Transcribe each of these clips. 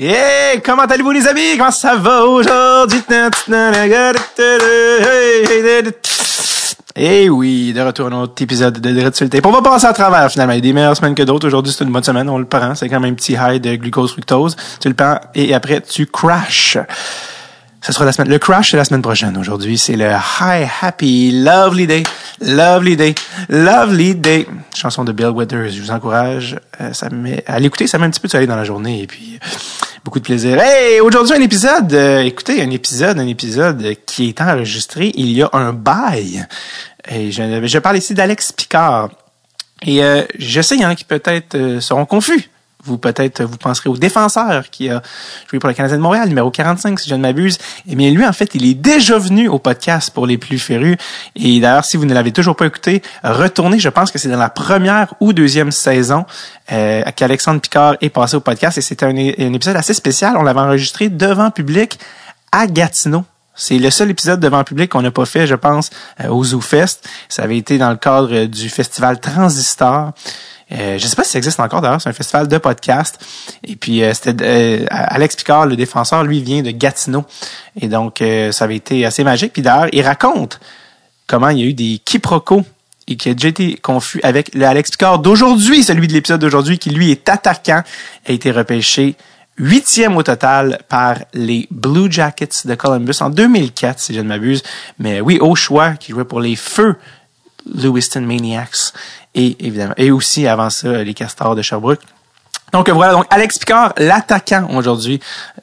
Hey, comment allez-vous les amis? Comment ça va aujourd'hui? Eh oui, de retour à un autre épisode de sur On va passer à travers finalement. Il y a des meilleures semaines que d'autres. Aujourd'hui, c'est une bonne semaine. On le prend. C'est quand même un petit high de glucose fructose. Tu le prends et après, tu crashes. Ce sera la semaine. Le crash, c'est la semaine prochaine. Aujourd'hui, c'est le High Happy Lovely Day. Lovely Day. Lovely Day. Chanson de Bill Withers. Je vous encourage euh, ça à l'écouter. Ça met un petit peu de soleil dans la journée. Et puis, beaucoup de plaisir. Hey, aujourd'hui, un épisode. Euh, écoutez, un épisode, un épisode qui est enregistré il y a un bail. Je, parle ici d'Alex Picard. Et euh, je sais, il qui peut-être euh, seront confus vous peut-être vous penserez au défenseur qui a joué pour le Canadien de Montréal, numéro 45 si je ne m'abuse. Eh bien lui en fait, il est déjà venu au podcast pour les plus férus et d'ailleurs si vous ne l'avez toujours pas écouté, retournez, je pense que c'est dans la première ou deuxième saison euh, qu'Alexandre Picard est passé au podcast et c'était un, épisode assez spécial, on l'avait enregistré devant public à Gatineau. C'est le seul épisode devant public qu'on n'a pas fait, je pense, euh, au ZooFest. Ça avait été dans le cadre du festival Transistor. Euh, je sais pas si ça existe encore d'ailleurs, c'est un festival de podcast. Et puis euh, c'était euh, Alex Picard, le défenseur, lui vient de Gatineau. Et donc ça avait été assez magique. Puis d'ailleurs, il raconte comment il y a eu des quiproquos et qui a déjà été confus avec le Alex Picard d'aujourd'hui, celui de l'épisode d'aujourd'hui, qui lui est attaquant, a été repêché huitième au total par les Blue Jackets de Columbus en 2004, si je ne m'abuse. Mais oui, au choix, qui jouait pour les Feux Lewiston Maniacs et évidemment et aussi avant ça les Castors de Sherbrooke. Donc voilà, donc Alex Picard, l'attaquant aujourd'hui.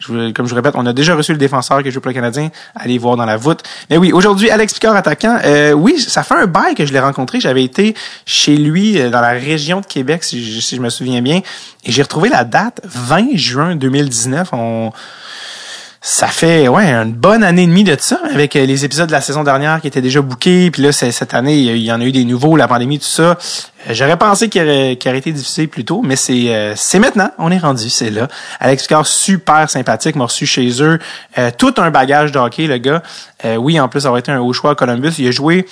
comme je vous répète, on a déjà reçu le défenseur qui joue pour le Canadien. Allez voir dans la voûte. Mais oui, aujourd'hui, Alex Picard, attaquant. Euh, oui, ça fait un bail que je l'ai rencontré. J'avais été chez lui euh, dans la région de Québec, si je, si je me souviens bien. Et j'ai retrouvé la date 20 juin 2019. On ça fait ouais une bonne année et demie de ça avec euh, les épisodes de la saison dernière qui étaient déjà bookés. Puis là cette année il y en a eu des nouveaux la pandémie tout ça j'aurais pensé qu'il aurait, aurait, été difficile plus tôt mais c'est euh, c'est maintenant. On est rendu c'est là. Alex Picard super sympathique m'a reçu chez eux. Tout un bagage de hockey le gars. Oui en plus avoir été un haut choix à Columbus. Il a joué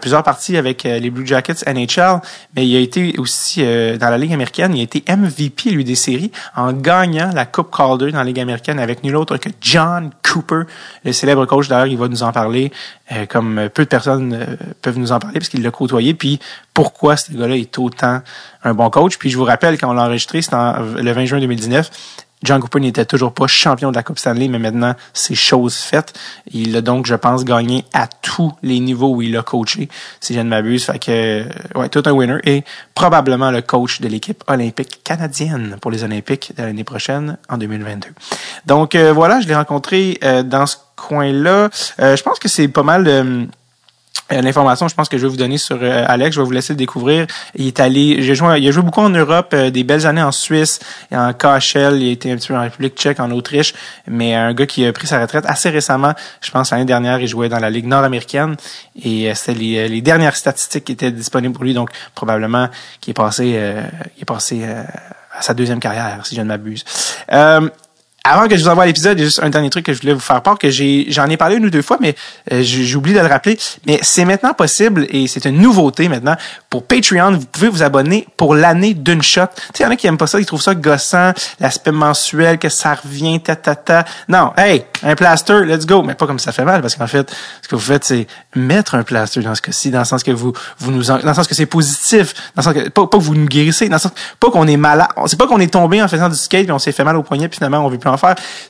plusieurs parties avec les Blue Jackets NHL mais il a été aussi dans la ligue américaine. Il a été MVP lui des séries en gagnant la Coupe Calder dans la ligue américaine avec nul autre que John Cooper, le célèbre coach. D'ailleurs, il va nous en parler, euh, comme peu de personnes euh, peuvent nous en parler, parce qu'il l'a côtoyé. Puis pourquoi ce gars-là est autant un bon coach. Puis je vous rappelle, quand on l'a enregistré, c'était le 20 juin 2019. John Cooper n'était toujours pas champion de la Coupe Stanley, mais maintenant, c'est chose faite. Il a donc, je pense, gagné à tous les niveaux où il a coaché, si je ne m'abuse. Fait que, euh, ouais, tout un winner et probablement le coach de l'équipe olympique canadienne pour les Olympiques de l'année prochaine, en 2022. Donc, euh, voilà, je l'ai rencontré euh, dans ce coin-là. je pense que c'est pas mal l'information, je pense que je vais vous donner sur euh, Alex, je vais vous laisser le découvrir. Il est allé, j'ai joué, il a joué beaucoup en Europe, euh, des belles années en Suisse, en KHL, il a été un petit peu en République tchèque, en Autriche, mais un gars qui a pris sa retraite assez récemment. Je pense l'année dernière, il jouait dans la Ligue nord-américaine et c'était les, les, dernières statistiques qui étaient disponibles pour lui, donc probablement qu'il est passé, il est passé à sa deuxième carrière, si je ne m'abuse. Avant que je vous envoie l'épisode, juste un dernier truc que je voulais vous faire part, que j'ai, j'en ai parlé une ou deux fois, mais euh, j'ai oublié de le rappeler. Mais c'est maintenant possible, et c'est une nouveauté maintenant, pour Patreon, vous pouvez vous abonner pour l'année d'une shot. Tu sais, il y en a qui aiment pas ça, ils trouvent ça gossant, l'aspect mensuel, que ça revient, ta, ta, ta. Non, hey, un plaster, let's go. Mais pas comme ça fait mal, parce qu'en fait, ce que vous faites, c'est mettre un plaster dans ce cas-ci, dans le sens que vous, vous nous, dans le sens que c'est positif, dans le sens que, pas, que vous nous guérissez, dans le sens, pas qu'on est malade, c'est pas qu'on est tombé en faisant du skate, et on s'est fait mal au poignet, puis finalement, on veut plus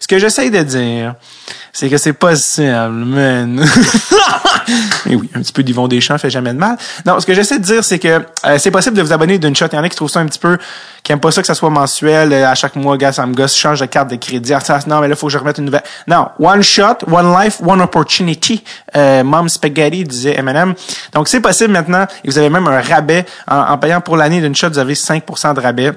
Ce que j'essaye de dire, c'est que c'est possible, man. Mais oui, un petit peu d'Yvon Deschamps fait jamais de mal. Non, ce que j'essaie de dire, c'est que euh, c'est possible de vous abonner d'une shot. Il y en a qui trouvent ça un petit peu, qui aiment pas ça que ça soit mensuel. Euh, à chaque mois, gars, ça me gosse, change de carte de crédit. Ah, non, mais là, faut que je remette une nouvelle. Non, one shot, one life, one opportunity. Euh, Mom Spaghetti disait M&M. Donc, c'est possible maintenant. Et vous avez même un rabais. En, en payant pour l'année d'une shot, vous avez 5% de rabais.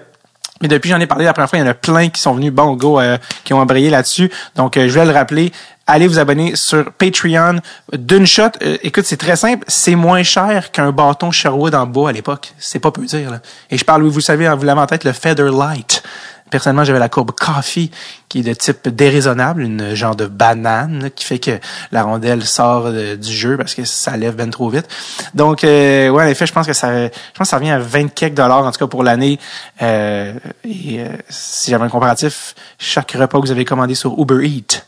Mais depuis j'en ai parlé la première fois, il y en a plein qui sont venus, bon, go, euh, qui ont embrayé là-dessus. Donc, euh, je vais le rappeler. Allez vous abonner sur Patreon d'une shot. Euh, écoute, c'est très simple. C'est moins cher qu'un bâton Sherwood en bois à l'époque. C'est pas peu dire. Là. Et je parle, vous savez, vous l'avez en tête, le Feather Light. Personnellement, j'avais la courbe coffee qui est de type déraisonnable, une genre de banane qui fait que la rondelle sort euh, du jeu parce que ça lève ben trop vite. Donc, euh, ouais, en effet, je pense que ça, je pense que ça revient à 20 quelques dollars en tout cas pour l'année. Euh, et euh, si j'avais un comparatif, chaque repas que vous avez commandé sur Uber Eats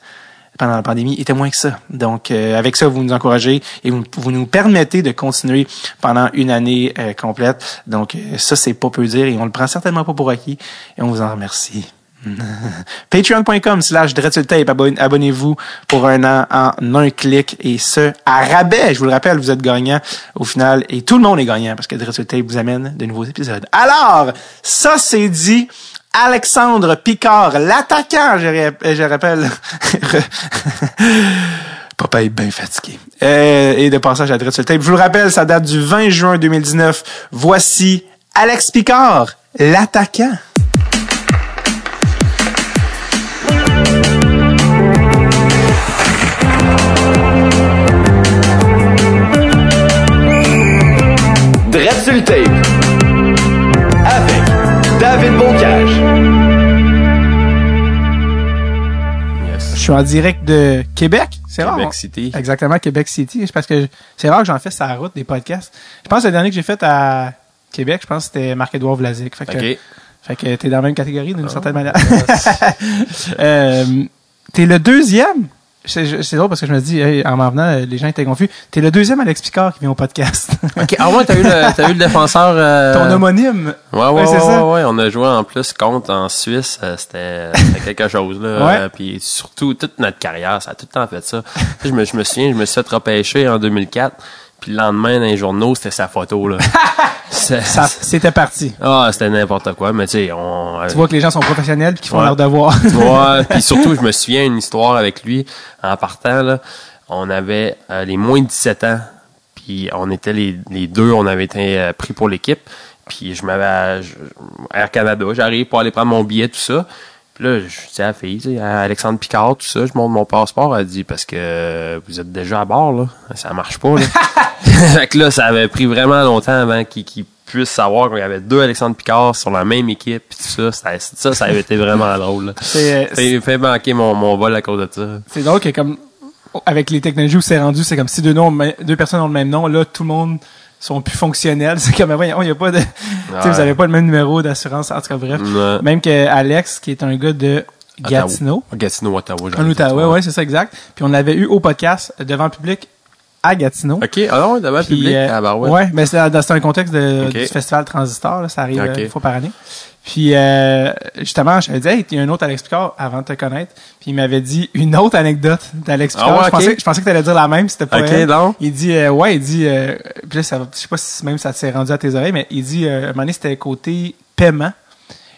pendant la pandémie était moins que ça. Donc, euh, avec ça, vous nous encouragez et vous, nous permettez de continuer pendant une année euh, complète. Donc, euh, ça, c'est pas peu dire et on le prend certainement pas pour acquis et on vous en remercie. Patreon.com slash tape. Abonnez-vous pour un an en un clic et ce, à rabais. Je vous le rappelle, vous êtes gagnant au final et tout le monde est gagnant parce que Tape vous amène de nouveaux épisodes. Alors, ça c'est dit. Alexandre Picard, l'attaquant, je, rappelle. Papa est bien fatigué. Euh, et de passage à Tape. Je vous le rappelle, ça date du 20 juin 2019. Voici Alex Picard, l'attaquant. Tape. Avec David. Je suis en direct de Québec. C'est rare. Québec City. Exactement, Québec City. C'est parce que c'est rare que j'en fais la route des podcasts. Je pense que le dernier que j'ai fait à Québec, je pense que c'était Marc-Édouard Vlasic. Fait que, OK. fait que t'es dans la même catégorie d'une certaine manière. euh, t'es le deuxième? C'est drôle parce que je me dis, hey, en m'en venant, euh, les gens étaient confus. T'es le deuxième Alex Picard qui vient au podcast. OK. Ah ouais, t'as eu le, t'as eu le défenseur. euh, Ton homonyme. Ouais, ouais, Ouais, ouais, ça. ouais. On a joué en plus contre en Suisse. euh, C'était quelque chose, là. Ouais. Euh, Puis surtout, toute notre carrière, ça a tout le temps fait ça. Je me, je me souviens, je me suis fait repêcher en 2004. Puis le lendemain, dans les journaux, c'était sa photo, là. C'était parti. Ah, c'était n'importe quoi. Mais tu sais, on... Tu vois que les gens sont professionnels qu'ils font Ouais. leur devoir. Ouais, puis surtout, je me souviens une histoire avec lui en partant là. On avait euh, les moins de 17 ans, puis on était les, les deux, on avait été euh, pris pour l'équipe. Puis je m'avais Air Canada, j'arrive pour aller prendre mon billet tout ça. Là, je dis à la fille, tu sais, à Alexandre Picard, tout ça, je montre mon passeport, elle dit parce que euh, vous êtes déjà à bord là, ça marche pas là. fait que là, ça avait pris vraiment longtemps avant qu'il qu'il puisse savoir qu'il y avait deux Alexandre Picard sur la même équipe puis tout ça, ça, ça, ça avait été vraiment drôle. C'est, euh, Fait, fait manquer mon, mon vol à cause de ça. C'est drôle que comme avec les technologies où c'est rendu, c'est comme si deux noms, deux personnes ont le même nom, là tout le monde sont plus fonctionnels. C'est comme voyons, il y a pas de, tu sais, vous avez pas le même numéro d'assurance. En tout cas, bref, Ouais. même que Alex, qui est un gars de Gatineau, Ottawa. Gatineau, Ottawa. en Outaouais, ouais. ouais, c'est ça exact. Puis on l'avait eu au podcast devant le public à Gatineau. OK, ah non, devant public? euh, ah, bah ouais. ouais, mais c'est dans, un contexte de, du festival Transistor, là, ça arrive euh, une fois par année. Puis euh, justement, je lui ai dit, hey, il y a un autre Alex Picard avant de te connaître. Puis il m'avait dit une autre anecdote d'Alex Ah Picard. ouais, je, pensais, je pensais que tu allais dire la même, c'était pas OK, elle. donc. Il dit, euh, ouais, il dit, euh, puis là, ça, je sais pas si même ça s'est rendu à tes oreilles, mais il dit, euh, à un moment donné, c'était côté paiement.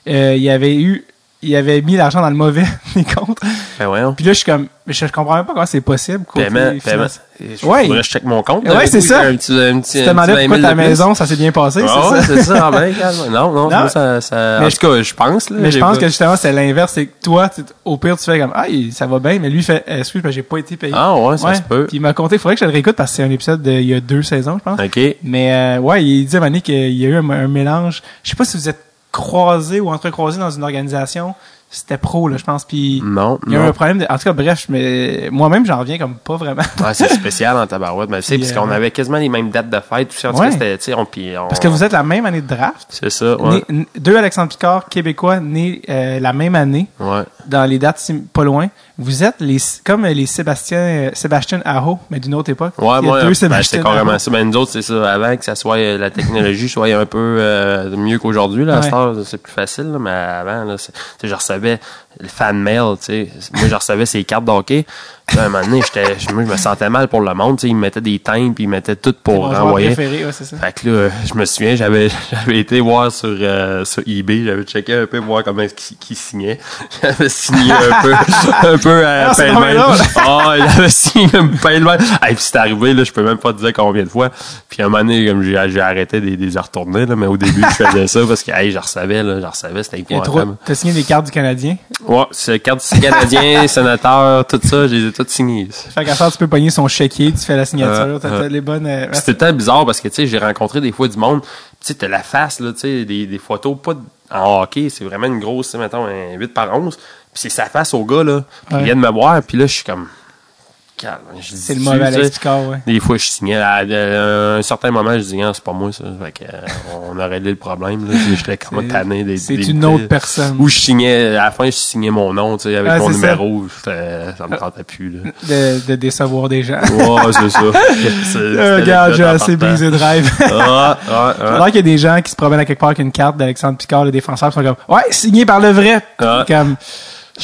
Euh, il avait eu, il avait mis l'argent dans le mauvais des comptes. Ben voyons. Puis là, je suis comme, mais je, je comprends même pas comment c'est possible. Paiement, paiement. Je Ouais. faudrait que je check mon compte. Ouais, D'un c'est ça. Un petit, un petit, Tu te demandais pourquoi 20 000 ta maison, ça s'est bien passé, Ah c'est ouais, ça? c'est ça. Ah. Non, non, Non. moi, ça, ça, Mais en je- tout cas, je pense, là. Mais je pense que justement, c'est l'inverse. C'est que toi, au pire, tu fais comme, ah, ça va bien, mais lui fait, excuse, ben, j'ai pas été payé. Ah ouais, ça se peut. Puis il m'a compté, il faudrait que je le réécoute parce que c'est un épisode d'il y a deux saisons, je pense. OK. Mais, euh, ouais, il dit à un moment donné qu'il y a eu un, un mélange. Je sais pas si vous êtes croisés ou entrecroisés dans une organisation. C'était pro, là, je pense. Puis Non, il y a eu un problème. De, en tout cas, bref, mais moi-même, j'en reviens comme pas vraiment. Ouais, c'est spécial en tabarouette. Mais tu sais, parce qu'on euh, avait quasiment les mêmes dates de fête. Tout ça, en tout cas, on, Parce que vous êtes la même année de draft. C'est ça, ouais. Né- n- deux Alexandre Picard, québécois, nés euh, la même année. Ouais. dans les dates pas loin. Vous êtes les comme les Sébastien euh, Sébastien Aho, mais d'une autre époque. Ouais, Il y a moi, deux ben, Sébastien c'était carrément ça. Ben, nous autres, c'est ça. Avant que ça soit, euh, la technologie soit un peu mieux qu'aujourd'hui, là, c'est plus facile, là, mais avant, là, c'est- tu sais, je recevais le fan mail, tu sais. Moi, je recevais ces cartes d'hockey. Puis, à un moment donné, je- moi, je me sentais mal pour le monde, tu sais. Ils me mettaient des teintes, puis ils mettaient tout mon pour joueur renvoyer. préféré, ouais, c'est ça. Fait que là, je me souviens, j'avais, j'avais été voir sur, euh, sur eBay, j'avais checké un peu voir comment qu'il qu'il signait. J'avais signé un peu, un peu euh, Ah, drôle. Ah, j'avais signé pêle-mêle. Et puis c'est arrivé, là, je peux même pas te dire combien de fois. Puis à un moment donné, comme j'ai, arrêté de, de les retourner, là, mais au début, je faisais ça parce que, hey, je recevais, là, je recevais, c'était épouvantable. T'as signé des cartes du Canadien? Ouais, c'est carte canadien, sénateur, tout ça, je les ai toutes signées. Fait qu'à ça, tu peux pogner son chéquier, tu fais la signature, Euh, t'as euh. les bonnes. euh, C'était tellement bizarre parce que, tu sais, j'ai rencontré des fois du monde, tu sais, t'as la face, là, tu sais, des, des photos pas en hockey, c'est vraiment une grosse, mettons, un 8 par 11. Puis c'est sa face au gars, là. Puis Ouais. il vient de me voir, puis là, je suis comme. Calme, C'est le mauvais Alex Picard, ouais. Des fois, je signais. À, à un certain moment, je dis, Ah, c'est pas moi, ça. Fait que, euh, on a réglé le problème, là. J'étais comme tanné des C'est une autre personne. Où je signais, à la fin, je signais mon nom, tu sais, avec mon ça. numéro. Ça me tentait plus, là. De, de décevoir des gens. Ouais, c'est ça. Euh, Regarde, j'ai assez brisé drive. Ah, ah, ah. Qu'il y a des gens qui se promènent à quelque part avec une carte d'Alexandre Picard, le défenseur, qui sont comme Ouais, signé par le vrai. Ah. Comme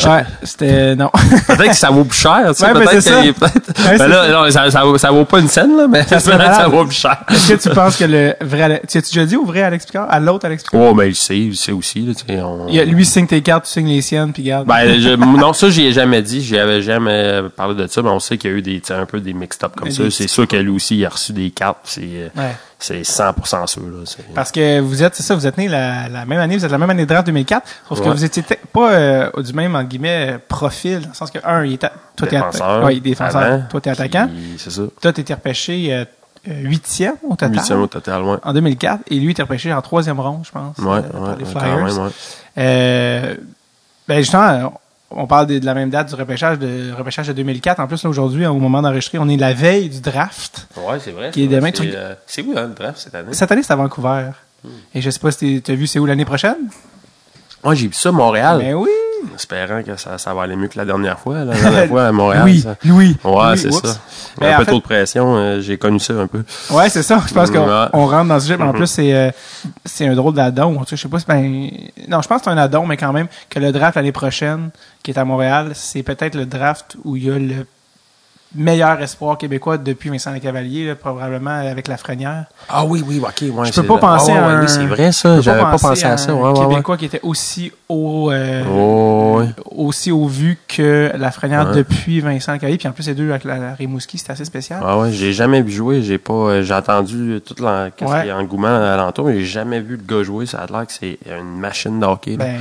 Ouais, c'était. Non. Peut-être que ça vaut plus cher, tu sais. Ouais, peut-être c'est ça. peut-être- Ouais, Ben là, ça. non, ça, ça, vaut- ça vaut pas une scène, là, mais Ça que ça vaut plus cher. Est-ce que tu penses que le vrai. Tu as-tu déjà dit au vrai Alex Picard? À l'autre Alex Picard? Oh, mais il sait, il sait aussi, là, tu sais. on- Il a- Lui signe tes cartes, tu signes les siennes, puis garde. Ben, je- non, ça, j'y ai jamais dit. J'y avais jamais parlé de ça, mais on sait qu'il y a eu des, tu un peu des mixed-up comme Des ça. C'est sûr que lui aussi, il a reçu des cartes. C'est, euh, Ouais. C'est 100% sûr, là. Parce que vous êtes, c'est ça, vous êtes né la, la même année, vous êtes la même année de draft 2004, sauf que vous étiez pas euh, du même, entre guillemets, profil, dans le sens que, un, il était, toi, t'es atta- Défenseur. ouais, défenseur, avant, toi, t'es attaquant. C'est ça. Toi, t'étais repêché euh, euh, huitième au total. Huitième au total, ouais. En 2004, et lui était repêché en troisième ronde, je pense, Ouais, euh, ouais, les Flyers. quand même, ouais. Euh, ben justement, on parle de, de la même date du repêchage de repêchage de 2004. En plus, là, aujourd'hui, au moment d'enregistrer, on est la veille du draft. Ouais, c'est vrai. Qui est c'est vrai. demain, C'est, tu- euh, C'est où, hein, le draft, cette année? Cette année, c'est à Vancouver. Et je sais pas si tu as vu c'est où l'année prochaine? Ouais, j'ai vu ça à Montréal. Ben oui. Espérant que ça, ça va aller mieux que la dernière fois. La dernière fois à Montréal. Louis, ça. Louis. Ouais, Louis, c'est oups. ça. Un peu fait- trop de pression. euh, j'ai connu ça un peu. Ouais, c'est ça. Je pense qu'on Ouais. on rentre dans ce sujet. mais En Mhm. plus, c'est euh, c'est un drôle d'addon. Je sais pas si ben... Non, je pense que c'est un addon, mais quand même, que le draft l'année prochaine, qui est à Montréal, c'est peut-être le draft où il y a le meilleur espoir québécois depuis Vincent Lecavalier, là, probablement avec Lafrenière. Ah oui, oui, ok. Ouais, Je peux pas penser à un... Oui, c'est vrai, ça. J'avais pas pensé à ça. un Ouais, ouais, ouais. Québécois qui était aussi au... euh, Oh, aussi au vu que Lafrenière Ouais. depuis Vincent Lecavalier. Puis en plus, les deux avec la, la Rimouski, c'était assez spécial. Ah ouais, j'ai jamais vu jouer. J'ai pas, euh, j'ai entendu tout l'en- qu'est-ce Ouais. qu'il y a engouement alentour, mais j'ai jamais vu le gars jouer. Ça a l'air que c'est une machine de hockey. là. Ben,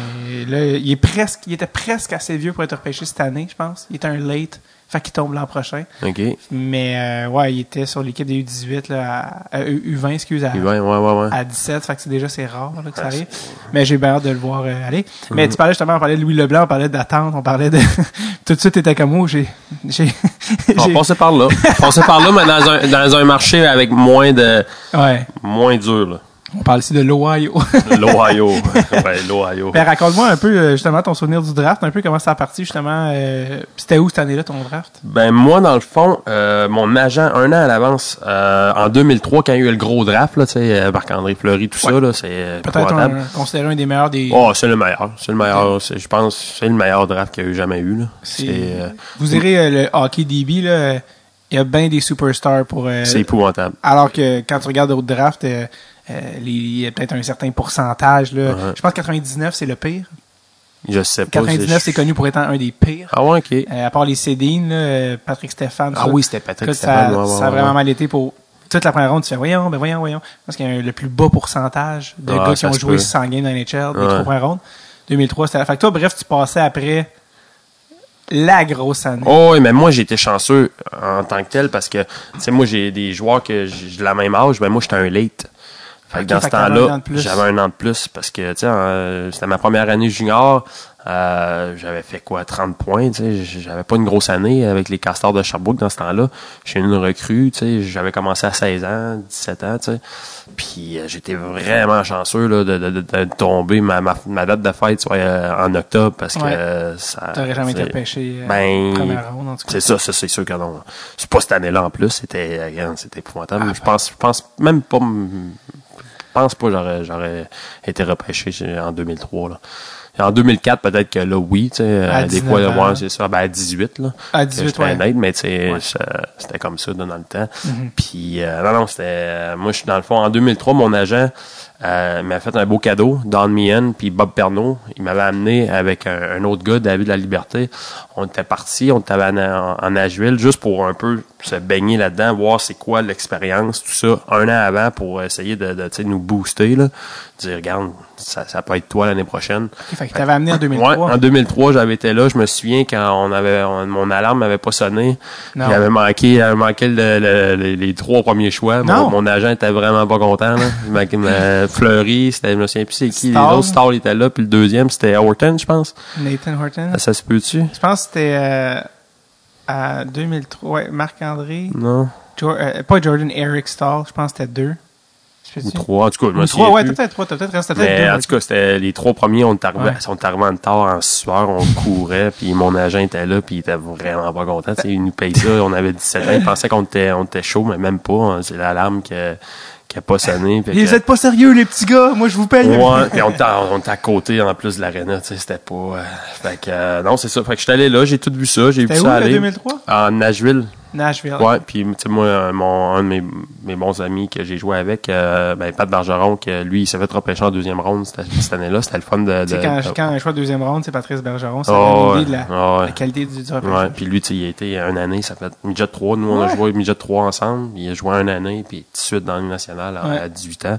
là, il est presque, il était presque assez vieux pour être repêché cette année, je pense. Il était un late. Fait qu'il tombe l'an prochain. ok. Mais, euh, ouais, il était sur l'équipe des U18, là, à, à U20, excuse, à, Puis ouais, ouais, ouais, à 17. Fait que c'est déjà, c'est rare, là, que ça Ouais, arrive. Mais j'ai bien hâte de le voir euh, aller. Mais Mhm. tu parlais justement, on parlait de Louis Leblanc, on parlait d'attente, on parlait de, tout de suite, t'étais comme, oh, j'ai, On passait par là. passait par là, mais dans un, dans un marché avec moins de, ouais. moins dur, là. On parle ici de l'Ohio. L'Ohio. ouais, l'Ohio. Ben, raconte-moi un peu, euh, justement, ton souvenir du draft, un peu comment ça a parti, justement, euh, c'était où cette année-là, ton draft? Ben moi dans le fond, euh, mon agent un an à l'avance, euh, en 2003 quand il y a eu le gros draft là, tu sais Marc-André Fleury tout ça là, c'est Peut-être un, considéré un des meilleurs des. Oh, c'est le meilleur, c'est le meilleur, je pense c'est le meilleur draft qu'il y a eu jamais eu là. C'est- Vous irez le hockey DB, là, il y a bien des superstars pour. c'est épouvantable. alors que quand tu regardes d'autres drafts, il y a peut-être un certain pourcentage. Là. Ouais. Je pense que 99, c'est le pire. Je sais pas. 99, c'est connu pour être un des pires. Ah ouais, OK. Euh, à part les Cédines, là, euh, Patrick Stéphane. Ah ça. oui, c'était Patrick Stéphane, ça, ouais, ouais, ça a vraiment mal été pour toute la première ronde. Tu fais, voyons, ben voyons, voyons. Parce qu'il y a le plus bas pourcentage de Ah, gars qui ont joué peut. 100 games dans les NHL des trois premières rondes. 2003, c'était la Fait que toi, bref, tu passais après la grosse année. Oh, oui, mais moi, j'ai été chanceux en tant que tel parce que, tu sais, moi, j'ai des joueurs que j'ai j'ai la même âge, ben moi, j'étais un late. Fait que dans fait ce temps-là, j'avais un an de plus parce que, tu sais, euh, c'était ma première année junior. Euh, j'avais fait quoi, 30 points, tu sais. J'avais pas une grosse année avec les castors de Sherbrooke dans ce temps-là. J'ai une recrue, tu sais. J'avais commencé à 16 ans, 17 ans, tu sais. Puis euh, j'étais vraiment chanceux là, de, de, de, de tomber ma, ma, ma date de fête soit euh, en octobre parce que Ouais. ça. T'aurais jamais été euh, Ben, première ronde, en tout cas. c'est ça, ça c'est sûr que non. C'est pas cette année-là en plus, c'était c'était épouvantable. Ah, je pense je pense même pas pense pas que j'aurais j'aurais été repêché en 2003 là. En 2004 peut-être que là oui, tu sais À euh, des 19 fois ouais, c'est ça ben à 18 là. À que 18, j'étais ouais. honnête, mais tu sais, Ouais. c'était comme ça dans le temps. Mhm. Puis euh, non non, c'était moi je suis dans le fond en 2003 mon agent euh, m'a fait un beau cadeau, Don Meehan puis Bob Pernaud. Il m'avait amené avec un, un autre gars, David La Liberté. On était partis, on était en, en, en Nashville juste pour un peu se baigner là-dedans, voir c'est quoi l'expérience, tout ça, un an avant pour essayer de, de tu sais, nous booster, là. Dire, regarde, ça, ça peut être toi l'année prochaine. Fait que t'avais amené en 2003. Ouais, en 2003, j'avais été là. Je me souviens quand on avait on- mon alarme n'avait pas sonné. J'avais manqué, j'avais manqué le- le- le- les trois premiers choix. Mon, mon agent était vraiment pas content. Là. Fleury, c'était, je me souviens plus c'est qui. Les Stall. autres Stall étaient là, puis le deuxième, c'était Horton, je pense. Nathan Horton. Ça, ça se peut-tu? Je pense que c'était euh, à 2003. Ouais, Marc-André. Non? Jo- euh, pas Jordan, Eric Stahl. Je pense que c'était deux. Ou trois. En tout cas, je me souviens trois, ouais, t'as peut-être trois. T'as peut-être resté peut-être deux. en tout cas, c'était les trois premiers, on est arrivés, Ouais. on est arrivés en tard en sueur, on courait, puis mon agent était là, puis il était vraiment pas content. Il nous paye ça, on avait 17 ans, il pensait qu'on était, on était chaud, mais même pas. hein. C'est l'alarme qui a, qui a pas sonné. fait Ils que- êtes pas sérieux, les petits gars. Moi, je vous paye. Ouais, puis on était, à- côté en plus de l'aréna, tu sais, c'était pas. euh, fait que euh, non, c'est ça. Fait que j'étais allé là, j'ai tout vu ça, j'ai vu où, ça le aller. 2003? En Nashville. Nashville. Ouais, puis tu sais moi euh, mon un de mes, mes bons amis que j'ai joué avec euh, ben Pat Bergeron que lui il s'est fait repêcher en deuxième ronde cette, année-là, c'était le fun de, Tu sais, de- quand, de- quand un choix de deuxième ronde, c'est Patrice Bergeron. Ça Oh, donne une idée de la, ouais, ouais. la qualité du, du Ouais, repêchage. puis lui, tu sais, il a été une année, ça fait midget 3. Nous, on a Ouais. joué midget 3 ensemble. Il a joué une année, puis tout de suite dans la Ligue nationale à, Ouais. à 18 ans.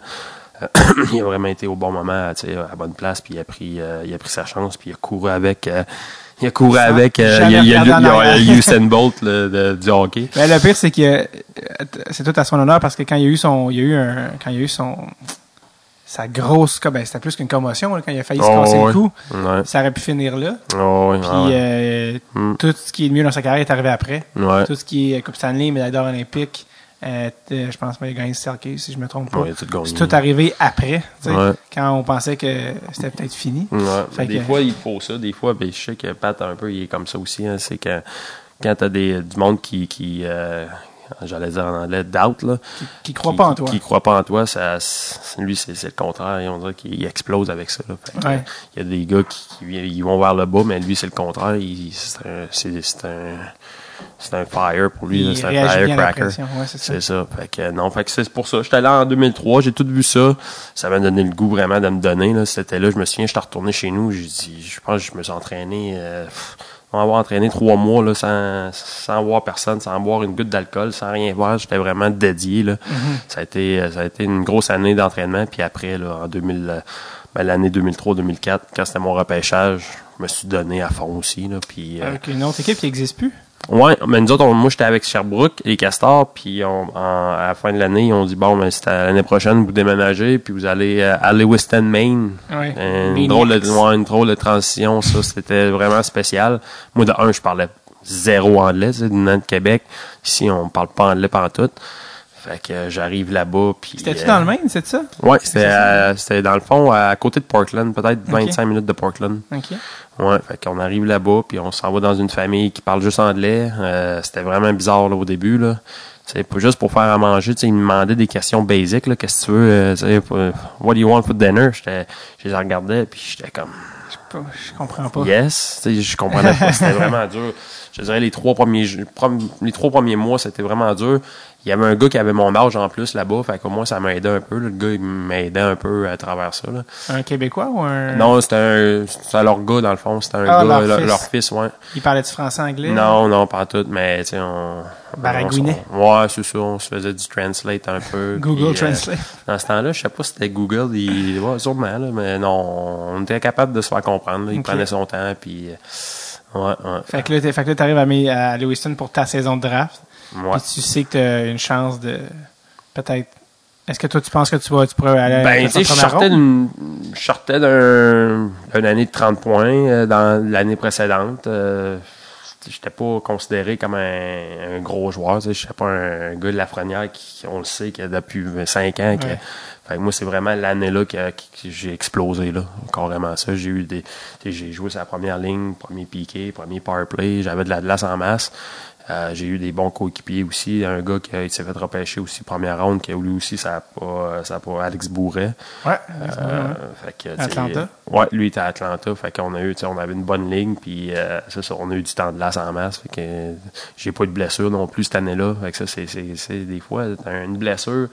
Il a vraiment été au bon moment, tu sais, à bonne place, puis il a pris, euh, il a pris sa chance, puis il a couru avec, euh, il a couru avec, euh, il y a, il a, il. Usain Bolt le- de- du hockey. Ben, le pire, c'est que euh, c'est tout à son honneur parce que quand il y a eu son, il a eu un, quand il y a eu son, sa grosse, ben, c'était plus qu'une commotion, là, quand il a failli se Oh, casser le cou. Ouais. Ça aurait pu finir là. Oh, Puis, euh, Mm. tout ce qui est mieux dans sa carrière est arrivé après. Ouais. Tout ce qui est Coupe Stanley, médaille d'or olympique, euh, t- je pense qu'il a gagné Selke, si je me trompe pas. Ouais, c'est tout arrivé après, tu Ouais. quand on pensait que c'était peut-être fini. Ouais. Fait des que- fois, il faut ça. Des fois, ben, je sais que Pat, un peu, il est comme ça aussi. hein. c'est que quand t'as des, du monde qui, qui euh, j'allais dire en anglais, doubt, là. Qui croit pas en toi. Qui, qui croit pas en toi, ça, c'est- lui, c'est le contraire. On dirait qu'il explose avec ça. Il y a des gars qui, qui ils vont vers le bas, mais lui, c'est le contraire. C'est un, c'est- un, fire pour lui. C'est un firecracker. Ouais, c'est ça. Fait que, non, fait que c'est pour ça. J'étais allé en 2003, j'ai tout vu ça. Ça m'a donné le goût vraiment de me donner. Là. C'était là, je me souviens, j'étais retourné chez nous. J'ai dit, je pense que je me suis entraîné. Euh, on va avoir entraîné trois mois là, sans, sans voir personne, sans boire une goutte d'alcool, sans rien voir. J'étais vraiment dédié. Là. Ça, a été, ça a été une grosse année d'entraînement. Puis après, là, en 2000, euh, ben, l'année 2003-2004, quand c'était mon repêchage, je me suis donné à fond aussi. Là, puis, euh, Avec une autre équipe qui n'existe plus? Ouais, mais nous autres, on- moi, j'étais avec Sherbrooke et Castors, puis on- en- à la fin de l'année, ils ont dit, bon, ben, c'est l'année prochaine, vous déménagez, puis vous allez euh, à Lewiston, Maine. Ouais. Une drôle, de, ouais, une drôle de transition, ça, c'était vraiment spécial. Moi, de un, je parlais zéro anglais, sais, du de Québec. Ici, on parle pas anglais pendant tout. Fait que euh, j'arrive là-bas, puis... C'était-tu euh, dans le Maine, c'est ça? Ouais, c'était C'est ça? à- c'était dans le fond, à côté de Portland, peut-être 25 minutes de Portland. OK. Ouais, fait qu'on arrive là-bas, puis on s'en va dans une famille qui parle juste anglais. Euh, c'était vraiment bizarre là, au début. Là. C'est pas juste pour faire à manger, tu sais, ils me demandaient des questions basiques, là, qu'est-ce que tu veux, euh, pour- what do you want for dinner? J'étais, je les regardais, puis j'étais comme, Je, je comprends pas. yes, tu sais, je comprenais pas, c'était vraiment dur. Je dirais les trois premiers, les trois premiers mois, c'était vraiment dur. Il y avait un gars qui avait mon âge en plus là-bas, fait qu'au moins ça m'aidait un peu. là. Le gars, il m'aidait un peu à travers ça. Là. Un Québécois ou un. Non, c'était un, c'était leur gars dans le fond, c'était un Ah, gars, leur leur, fils. ouais. Il parlait du français anglais? Non, non, pas tout, mais tu sais, on. Baragouinait. on- ouais, c'est ça, on se faisait du translate un peu. Google puis, euh, Translate. dans ce temps-là, je sais pas si c'était Google, il, ouais, sûrement, là, mais non, on était capable de se faire comprendre. là. Il prenait son temps, puis. euh, Ouais, ouais. Fait que là, fait que là, t'arrives à, à Lewiston pour ta saison de draft. ouais. Puis tu sais que t'as une chance de. Peut-être. Est-ce que toi, tu penses que tu vas, tu pourrais aller Ben, à tu sais, je sortais d'une, je sortais d'un, d'une année de 30 points euh, dans l'année précédente. Euh, j'étais pas considéré comme un, un gros joueur. Je sais pas un, gars de la Frenière qui, on le sait, qui a depuis 5 ans. que- Ouais. fait que moi, c'est vraiment l'année-là que, que- que j'ai explosé, là. Carrément ça. J'ai eu des, j'ai joué sur la première ligne, premier piqué, premier power play. J'avais de la glace en masse. Euh, j'ai eu des bons coéquipiers aussi. Un gars qui, s'est fait repêcher aussi première ronde, qui a lui aussi, ça a pas, ça a pas Alex Bourret. Ouais. Euh, fait que, Atlanta. Ouais, lui était à Atlanta. Fait qu'on a eu, tu sais, on avait une bonne ligne, puis euh, ça, on a eu du temps de glace en masse. Fait que j'ai pas eu de blessure non plus cette année-là. Fait que ça, c'est, c'est, c'est des fois, t'as une blessure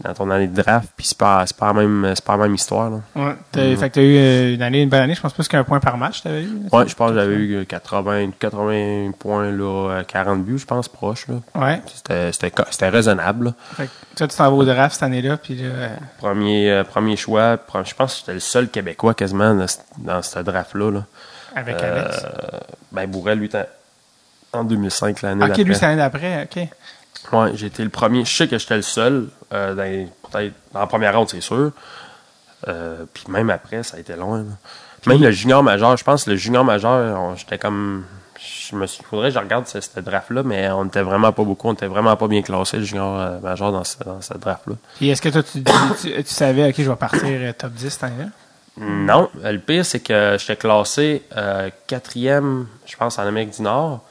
dans ton année de draft, puis c'est pas, pas la même, pas la même histoire, là. Ouais. T'as- Fait que t'as eu euh, une année, une bonne année. Je pense plus qu'un point par match, t'avais eu. Ouais, je pense que j'avais eu 80, 80 points, là, à 40 buts, je pense, proche, là. Ouais. C'était, raisonnable, là. Fait que toi, tu t'en vas au draft cette année-là. Puis là. euh, Premier, euh, premier choix, je pense que j'étais le seul Québécois quasiment dans, ce- dans ce draft-là, là. avec Euh, Alex. ben, Bourrel, lui, en 2005, l'année Ok, d'après. lui, c'est l'année d'après. Ok. Ouais, j'ai été le premier. Je sais que j'étais le seul, euh, dans peut-être dans la première ronde, c'est sûr. Euh, puis même après, ça a été loin. Même le junior majeur, je pense, le junior majeur, on- j'étais comme. Je me suis, faudrait que je regarde ce, ce draft-là, mais on était vraiment pas beaucoup. On était vraiment pas bien classé, le junior euh, majeur, dans ce, dans ce draft-là. Puis est-ce que toi, tu, tu, tu savais, OK, je vais partir top 10 cette année-là? Non, le pire, c'est que j'étais classé quatrième, je pense, en Amérique du Nord.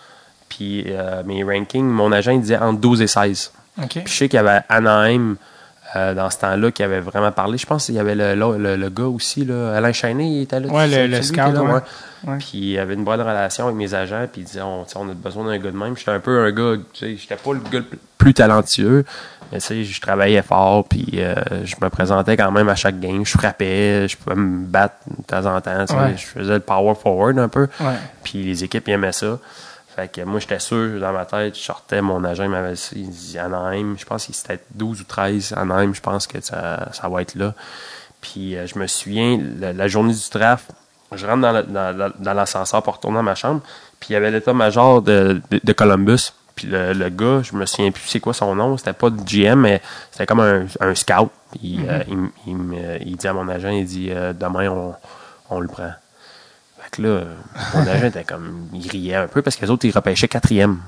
Puis euh, mes rankings, mon agent il disait entre 12 et 16. OK. Puis je sais qu'il y avait Anaheim euh, dans ce temps-là qui avait vraiment parlé. Je pense qu'il y avait le, le, le- le gars aussi, là, Alain Chainé, il était là. Ouais, c'est- le- le scout, là, ouais. Ouais. Puis il avait une bonne relation avec mes agents, puis il disait on, on a besoin d'un gars de même. J'étais un peu un gars, tu sais, j'étais pas le gars le plus talentueux, mais tu sais, je travaillais fort, puis euh, je me présentais quand même à chaque game. Je frappais, je pouvais me battre de temps en temps. Ouais. Je faisais le power forward un peu. Ouais. Puis les équipes aimaient ça. Fait que moi, j'étais sûr dans ma tête, je sortais, mon agent il m'avait dit, il Anaheim, je pense qu'il c'était 12 ou 13 Anaheim, je pense que ça, ça va être là. Puis euh, je me souviens, la, la journée du draft, je rentre dans, l'ascenseur pour retourner dans ma chambre, puis il y avait l'état-major de, de, de Columbus. Puis le, le gars, je me souviens plus c'est quoi son nom, c'était pas de GM, mais c'était comme un, un scout. Puis euh, il, m- il, me- il dit à mon agent, il dit euh, demain on, on le prend. Fait que là, mon agent était comme, il riait un peu parce que les autres, ils repêchaient quatrième.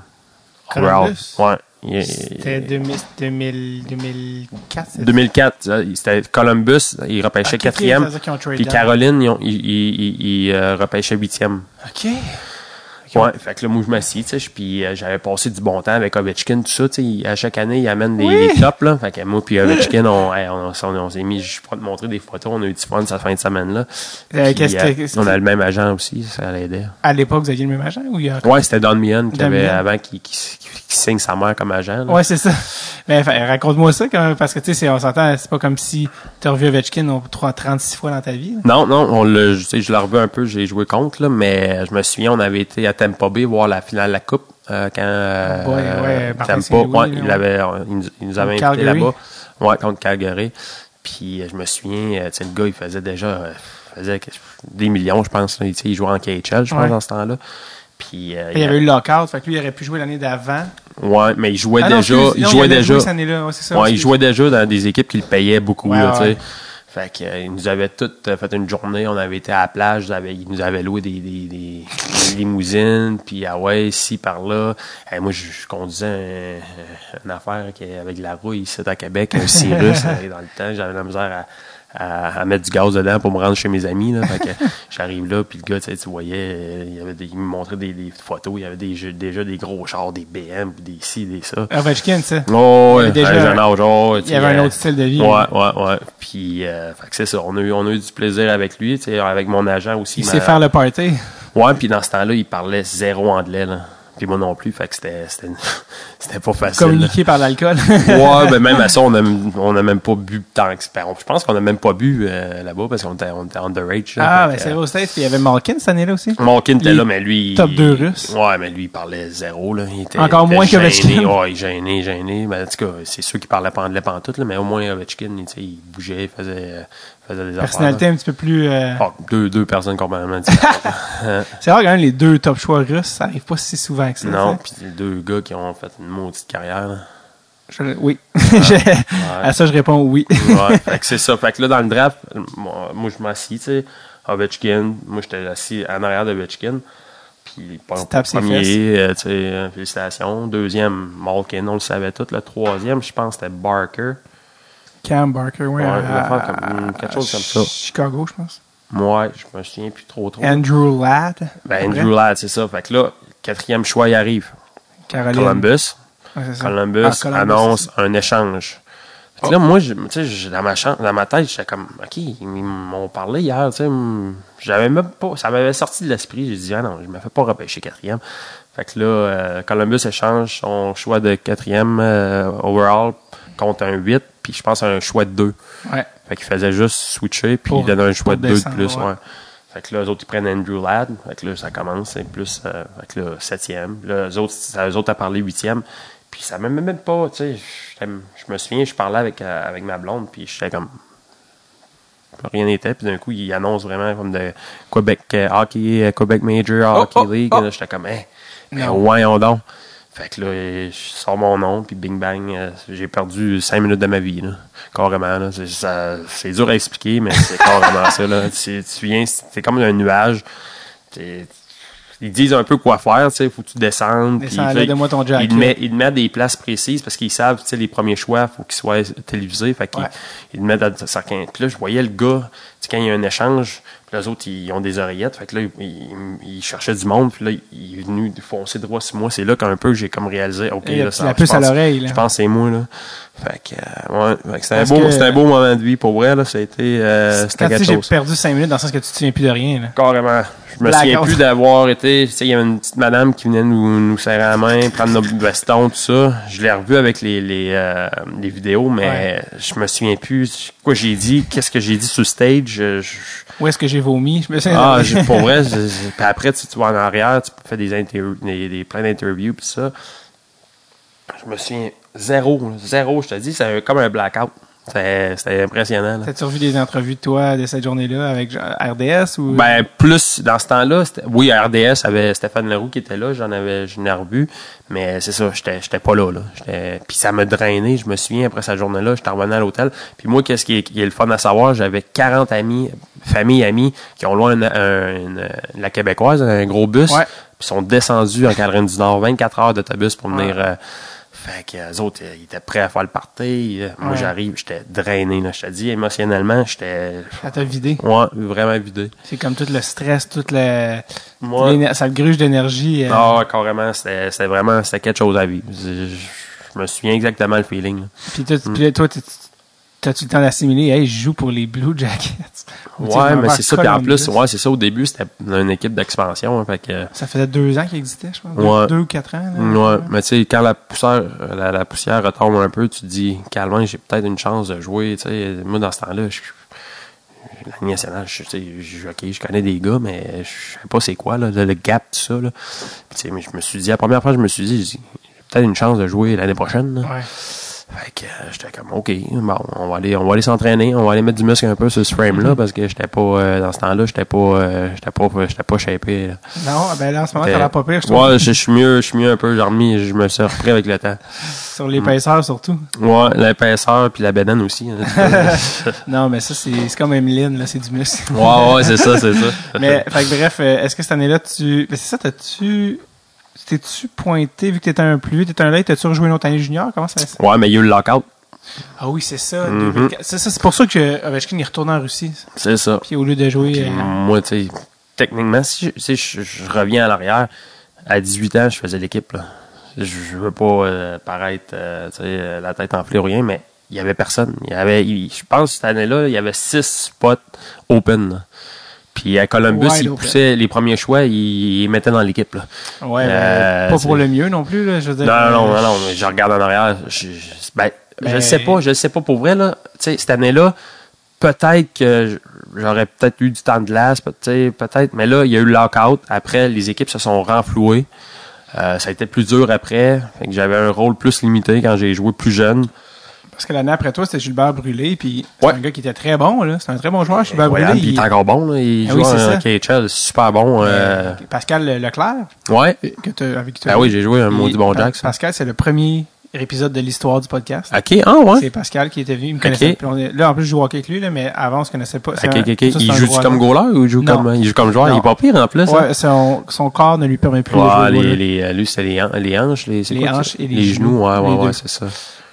Columbus? Ouais. Il- C'était 2000, 2000, 2004. c'est ça? 2004, ça, c'était Columbus, ils repêchaient quatrième. Puis. Caroline, ils, ils, ils, ils, euh, repêchaient huitième. OK. Ouais, fait que là, moi, je m'assis, tu sais, je- puis euh, j'avais passé du bon temps avec Ovechkin, tout ça, tu sais, à chaque année, il amène des, Oui. des tops, là. Fait que moi, puis Ovechkin, on, hey, on, on, on s'est mis, je pourrais te montrer des photos, on a eu du fun cette fin de semaine-là. Euh, euh, on a le même agent aussi, ça l'aidait. À l'époque, vous aviez le même agent ou il y a... Ouais, c'était Don Meehan qui avait, avant, qui, qui, qui- qui signe sa mère comme agent. là. Ouais, c'est ça. Mais enfin, raconte-moi ça, quand même, parce que, tu sais, on s'entend, c'est pas comme si t'as revu Ovechkin au- 3 36 fois dans ta vie. là. Non, non, on je l'ai revu un peu, j'ai joué contre, là, mais je me souviens, on avait été à Tampa Bay voir la finale de la Coupe, euh, quand, euh, ouais, Tampa, Saint-Louis, ouais, là, il, avait, il, nous, il nous avait invités là-bas. Ouais, contre Calgary. Puis, euh, je me souviens, euh, tu sais, le gars, il faisait déjà, euh, il faisait des millions, je pense, là. Il jouait en KHL, je pense, Ouais. dans ce temps-là. Puis, euh, Il y avait eu le lockout, fait que lui, il aurait pu jouer l'année d'avant. ouais, mais il jouait Ah déjà, il non, jouait avait déjà. joué cette année-là, ouais, c'est ça. Ouais, il jouait déjà dans des équipes qui le payaient beaucoup, Ouais, là. Fait que, euh, nous avait tout euh, fait une journée, on avait été à la plage, il avait- il nous avait loué des, des, des, des limousines, puis ah ouais, ici, par là. Eh, moi, je, je conduisais un- une affaire avec la rouille ici à Québec, un Cirrus, dans le temps, j'avais la misère à, à, à mettre du gaz dedans pour me rendre chez mes amis. Là, fait que j'arrive là, puis le gars, tu sais, tu voyais, il, avait des, il me montrait des, des photos, il y avait des, jeux- déjà des gros chars, des BM, des ci, des ça. Ovechkin, ça. Oh, Il y avait un âge, oh, Il y avait un autre style de vie. Ouais, ouais, ouais. Puis, euh, fait que c'est ça. On a, eu, on a eu du plaisir avec lui, tu sais, avec mon agent aussi. Il m'a- sait faire le party. Ouais, puis dans ce temps-là, il parlait zéro anglais, là. Puis moi non plus, fait que c'était, c'était, pas facile. Communiqué par l'alcool. Ouais, ben même à ça, on a, on a même pas bu tant que ben, Je pense qu'on a même pas bu euh, là-bas parce qu'on était, on était underage. là. ah, Fait ben c'est vrai States. Il y avait Malkin cette année-là aussi. Malkin était là, mais lui. top il- deux russe. Ouais, mais lui, il parlait zéro, là. Il était, Encore il était moins qu'Ovechkin. Ouais, il gêné, gêné. Ben, en tout cas, c'est sûr qu'il parlait pas anglais pantoute, là, mais au moins Ovechkin, il, il bougeait, il faisait, faisait des Personnalité affaires. un petit peu plus. euh. Ah, deux, deux personnes complètement différentes. C'est rare quand même les deux top choix russes, ça arrive pas si souvent que ça. non, puis les deux gars qui ont fait une maudite carrière, là. sais. Je- oui. Je- À ça, je réponds oui. ouais, fait que c'est ça. Fait que là, dans le draft, moi, moi, je m'assis, tu sais, Ovechkin. Moi, j'étais assis en arrière d'Ovechkin. Puis, premier, euh, tu sais, félicitations. Deuxième, Malkin, on le savait tout. Le troisième, je pense, c'était Barker. Cam Barker, oui. Ouais, à- quelque chose comme ça. Chicago, je pense. Moi, je me souviens plus trop trop. Andrew Ladd. Ben, Andrew Ladd, c'est ça. Fait que là, quatrième choix, il arrive. Caroline. Columbus. Ouais, Ah, Columbus, annonce un échange. Fait que là, moi, je- tu sais, je- dans ma chambre, dans ma tête, j'étais comme, OK, ils m'ont parlé hier, j'avais même pas, ça m'avait sorti de l'esprit. J'ai dit, ah non, je me fais pas repêcher quatrième. Fait que là, euh, Columbus échange son choix de quatrième euh, overall contre un 8, puis je pense un choix de 2. Ouais. Fait qu'il faisait juste switcher, puis Pour- il donnait un choix de 2 de plus. ouais. Ouais. Fait que là, eux autres, ils prennent Andrew Ladd. Fait que là, ça commence, c'est plus, euh, fait que là, septième. Là, eux autres, à eux autres à parler huitième. Puis ça m'aimait même pas, tu sais. Je me souviens, je parlais avec, euh, avec ma blonde, puis j'étais comme. Rien n'était, puis d'un coup, il annonce vraiment comme de Québec euh, Hockey, euh, Québec Major Oh, Hockey oh, League. oh. J'étais comme, hein, mais Non. voyons donc. Fait que là, je sors mon nom, puis bing bang, euh, j'ai perdu cinq minutes de ma vie, là. Carrément, là. C'est, ça- c'est dur à expliquer, mais c'est carrément ça, là. Tu, tu viens, c'est comme un nuage. T'es- ils disent un peu quoi faire, tu sais, faut que tu descendes. Descends, là, donne-moi ton. Ils te mettent, ils te mettent des places précises parce qu'ils savent, tu sais, les premiers choix, faut qu'ils soient télévisés. Fait qu'ils Ouais. ils te mettent à certains. Puis là, je voyais le gars, tu sais, quand il y a un échange, les autres, ils ont des oreillettes. Fait que là, ils, ils- cherchaient du monde. Puis là, il est venu foncer droit sur moi. C'est là qu'un peu, j'ai comme réalisé, OK, Et là, ça la puce à l'oreille, là. Je pense que c'est moi, là. Fait que, euh, ouais, c'était un beau, que- un beau moment de vie pour vrai, là. Ça a été, euh, c'était Quand tu j'ai perdu 5 minutes dans le sens que tu te souviens plus de rien. Là. Carrément. Je me souviens plus d'avoir été. Tu sais, il y avait une petite madame qui venait nous, nous serrer la main, prendre nos bastons, tout ça. Je l'ai revu avec les, les, euh, les vidéos, mais Ouais. je me souviens plus quoi j'ai dit, qu'est-ce que j'ai dit sur stage. Je- je- Où est-ce que j'ai vomi? Je me souviens. ah, j'ai- pour vrai, je- je- puis après, tu, tu vas en arrière, tu fais des des, des- plein d'interviews, puis ça. Je me souviens zéro, zéro, je te dis, c'est comme un blackout. C'était impressionnant. T'as-tu revu des entrevues de toi de cette journée-là avec RDS ou? Ben, plus dans ce temps-là, oui, RDS, avait Stéphane Leroux qui était là, j'en avais, je l'ai revu, mais c'est ça, j'étais, j'étais pas là, là. J'étais, puis ça m'a drainé, je me souviens, après cette journée-là, j'étais revenu à l'hôtel. Puis moi, qu'est-ce qui est, qui est le fun à savoir, j'avais 40 amis, famille, amis, qui ont loin une- la Québécoise, un gros bus, Ouais. puis sont descendus en Caroline du Nord, 24 heures d'autobus pour venir, Ouais. euh, fait que les autres, ils étaient prêts à faire le party. Moi, Ouais. j'arrive, j'étais drainé, là. Je te dis, émotionnellement, j'étais, Ça t'a vidé? ouais, vraiment vidé. C'est comme tout le stress, toute le. Moi- Ça le gruge d'énergie. euh, Ah, carrément, c'était vraiment c'était quelque chose à vivre. Je, me souviens exactement le feeling. là. Puis toi, tu- puis toi, t'as-tu le temps d'assimiler? Hey, je joue pour les Blue Jackets? Ouais, mais c'est ça. Puis en plus, ouais, c'est ça. Au début, c'était une équipe d'expansion. hein, fait que, Ça faisait deux ans qu'il existait, je pense. Deux, Ouais. deux ou quatre ans. là. ouais, mais tu sais, quand la poussière, la, la poussière retombe un peu, tu te dis, calmement, j'ai peut-être une chance de jouer. Tu sais, moi, dans ce temps-là, je la Ligue nationale, je, je, ok, je connais des gars, mais je sais pas c'est quoi, là, le, le gap, tout ça. Là. Puis, tu sais, mais je me suis dit, la première fois, je me suis dit, j'ai peut-être une chance de jouer l'année prochaine. là. Ouais. Fait que euh, j'étais comme OK, bon, on va aller on va aller s'entraîner, on va aller mettre du muscle un peu sur ce frame Mm-hmm. là parce que j'étais pas euh, dans ce temps-là, j'étais pas euh, j'étais pas j'étais pas shapé. là. Non, ben là, en ce moment, ça va pas pire, je trouve. Ouais, je suis mieux, je suis mieux un peu, j'ai remis, je me suis repris avec le temps. Sur l'épaisseur, surtout. Ouais, l'épaisseur puis la bédaine aussi. hein. Non, mais ça, c'est comme Emeline, là, c'est du muscle. ouais, ouais, c'est ça, c'est ça. Mais, fait que bref, est-ce que cette année-là, tu. Ben, c'est ça, t'as-tu. T'es-tu pointé, vu que t'étais un plus vieux, t'étais un late, t'as-tu rejoué une autre année junior? Comment ça se Ouais, mais il y a eu le lockout. Ah oui, c'est ça. Mhm. 2004. C'est ça, c'est pour ça que Ovechkin est retourné en Russie. C'est ça. Puis au lieu de jouer. Puis euh, moi, tu sais, techniquement, si je, si je, je reviens à l'arrière, à 18 ans, je faisais l'équipe. Je, je veux pas euh, paraître euh, euh, la tête enflée ou rien, mais il y avait personne. Il y avait, il- je pense cette année-là, il y avait six spots open. là. Puis à Columbus, Wide il open. poussait les premiers choix, il, il mettait dans l'équipe. là. ouais, ben, Euh, pas pour le mieux non plus, là. Je veux dire, Non, non, euh, non, non, mais je regarde en arrière. Je, je, ben, je Ben- sais pas, je sais pas pour vrai, là. Cette année-là, peut-être que j'aurais peut-être eu du temps de glace, peut-être, mais là, il y a eu le lockout. Après, les équipes se sont renflouées. Euh, ça a été plus dur après. Fait que j'avais un rôle plus limité quand j'ai joué plus jeune. Parce que l'année après toi, c'était Gilbert Brûlé, puis c'est Ouais. un gars qui était très bon, là. C'est un très bon joueur, Gilbert Brûlé. il est encore bon, là. Il Ah joue oui, c'est ça. KHL, super bon. euh, euh, Pascal Leclerc, ouais. que avec as Ah oui, j'ai joué un maudit bon Jack. ça. Pascal, c'est le premier épisode de l'histoire du podcast. Ok, ah ouais. C'est Pascal qui était venu, il me connaissait. Là, en plus, je joue hockey avec lui, là, mais avant, on se connaissait pas. C'est Ok, un- ok, ok. ça, c'est Il un gros comme goaler ou il joue Non. comme, il joue comme joueur? Non. Il est pas pire en plus, hein? Ouais, son, son corps ne lui permet plus de jouer. les, les, euh, lui, c'était les, les hanches, les, c'est Les quoi, hanches et les genoux, ouais, ouais, les ouais, c'est ça.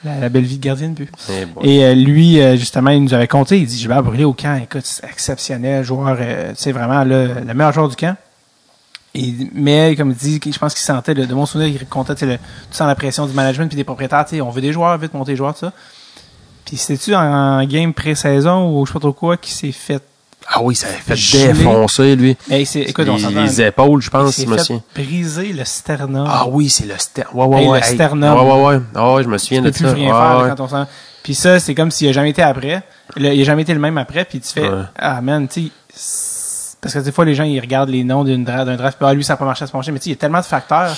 La, la belle vie de gardien de but. Eh. Et euh, lui, euh, justement, il nous avait compté, il dit, Gilbert Brûlé au camp, écoute, c'est exceptionnel, joueur, euh, tu sais, vraiment le, le meilleur joueur du camp. Et, mais, comme il dit, je pense qu'il sentait, de, de mon souvenir, il comptait, le- tu sens la pression du management puis des propriétaires, on veut des joueurs, vite monter les joueurs, tout ça. Puis c'était-tu en, en game pré-saison ou je sais pas trop quoi qui s'est fait... Ah oui, ça a fait défoncer, lui. Il écoute, on les, épaules, je il pense, fait souviens. briser le sternum. Ah oui, c'est le sternum. Ouais, ouais, Hey, ouais. le hey. sternum. Ouais, ouais, ouais. Ah je me souviens tu de peux plus ça. rien Ouais, faire ouais. quand on sent. Puis ça, c'est comme s'il a jamais été après. Il a jamais été le même après. Puis tu fais, Ouais. ah man, tu parce que des fois les gens ils regardent les noms d'une dra- d'un draft, puis ah lui ça a pas marché, a pas marché. Mais tu sais, il y a tellement de facteurs.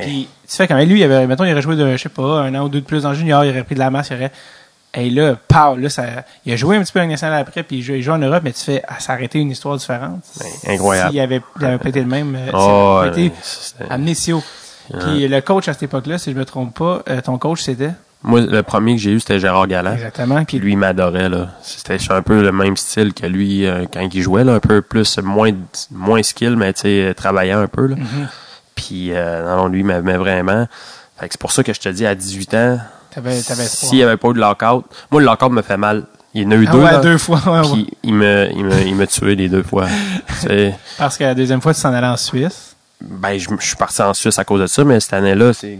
Puis tu fais quand même lui, il avait, mettons, il aurait joué de, je sais pas, un an ou deux de plus dans junior, il aurait pris de la masse, il aurait. Et là, pow, là, ça, il a joué un petit peu à nationale après, puis il joue, il joue en Europe, mais tu fais, ah, été une histoire différente. Ben, incroyable. S'il avait, il avait pas été le même, euh, Oh, avait été c'était- amené si haut. Puis le coach à cette époque-là, si je me trompe pas, euh, ton coach c'était? Moi, le premier que j'ai eu, c'était Gérard Galland. exactement. Puis lui, il m'adorait, là. C'était un peu le même style que lui euh, quand il jouait, là. Un peu plus, moins, moins skill, mais tu sais, travaillant un peu, là. Mhm. Puis, euh, non, non, lui, il m'aimait vraiment. Fait que c'est pour ça que je te dis, à 18 ans, t'avais t'avais s'il n'y avait pas eu de lockout, moi, le lockout me fait mal. Il y en a eu Ah deux, ouais, là. deux fois. ouais, il me, il me, il m'a tué les deux fois. Parce que la deuxième fois, tu s'en allais en Suisse. Ben, je, je suis parti en Suisse à cause de ça, mais cette année-là, c'est,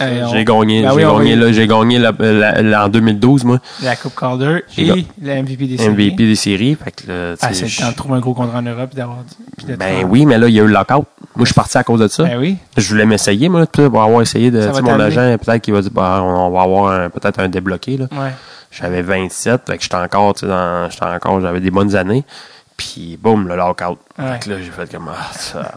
on- j'ai gagné, Ben j'ai oui, gagné, là, j'ai gagné la- la- la- en 2012, moi, La Coupe Calder et la MVP des séries. MVP des séries. Fait que, là, tu Ah, c'est trouver un gros contrat en Europe d'avoir ben en- oui, mais là, il y a eu le lockout. Moi, je suis parti à cause de ça. Ben oui. Je voulais m'essayer, moi, pour avoir essayé de, mon agent, peut-être qu'il va dire, bah, on, va avoir peut-être un débloqué, là. Ouais. J'avais 27, fait que j'étais encore, tu sais, j'étais encore, j'avais des bonnes années. Puis, boum, le lockout. Ouais. Fait que là, j'ai fait comme, ah, ça,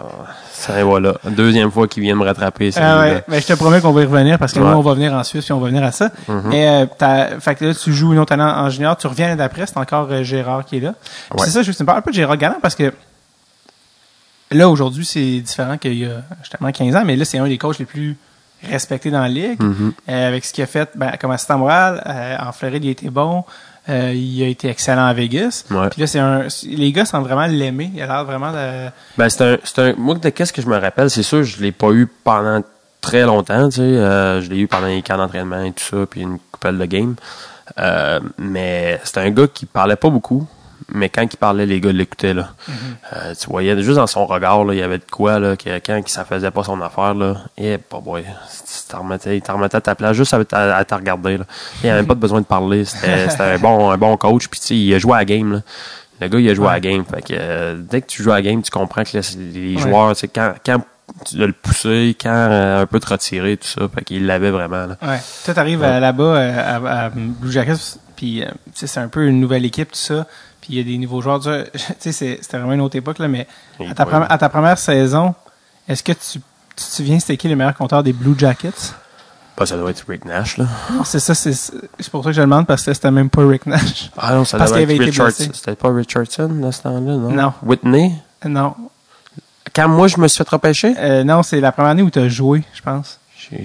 ça, voilà. Deuxième fois qu'il vient me rattraper, Ah ouais, ben, je te promets qu'on va y revenir parce que Ouais. nous, on va venir en Suisse puis on va venir à ça. Mhm. Et euh, fait que là, tu joues une autre année en junior, tu reviens d'après, c'est encore euh, Gérard qui est là. Ouais. C'est ça, je veux me parler un peu de Gérard Galland parce que là, aujourd'hui, c'est différent qu'il y a justement 15 ans, mais là, c'est un des coachs les plus respectés dans la ligue. Mhm. Euh, avec ce qu'il a fait ben, comme assistant moral, en Floride, il a été bon. Euh, il a été excellent à Vegas. Ouais. Puis là, c'est un. Les gars semblent vraiment l'aimer. Il a l'air vraiment de. Ben, c'est un, c'est un, moi, de qu'est-ce que je me rappelle, c'est sûr, je l'ai pas eu pendant très longtemps, tu sais, euh, je l'ai eu pendant les camps d'entraînement et tout ça, puis une coupelle de game. Euh, mais c'est un gars qui parlait pas beaucoup, mais quand il parlait, les gars l'écoutaient, là. Euh, tu voyais juste dans son regard, là, il y avait de quoi, là, que quand ça faisait pas son affaire, là, et pas boy, il t'en remettait à ta place juste à, à, à te regarder, là. Il avait même pas de besoin de parler, c'était, un bon, un bon coach, puis il a joué à la game, là. Le gars, il a joué à la game. Fait que euh, dès que tu joues à la game, tu comprends que c'est- les Ouais. joueurs, sais, quand, quand tu dois le pousser, quand euh, un peu te retirer, tout ça. Fait qu'il l'avait vraiment. Là. Ouais. Toi, t'arrives Ouais. là-bas à, à Blue Jackets, puis c'est un peu une nouvelle équipe, tout ça. Puis il y a des nouveaux joueurs. Tu sais, c'était vraiment une autre époque, là, mais à ta, première, à ta première saison, est-ce que tu, tu te souviens c'était qui les meilleurs compteurs des Blue Jackets? Bah, ça doit être Rick Nash, là. Non, c'est ça, c'est c'est pour ça que je le demande, parce que c'était même pas Rick Nash. Ah non, ça Parce doit être Richardson. C'était pas Richardson, dans ce temps-là, non? Non. Whitney? Non. Quand moi, je me suis fait repêcher? Euh, non, c'est la première année où tu as joué, je pense. J'ai-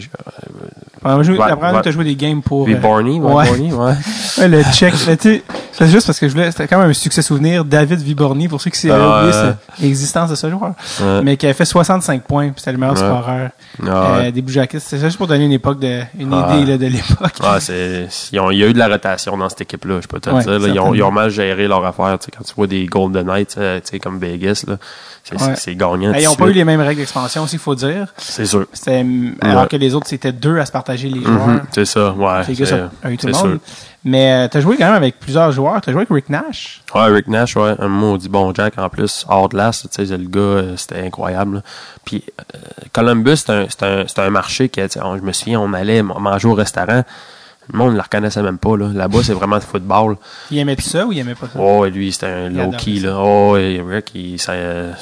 La première, tu as joué des games pour. Puis euh, Barney, ouais, ouais. Barney, ouais. Ouais, le check. C'est juste parce que je voulais. C'était quand même un succès souvenir. David Viborny, pour ceux qui s'est Ah, oublié l'existence de ce joueur. Mais qui avait fait 65 points. puis C'était le meilleur scoreur Ah, euh, des Blue Jackets. C'est juste pour donner une époque de, une Ah. idée là, de l'époque. Ah, c'est, ils ont- il y a eu de la rotation dans cette équipe-là, je peux te le Ouais, dire. là. Ils, ont, certainement. ils ont mal géré leur affaire. tu sais, Quand tu vois des Golden Knights, euh, tu sais, comme Vegas, là, c'est, gagnant. Ils n'ont pas eu les mêmes règles d'expansion aussi, il faut dire. C'est sûr. C'était, alors. Que les autres, c'était deux à se partager les joueurs. Mhm, c'est ça, ouais. C'est- tout le. Mais tu as joué quand même avec plusieurs joueurs. Tu as joué avec Rick Nash. Ouais, Rick Nash, ouais, un maudit bon Jack en plus, hors de tu sais, le gars, euh, c'était incroyable. là. Puis euh, Columbus, c'est un, un, un marché on- je me souviens, on allait manger au restaurant, le monde ne le reconnaissait même pas, là. Là-bas, c'est vraiment de football. Il aimait tout ça ou il aimait pas ça? Oh, lui, c'était un low-key, là. Oh, et Rick, il, ça, euh,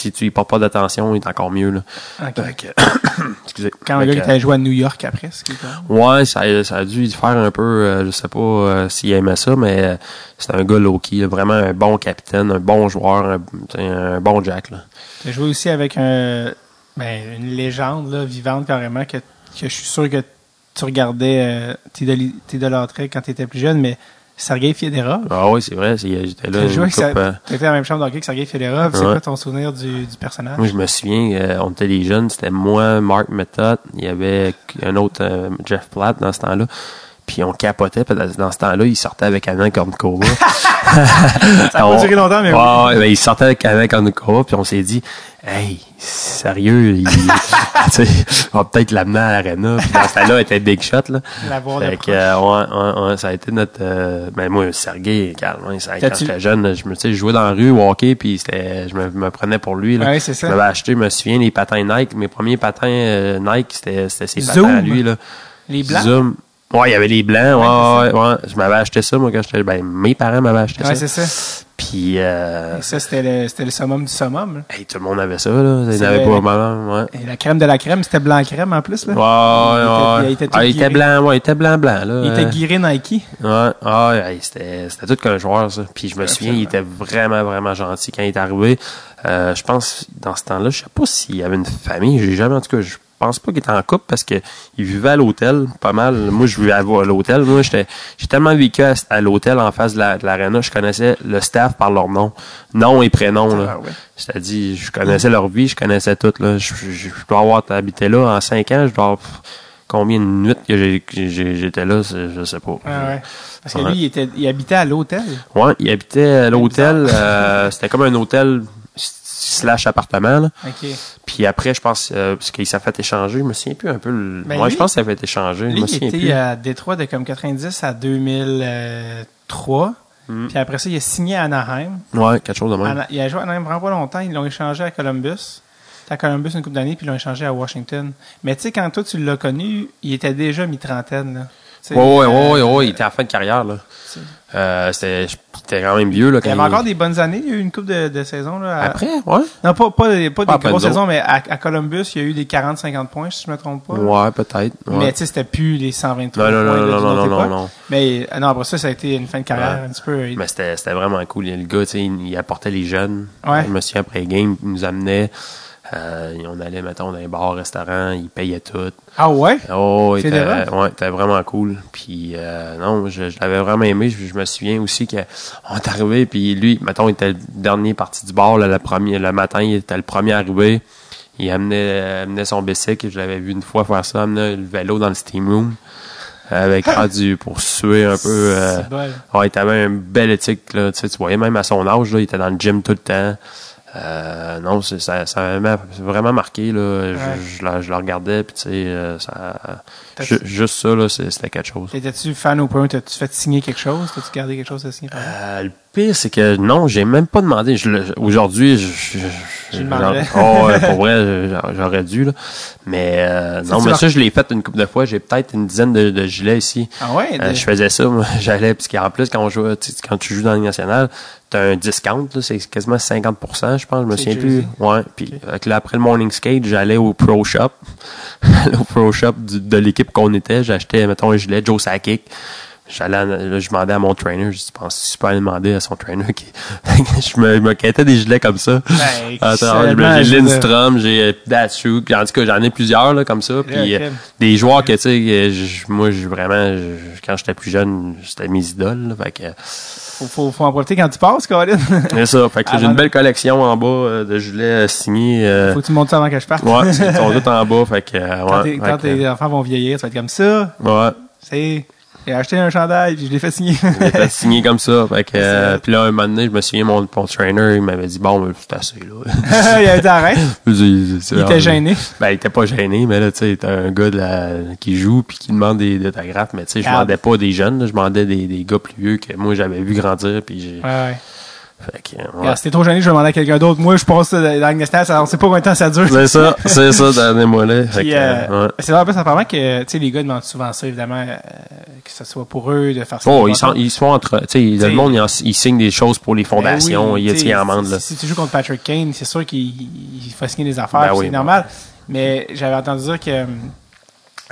si tu y portes pas d'attention, il est encore mieux, là. Excusez. Quand le gars allait jouer à New York après, ce qui Ouais, ça, a- ça a dû y faire un peu, euh, je sais pas euh, s'il aimait ça, mais euh, c'est un gars low-key, vraiment un bon capitaine, un bon joueur, un, bon Jack. Tu as joué aussi avec un, ben, une légende là, vivante carrément que, que je suis sûr que tu regardais, euh, t'idoli- t'idolâtrais quand tu étais plus jeune, mais Sergei Fedorov. Ah oui, c'est vrai, j'étais Tu là. une joué avec coupe, euh, t'étais dans la même chambre d'hockey que Sergei Fedorov. C'est Ouais. quoi ton souvenir du, du personnage? moi, je me souviens, euh, on était des jeunes, c'était moi, Mark Method, il y avait un autre euh, Jeff Platt dans ce temps-là. Puis on capotait, dans ce temps-là, il sortait avec Anna Kornikova. Ça a pas duré longtemps, mais oui. Ouais, ouais, ben, il sortait avec Anna Kornikova, puis on s'est dit, hey, sérieux, il, on va peut-être l'amener à l'arena. Puis dans ce temps-là, elle était big shot, là. Fait que, euh, ça a été notre, euh, ben moi, Sergei, calme, hein, quand j'étais jeune, je me, je jouais dans la rue au hockey, puis c'était, je me, me prenais pour lui, là. Ouais, c'est ça. Je m'avais acheté, je me souviens, les patins Nike, mes premiers patins euh, Nike, c'était, c'était ses Zoom. patins à lui, là. Les blancs? Zoom. Ouais, il y avait les blancs, Ouais, ouais, ouais, ouais. Je m'avais acheté ça, moi, quand j'étais, ben, mes parents m'avaient acheté Ouais, ça. c'est ça. Puis, euh, Et ça, c'était le, c'était le summum du summum. hey, tout le monde avait ça, là. Ils n'avaient pas vraiment, ouais. Et la crème de la crème, c'était blanc crème en plus. Là. Ouais, ouais, Il était- il était tout Ah, il était blanc, ouais, il était blanc, blanc, là. Il était guiré Nike. Ouais, ah, hey, c'était tout qu'un joueur, ça. Puis je me souviens, il était vraiment, vraiment gentil quand il est arrivé. Euh, je pense, dans ce temps-là, je sais pas s'il y avait une famille. J'ai jamais, en tout cas, je pense pas qu'il était en couple parce que il vivait à l'hôtel pas mal. Moi, je vivais à, à l'hôtel. Moi, j'étais, j'ai tellement vécu à, à l'hôtel en face de la, de l'aréna, je connaissais le staff par leur nom, nom et prénom. Là. Ah ouais. C'est-à-dire, je connaissais leur vie, je connaissais tout. Là. Je, je, je dois avoir habité là en cinq ans. Je dois avoir, combien de nuits que j'ai, que j'ai- j'étais là, je sais pas. Ah ouais. Parce que Ouais. lui, il, était, il habitait à l'hôtel? Ouais, il habitait à l'hôtel. euh, c'était comme un hôtel slash appartement. Là. Puis après, je pense, euh, parce qu'il s'est fait échanger, je me souviens plus un peu. Le... Ben, ouais, lui- je pense ça avait été échangé. Lui, je me il était plus. à Détroit de comme 90 à 2003. Mm. Puis après ça, il a signé à Anaheim. Ouais, quelque chose de même. Il a joué à Anaheim vraiment pas longtemps. Ils l'ont échangé à Columbus. À Columbus une couple d'années, puis ils l'ont échangé à Washington. Mais tu sais, quand toi, tu l'as connu, il était déjà mi-trentaine. là. Ouais, ouais, ouais, il était à la fin de carrière, là. Euh, c'était, quand même vieux, là, Il y avait encore des bonnes années. Il y a eu une couple de, de saisons. Là, à- Après, ouais. Non, pas, pas, des- pas Pas des grosses saisons, mais à, à Columbus, il y a eu des 40-50 points, si je me trompe pas. Ouais, peut-être. ouais. Mais tu sais, c'était plus les 123 Non, non, points non, non, non, non, non, non. Mais euh, non, après ça, ça a été une fin de carrière Ouais. un petit peu. il- Mais c'était, c'était vraiment cool. Le gars, tu sais, il, il apportait les jeunes. Ouais. Je me souviens, après les games, il nous amenait. Euh, on allait, mettons, dans les bars, restaurants, il payait tout. Ah ouais? Oh, il était, Fédéral? ouais, c'était vraiment cool. Puis euh, non, je, je l'avais vraiment aimé. Je, je me souviens aussi que on est arrivé, puis lui, mettons, il était le dernier parti du bar, là, le premier, le matin, il était le premier arrivé. Il amenait, amenait son bicycle, je l'avais vu une fois faire ça, amenait le vélo dans le steam room. Avec rendu pour suer un peu. euh. Ouais, il avait un bel éthique, là. Tu, sais, tu voyais même à son âge, là, il était dans le gym tout le temps. Euh, non, c'est- ça, ça m'a vraiment marqué, là. Je, je, le- je le regardais, puis tu sais, euh, ça, juste ça, là, c'était quelque chose. Étais-tu fan au point? T'as-tu fait signer quelque chose? T'as-tu gardé quelque chose à signer? Euh, le pire, c'est que non, j'ai même pas demandé. Aujourd'hui, je, oh, pour vrai, j'a- j'aurais dû, là. Mais euh, non, mais ça, je l'ai fait une couple de fois. J'ai peut-être une dizaine de, de gilets ici. Ah ouais? Euh, je faisais ça, moi. J'allais, parce qu'en plus, quand on joue, quand tu joues dans Ligue nationale, t'as un discount, c'est quasiment 50%, je pense, je me souviens plus. Ouais. Puis, là, après le morning skate, j'allais au Pro Shop. au Pro Shop du- de l'équipe qu'on était, j'achetais, mettons, un gilet Joe Sakic. J'allais, là, je demandais à mon trainer, je pense, super aller demander à son trainer qui, je me, je me quittais des gilets comme ça. Ben, Attends, j'ai je Lindstrom, j'ai euh, Datsuk, en tout cas, j'en ai plusieurs, là, comme ça. Puis, euh, des joueurs que, tu sais, que je- moi, j'ai vraiment, je- quand j'étais plus jeune, c'était mes idoles, là, fait que, Faut, faut, faut en profiter quand tu passes, Colin. c'est ça. Fait que j'ai une belle collection en bas euh, de gilets signés. euh, faut que tu montes ça avant que je parte. ouais, ils sont tous en bas, fait que, euh, quand ouais. tes, fait quand que, tes enfants vont vieillir, tu vas être comme ça. ouais. C'est. J'ai acheté un chandail, puis je l'ai fait signer. J'ai fait signer comme ça. Fait que, euh, C'est- puis là, un moment donné, je me souviens, mon, mon trainer, il m'avait dit, bon, c'est assez, là. il a été arrêté. Je dis, c'est- Il était gêné. Ben, il était pas gêné, mais là, tu sais, un gars de la- qui joue puis qui demande des des autographes, mais tu sais, je demandais pas des jeunes, je demandais des, des gars plus vieux que moi, j'avais vu grandir, puis j'ai... Ouais, ouais. Ouais. T'es trop gêné, je vais demander à quelqu'un d'autre. Moi, je passe dans la Ligue nationale, ça- on sait pas combien de temps ça dure. C'est ça, c'est ça, donnez-moi là. Fait Puis, que, euh, ouais. C'est vrai, en plus, apparemment que, tu sais, les gars demandent souvent ça, évidemment, euh, que ce soit pour eux, de faire ça. Oh, ils, sont, ils se font entre. Tu sais, le monde, ils, en- ils signent des choses pour les fondations. Ben oui, il y a t'sais, des amendes, là. Si, si tu joues contre Patrick Kane, c'est sûr qu'il il faut signer des affaires, Ben oui, c'est normal. Mais j'avais entendu dire que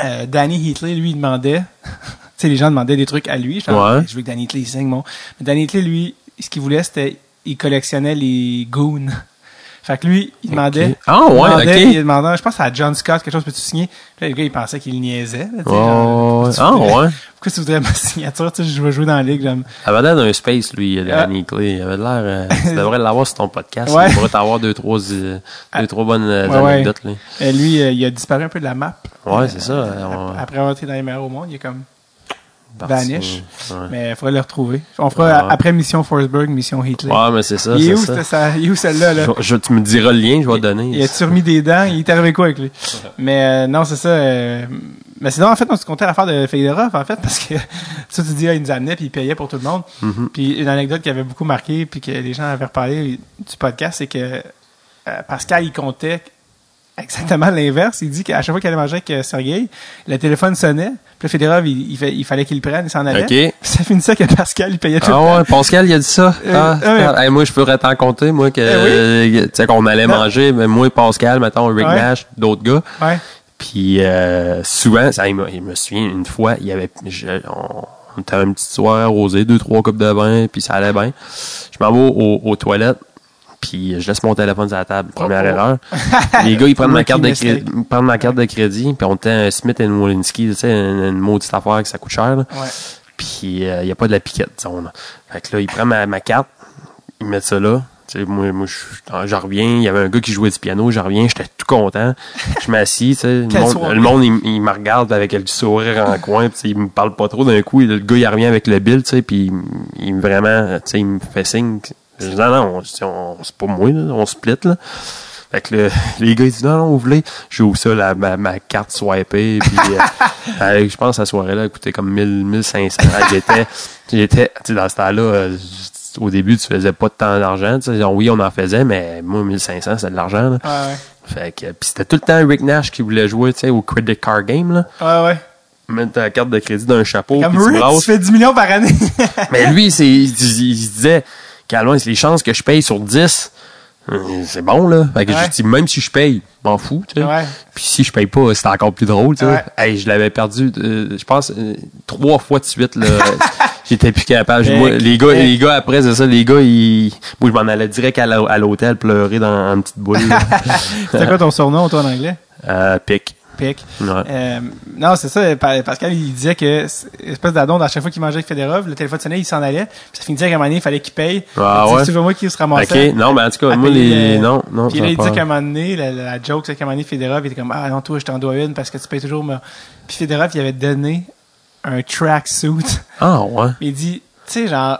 euh, Danny Heatley, lui, il demandait, tu sais, les gens demandaient des trucs à lui. Je, Ouais. je veux que Danny Heatley signe, mon. Mais Danny Heatley, lui, ce qu'il voulait, c'était, il collectionnait les goons. Fait que lui, il demandait. Ah, ouais, il demandait. Il demandait, je pense à John Scott, quelque chose, peux-tu signer? Là, le gars, il pensait qu'il niaisait. sais, Oh, ouais. tu ah, ouais. Pourquoi tu voudrais ma signature? Tu sais, je veux jouer dans la ligue, j'aime. Il avait l'air d'un space, lui, Ah. Danny Clay. Il avait l'air. euh, tu devrais l'avoir sur ton podcast. Ouais. Il devrait t'avoir deux, trois, euh, deux, trois bonnes euh, Ouais, ouais. anecdotes, là. Et lui, euh, il a disparu un peu de la map. Ouais, c'est ça. Après avoir été dans les meilleurs au monde, il est comme. Vanish. Ouais. Mais il faudrait le retrouver. On fera Ouais. après Mission Forsberg, Mission Heatley. Ouais, mais c'est ça. il est c'est où, ça. c'était ça? Il est où celle-là? Là? Je, je- tu me diras le lien, je vais le donner. Il a-tu remis des dents? Il est arrivé quoi avec lui? Mais euh, non, c'est ça. euh, mais sinon, en fait, on se comptait l'affaire de Fedorov, en fait, parce que ça, tu dis, ah, il nous amenait puis il payait pour tout le monde. Mhm. Puis une anecdote qui avait beaucoup marqué puis que les gens avaient reparlé du podcast, c'est que euh, Pascal, il comptait exactement l'inverse. Il dit qu'à chaque fois qu'il allait manger avec Sergei, le téléphone sonnait. Puis là, Fedorov, il, il, fait- il fallait qu'il le prenne, il s'en allait. OK. Puis ça finissait que Pascal, il payait tout Ah ouais, Pascal, il a dit ça. Euh, Ah, ouais. hey, moi, je pourrais t'en compter, moi, que, Eh euh, tu sais, qu'on allait Non. manger, mais moi, Pascal, mettons, Rick Ouais. Nash, d'autres gars. Ouais. Puis, euh, souvent, ça, il, me, il me souvient, une fois, il y avait, je- on, on était un petit soir arrosé, deux, trois cupes de vin, puis ça allait bien. Je m'en vais aux, aux toilettes, puis je laisse mon téléphone sur la table. Première oh. erreur. Les gars, ils prennent ma carte de crédit, prennent ma carte de crédit, puis on était un Smith Wolinski, tu sais, une, une maudite affaire que ça coûte cher. là. Ouais. Puis il n'y a pas de la piquette, disons. Là. Fait que là, ils prennent ma, ma carte, ils mettent ça là. Tu sais, moi, moi je- j'en reviens, il y avait un gars qui jouait du piano, j'en reviens, j'étais tout content. Je m'assis, tu sais, le monde, le monde, il, il me regarde avec le sourire en coin, sais, il me parle pas trop d'un coup, et le gars, il revient avec le bill, tu sais, puis il, il me vraiment, il me fait signe. Je dis, non, non, on- on- c'est pas moi, là, on split, là. Fait que le- les gars, ils disent, non, non, vous voulez, j'ouvre ça, la, ma, ma carte swipée, puis euh, euh, je pense que la soirée-là, elle coûtait comme 1000, 1500. Ah, J'étais, j'étais, tu sais, dans ce temps-là, euh, au début, tu faisais pas de temps d'argent, tu sais, genre, oui, on en faisait, mais moi, 1500, c'est de l'argent, là. Ouais, Fait que, pis c'était tout le temps Rick Nash qui voulait jouer, tu sais, au credit card game, là. ouais. Ouais. Mettre ta carte de crédit dans un chapeau, Comme puis tu Rick, tu fais 10 millions par année. Mais lui, c'est, il, il- il se disait, Calvin, c'est les chances que je paye sur 10, euh, c'est bon, là. Fait que Ouais. je dis, même si je paye, m'en fous, tu sais. Ouais. Puis si je paye pas, c'est encore plus drôle, tu sais. Ouais. Hey, je l'avais perdu, euh, je pense, euh, trois fois de suite, là. J'étais plus capable. Moi, les gars, les gars, après, c'est ça, les gars, ils, moi, je m'en allais direct à l'hôtel pleurer dans une petite boule. C'était quoi ton surnom, toi, en anglais? euh, pic. Ouais. Euh, non, c'est ça. Pa- Pascal, il disait que, c'est- espèce d'adon, à chaque fois qu'il mangeait avec Federov, le téléphone sonnait, il s'en allait. Puis ça finissait qu'à un moment donné, il fallait qu'il paye. Ah ouais? C'est moi qui se ramassait. Ok, non, mais en tout cas, moi, les, le- non, non, Puis là, il disait qu'à un moment donné, la, la joke, c'est qu'à un moment donné, Federov, il était comme, ah non, toi, je t'en dois une parce que tu payes toujours. ma- Puis Federov, il avait donné un tracksuit. Ah, ouais. Il dit, tu sais, genre,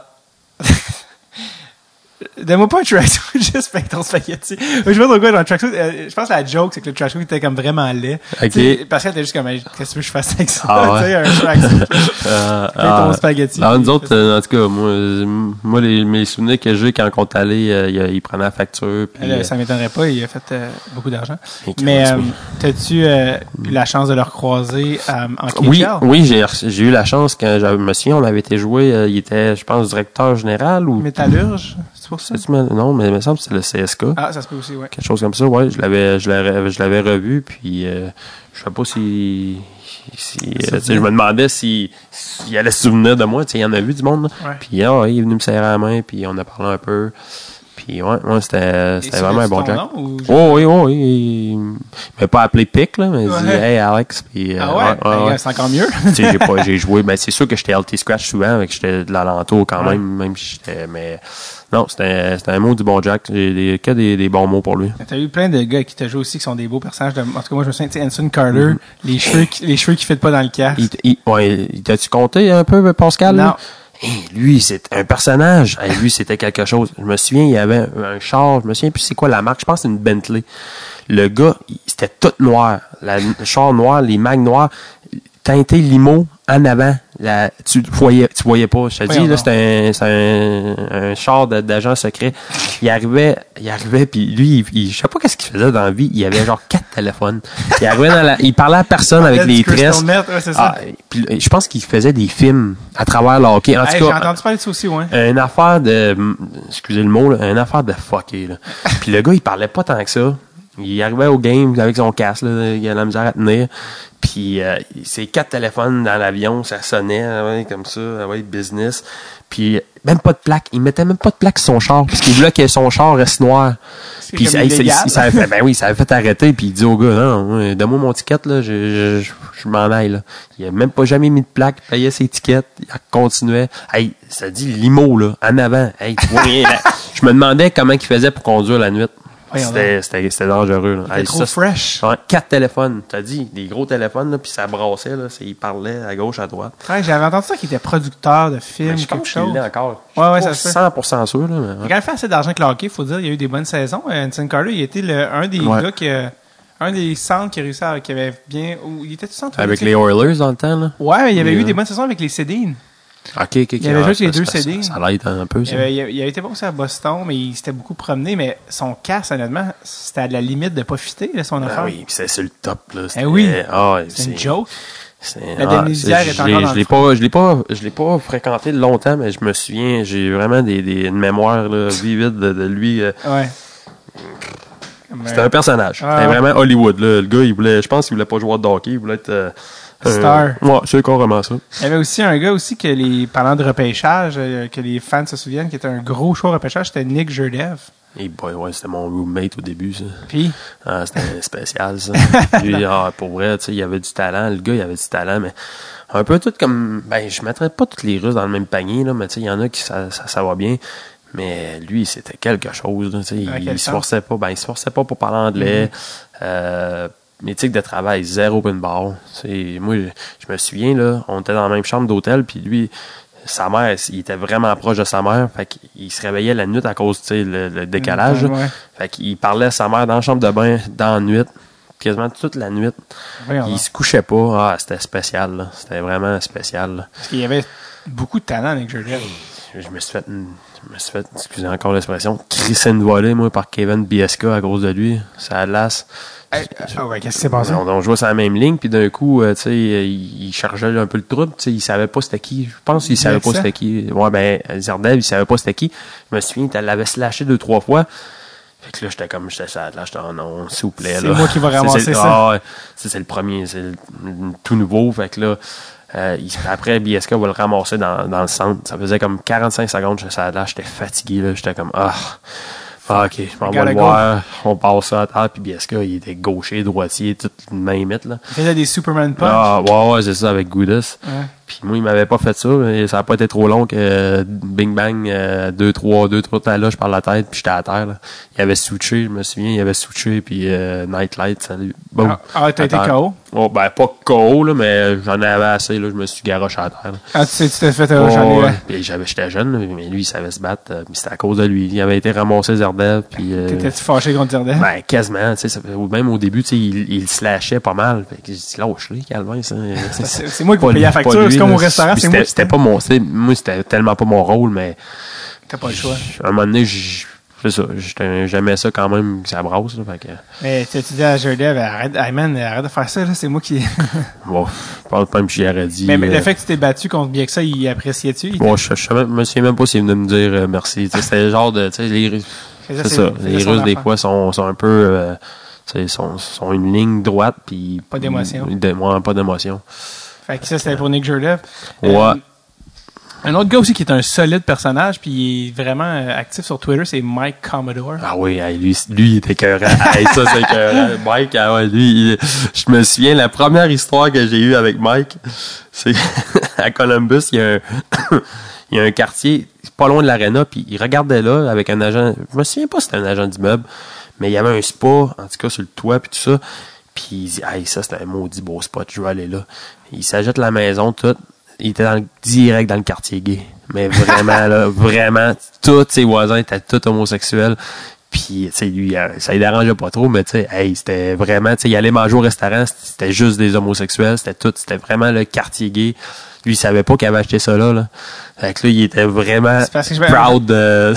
donne-moi pas un tracksuit, juste paye ton spaghetti. Je pas trop quoi, genre, un tracksuit, euh, je pense que la joke, c'est que le tracksuit était comme vraiment laid. Sais, Pascal était juste comme, qu'est-ce que je fasse avec ça? Ah ouais. Tu sais, un tracksuit. Euh, ton spaghetti. Alors, nous autres, euh, en tout cas, moi, euh, moi les, mes souvenirs que j'ai quand on est allé, euh, il, il prenait la facture. Puis, Là, euh, ça m'étonnerait pas, il a fait euh, beaucoup d'argent. Mais euh, oui. t'as-tu euh, eu la chance de le recroiser euh, en oui, KHL? oui, j'ai reçu- j'ai eu la chance quand je me souviens, on avait été joué, euh, il était, je pense, directeur général ou Métallurge, c'est pour ça? Non, mais il me semble que c'était le CSK. Ah, ça se peut aussi, ouais. Quelque chose comme ça, ouais. Je l'avais, je l'avais, je l'avais revu, puis euh, je sais pas si, si euh, je me demandais si, s'il allait se souvenir de moi. Il y en a vu du monde. Ouais. Puis ah, ouais, il est venu me serrer la main, puis on a parlé un peu. Puis ouais, ouais c'était, c'était vraiment un bon Jack. nom, ou- Oh oui, oui, oui. Il m'a pas appelé Pic, là, mais il dit Ouais. Hey Alex, puis euh, Ah ouais? Ben, ouais. C'est encore mieux. J'ai pas, j'ai joué, ben c'est sûr que j'étais LT Scratch souvent, avec j'étais de l'alentour quand même, même si j'étais, mais non, c'était, un mot du bon Jack. J'ai des, que des, des bons mots pour lui. T'as eu plein de gars qui te jouent aussi qui sont des beaux personnages. De... En tout cas, moi, je me souviens, Anson Carter, Mm-hmm. les cheveux qui, les cheveux qui fitent pas dans le casque. Il, il, ouais, il t'as-tu compté un peu, Pascal? Non. là? Hey, lui, c'est un personnage. Hey, lui, c'était quelque chose. Je me souviens, il y avait un, un char. Je me souviens plus c'est quoi la marque. Je pense que c'est une Bentley. Le gars, c'était tout noir. La, le char noir, les mags noirs, teinté limo en avant. La, tu voyais, tu voyais pas. Je te dis, là, c'était un, c'est un, un char d'agent secret. Il arrivait, il arrivait, puis lui, il, il- je sais pas qu'est-ce qu'il faisait dans la vie. Il avait genre quatre téléphones. Il arrivait dans la, il parlait à personne avec les tresses. Ouais, ça. Ah, puis, euh, je pense qu'il faisait des films à travers le hockey. En Hey, tout J'ai cas, entendu parler de ça aussi, ouais. une affaire de, excusez le mot, là, une affaire de fucké. Là. Puis le gars, il parlait pas tant que ça. Il arrivait au game avec son casque, là, il a la misère à tenir. Puis euh, ses quatre téléphones dans l'avion, ça sonnait ah ouais, comme ça, ah ouais, business. Puis même pas de plaque. Il mettait même pas de plaque sur son char parce qu'il voulait que son char reste noir. Puis ça, avait fait, ben oui, ça avait fait arrêter. Puis il dit au gars, non, non, donne-moi mon ticket là, je, je, je, m'en aille là. Il a même pas jamais mis de plaque, il payait ses tickets, il continuait. Hey, ça dit limo là, en avant. Hey, tu vois là. Je me demandais comment il faisait pour conduire la nuit. C'était, c'était, c'était dangereux. Là. C'était Hey, trop ça, fresh. Ouais, quatre téléphones, t'as dit, des gros téléphones, là, puis ça brassait, là, c'est- il parlait à gauche, à droite. Ouais, j'avais entendu ça qu'il était producteur de films, Ben, je quelque pense qu'il chose. encore. Je Ouais, ouais, suis ça se fait. pas 100% sûr, là, mais, Il ouais. a quand même fait assez d'argent avec le hockey, faut dire. Il y a eu des bonnes saisons. Euh, Anson Carter, il était le, un des Ouais. gars qui un des centres qui a réussi à, qui avait bien, il était tout centre. Avec les Oilers dans le temps, là. Ouais, mais il y avait Yeah. eu des bonnes saisons avec les Cédines. Ok, ok, ok. Il avait joué avec les deux CD. Ça, l'aide un peu, Il ça. avait été bon aussi à Boston, mais il s'était beaucoup promené, mais son casse, honnêtement, c'était à la limite de pas fitter, son Ah affaire. oui, puis c'est sur le top, là. Eh oui. Ah, C'est une joke. La ah, c'est- est encore je l'ai pas, je l'ai pas, je l'ai pas fréquenté longtemps, mais je me souviens, j'ai vraiment des, des, une mémoire, là, vivide de, lui. euh, Ouais. C'était euh, un personnage. Ah, C'était vraiment Hollywood, là. Le gars, il voulait, je pense qu'il voulait pas jouer de hockey, il voulait être, euh, Star. ouais, c'est carrément ça. Il y avait aussi un gars aussi que les, parlant de repêchage, euh, que les fans se souviennent, qui était un gros choix repêchage, c'était Nick Jerdev. Et boy, ouais, c'était mon roommate au début, ça. Puis, Ah, c'était spécial, ça. Lui, ah, pour vrai, tu sais, il avait du talent. Le gars, il avait du talent, mais un peu tout comme... Ben, je mettrais pas tous les Russes dans le même panier, là, mais tu sais, il y en a qui, ça, ça, ça va bien. Mais lui, c'était quelque chose, là, tu sais. Dans Il, il se forçait pas. Ben, il se forçait pas pour parler anglais. Euh, éthique de travail, zéro open bar. Moi, je, me souviens, là, on était dans la même chambre d'hôtel, puis lui, sa mère, il était vraiment proche de sa mère. Fait qu'il se réveillait la nuit à cause, tu le, le décalage. là. Ouais. Fait qu'il parlait à sa mère dans la chambre de bain, dans la nuit, quasiment toute la nuit. Voyons Il se couchait pas. Ah, c'était spécial. C'était vraiment spécial, là. Parce qu'il y avait beaucoup de talent avec Jordan. Je me suis fait, une- je me suis fait, excusez encore l'expression, crisser une volée, moi, par Kevin Biesca à cause de lui. Ça lasse. Hey, ah ouais, qu'est-ce qui s'est passé? On, on jouait sur la même ligne, puis d'un coup, euh, tu sais, il, il chargeait un peu le trouble. Tu sais, il savait pas c'était qui. Je pense qu'il savait pas c'était qui. Ouais, ben, Zardev, il savait pas c'était qui. Je me souviens, il l'avait slashé deux, trois fois. Fait que là, j'étais comme, j'étais sad, là, j'étais, oh non, s'il vous plaît, C'est moi qui vais ramasser ça. Ah, ouais. c'est, le premier, c'est tout nouveau. Fait que là, euh, il- après, BSK va le ramasser dans, dans le centre. Ça faisait comme 45 secondes, j'étais sad, là, j'étais fatigué, là. J'étais comme, ah. Ah, ok, je m'en vais le voir. On passe ça à terre, puis BSK, il était gaucher, droitier, toute une main mythe, là. Il faisait des Superman Punch? Ah, ouais, ouais, c'est ça, avec Goudas. Ouais. Puis moi, il m'avait pas fait ça. mais Ça a pas été trop long que euh, Bing Bang, euh, deux, trois, deux, trois je par la tête, puis j'étais à terre. Là. Il avait switché, je me souviens, il avait switché, puis euh, Nightlight, salut. Boum. Ah, ah, t'as été. KO? Oh, ben, pas KO, là, mais j'en avais assez, là, je me suis garoché à terre. là. Ah, tu sais, tu t'es fait euh, Oh, j'en ouais. Puis j'avais, j'étais jeune, là, mais lui, il savait se battre. euh, puis c'était à cause de lui. Il avait été ramassé Zerdev, puis... euh, T'étais-tu fâché contre Jordan? ben, quasiment, tu sais, même au début, tu sais, il, il slashait pas mal. Fait que j'ai dit, lâche-les, ça. C'est moi qui payer la facture. Comme au restaurant, c'est c'était- moi. C'était pas mon, moi, c'était tellement pas mon rôle, mais T'as pas le choix. à un moment donné, c'est ça, j'aimais ça quand même, que ça brasse, là, fait que, Mais tu dis à ben, arrête, hey man, arrête de faire ça, là, c'est moi qui. bon, je parle pas même si j'aurais dit. mais, mais euh, le fait que tu t'es battu contre Bieksa, il appréciait-tu? Il Bon, je, je, me souviens même pas s'il venait me dire euh, merci. C'était le genre de, les, c'est ça, les Russes des fois sont, sont un peu, euh, sont, sont une ligne droite puis Pas d'émotion. Pas d'émotion. Fait que ça, c'était pour Nick Jordan. Ouais. un autre gars aussi qui est un solide personnage, puis il est vraiment euh, actif sur Twitter, c'est Mike Commodore. Ah oui, lui, lui, il était écœurant. hey, ça, c'est écœurant. Mike, ah ouais, lui, il- je me souviens, la première histoire que j'ai eue avec Mike, c'est à Columbus, il y a un, il y a un quartier pas loin de l'aréna, puis il regardait là avec un agent, je me souviens pas si c'était un agent d'immeuble, mais il y avait un spa, en tout cas sur le toit, puis tout ça. Puis il dit, hey, ça, c'est un maudit beau spot, je vais aller là. Il s'achète la maison, tout. Il était dans le- direct dans le quartier gay. Mais vraiment, là, vraiment, tous ses voisins étaient tous homosexuels. Puis, tu sais, lui, euh, ça lui dérangeait pas trop, mais tu sais, hey, c'était vraiment, tu sais, il allait manger au restaurant, c'était juste des homosexuels, c'était tout, c'était vraiment le quartier gay. Lui, il savait pas qu'il avait acheté ça là, là. Fait que là, il était vraiment proud de,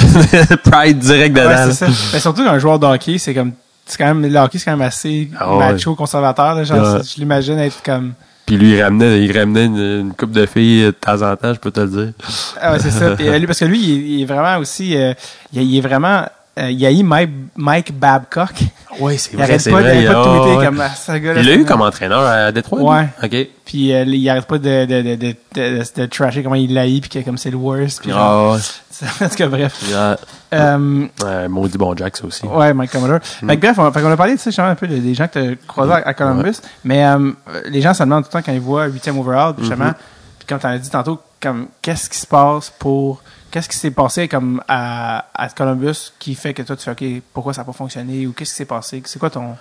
pride direct dedans. Ouais, c'est ça. Mais surtout un joueur de hockey, c'est comme. C'est quand même, le hockey, c'est quand même assez Ah ouais. macho, conservateur. Là, genre, Ouais. je l'imagine être comme. Puis lui, il ramenait, il ramenait une, une coupe de filles de temps en temps, je peux te le dire. Ah ouais, c'est ça. Puis, euh, lui, parce que lui, il est, il est vraiment aussi. euh, il, est- il est vraiment. Euh, il a eu Mike, Mike Babcock. Oui, c'est Il arrête pas, de- il arrête pas de tweeter comme ah, ce gars-là. Il l'a eu comme entraîneur à Détroit? lui? Ouais. OK. Puis euh, il arrête pas de, de, de, de, de, de trasher comment il l'a eu, puis que comme c'est le worst. Puis genre, Ah, c'est- en tout cas, bref. Ah, Euh, ouais, maudit bon Jack, ça aussi. Ouais, Mike Commodore. Fait que bref, on, fait qu'on a parlé de un peu de- des gens que tu as croisés à, à Columbus. Mais euh, les gens se demandent tout le temps quand ils voient 8e overall, puis justement, puis comme tu as dit tantôt, comme qu'est-ce qui se passe pour. Qu'est-ce qui s'est passé comme à, à Columbus qui fait que toi tu fais OK, pourquoi ça n'a pas fonctionné ou qu'est-ce qui s'est passé? C'est quoi ton.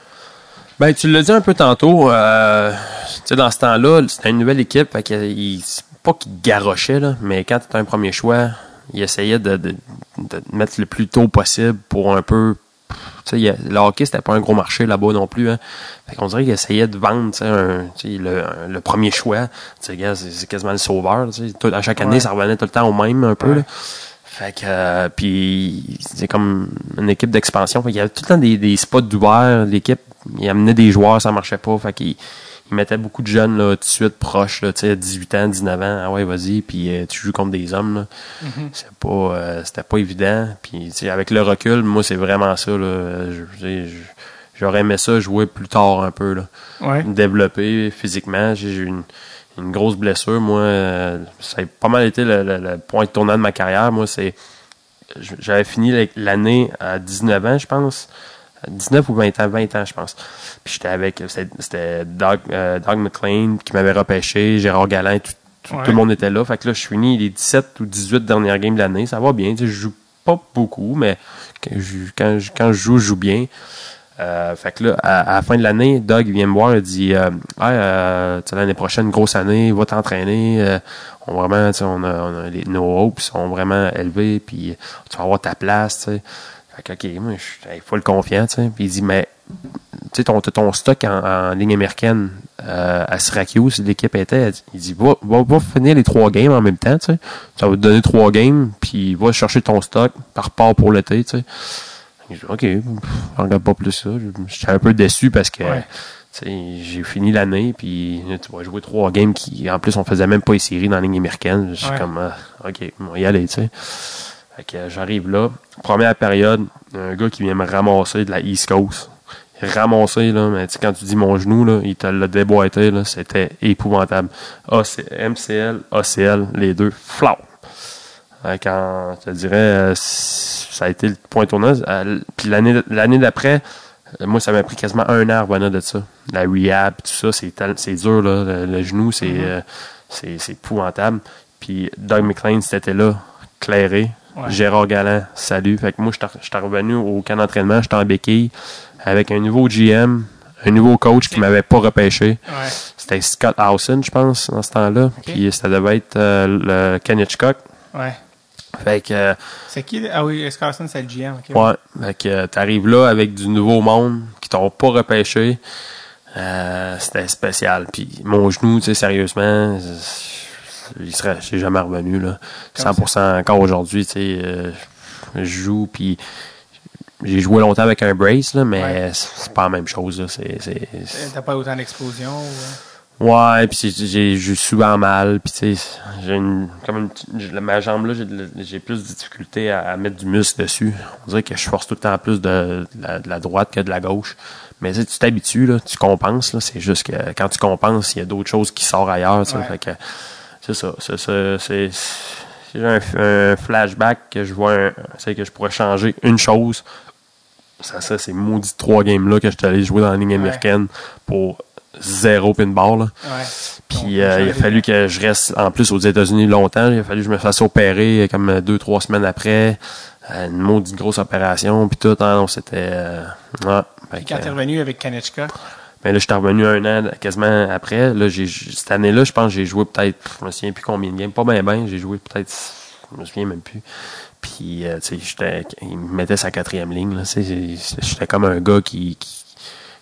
Ben, tu l'as dit un peu tantôt, euh, tu sais, dans ce temps-là, c'était une nouvelle équipe, pas qu'il garochait, là, mais quand tu un premier choix, il essayait de, de, de te mettre le plus tôt possible pour un peu, il a- le hockey, c'était pas un gros marché là-bas non plus, hein. Fait qu'on dirait qu'il essayait de vendre, un- le, un- le premier choix. Tu sais, gars, c'est quasiment le sauveur. Tout- à chaque année, Ouais. ça revenait tout le temps au même, un peu, Ouais. là. Fait que, euh, puis, c'est comme une équipe d'expansion. Fait qu'il y avait tout le temps des, des spots d'ouvert. L'équipe, il amenait des joueurs, ça marchait pas. Fait qu'il il mettait beaucoup de jeunes, là, tout de suite proches, là, tu sais, 18 ans, 19 ans. Ah ouais, vas-y, puis euh, tu joues contre des hommes, là. C'est pas, euh, c'était pas évident. Puis, tu sais, avec le recul, moi, c'est vraiment ça, là. Je- J'aurais aimé ça jouer plus tard un peu, là Ouais. développé physiquement. J'ai eu une, une grosse blessure. Moi, euh, ça a pas mal été le, le- le point tournant de ma carrière. Moi, c'est j'avais fini la- l'année à 19 ans, je pense. 19 ou 20 ans, 20 ans, je pense. Puis j'étais avec, c'était Doug, euh, Doug McLean qui m'avait repêché, Gérard Galin, tout, tout, Ouais. tout le monde était là. Fait que là, je finis les 17 ou 18 dernières games de l'année. Ça va bien. tu sais, Je joue pas beaucoup, mais quand je, quand je, quand je joue, je joue bien. Euh, fait que là, à, à la fin de l'année, Doug vient me voir et dit euh, Ah, euh, l'année prochaine, grosse année, va t'entraîner. Euh, on vraiment, on a, on a les, nos hopes sont vraiment élevés, puis tu vas avoir ta place, tu sais. Fait que, OK, moi, je suis full confiant, tu sais. Puis il dit, mais, tu sais, ton, ton stock en, en ligne américaine euh, à Syracuse, l'équipe était, il dit, va, va, va finir les trois games en même temps, tu sais. Ça va te donner trois games, puis va chercher ton stock par part pour l'été, tu sais. OK, je regarde pas plus ça. J'étais un peu déçu parce que Ouais. j'ai fini l'année, puis tu vas jouer trois games qui, en plus, on faisait même pas les séries dans la ligne américaine. Je suis Ouais. comme, ah, OK, on va y aller, tu sais. Fait que euh, j'arrive là. Première période, un gars qui vient me ramasser de la East Coast. Ramasser, là, mais tu sais, quand tu dis mon genou, là, il te l'a déboîté, là, c'était épouvantable. AC, MCL, ACL, les deux, flau. Quand, je te dirais, euh, ça a été le point tournant. Euh, Puis l'année d'après, moi, ça m'a pris quasiment un an à revenir de ça. La rehab, tout ça, c'est dur, là. Le, le genou, c'est c'est c'est épouvantable. Puis Doug McLean, c'était là, clairé. Ouais. Gérard Galland, salut. Fait que moi, j'étais j'étais revenu au camp d'entraînement, j'étais en béquille, avec un nouveau GM, un nouveau coach qui m'avait pas repêché. Ouais. C'était Scott Howson, je pense, dans ce temps-là. Puis ça devait être euh, le Ken Hitchcock. Ouais. Fait que, euh, C'est qui? Ah oui, Scarson, c'est le GM. ok. ouais, fait que euh, t'arrives là avec du nouveau monde qui t'ont pas repêché. C'était spécial. Puis mon genou, tu sais, sérieusement, il serait, j'ai jamais revenu là. Comme 100% encore aujourd'hui, tu sais, euh, je joue puis j'ai joué longtemps avec un brace là, mais Ouais. c'est pas la même chose là. C'est, c'est, T'as pas autant d'explosion? ou- Ouais, puis j'ai j'ai souvent mal, puis tu sais, j'ai une comme ma jambe là, j'ai plus de difficulté à, à mettre du muscle dessus. On dirait que je force tout le temps plus de, de la, de la droite que de la gauche. Mais tu t'habitues là, tu compenses là, c'est juste que quand tu compenses, il y a d'autres choses qui sortent ailleurs, Ouais. fait que c'est ça, c'est ça, c'est j'ai un, un flashback que je vois c'est que je pourrais changer une chose. Ça, ça c'est maudit trois games là que je suis allé jouer dans la ligne Ouais. américaine pour zéro pinball là. Ouais. Puis euh, il a fallu que je reste en plus aux États-Unis longtemps. Il a fallu que je me fasse opérer comme deux, trois semaines après. Euh, une maudite grosse opération. Puis tout, hein, non, c'était... euh, ouais. Quand t'es revenu avec Kanechka, mais là, je suis revenu un an quasiment après. Là, j'ai, cette année-là, je pense que j'ai joué peut-être... Je me souviens plus combien de games. Pas bien, bien. J'ai joué peut-être... Je me souviens même plus. Puis, euh, tu sais, j'étais, il me mettait sa quatrième ligne. Là, j'étais comme un gars qui, qui-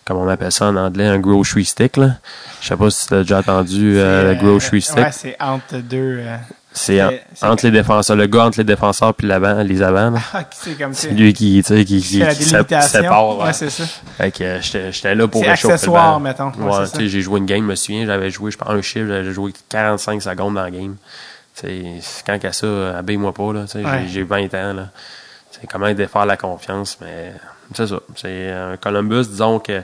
comme on appelle ça en anglais, un grocery stick. Là. Je sais pas si tu as déjà entendu euh, le grocery euh, stick. Ouais, c'est entre deux. euh, C'est en- c'est- c'est- entre les défenseurs, le gars entre les défenseurs puis l'avant, les avants. là. Ah, c'est comme ça. C'est lui qui, tu sais, qui, qui, sépare. Ouais, ouais. c'est ça. Fait que euh, j'étais là pour réchauffer le accessoire, banc. mettons. Ouais, tu sais, j'ai joué une game, je me souviens, j'avais joué, je pense, un chiffre, j'avais joué 45 secondes dans la game. Tu sais, c'est quand qu'à ça, habille-moi pas, là. Tu sais, Ouais. j'ai- j'ai 20 ans, là. C'est comment défaire la confiance, mais c'est ça. C'est un Columbus, disons que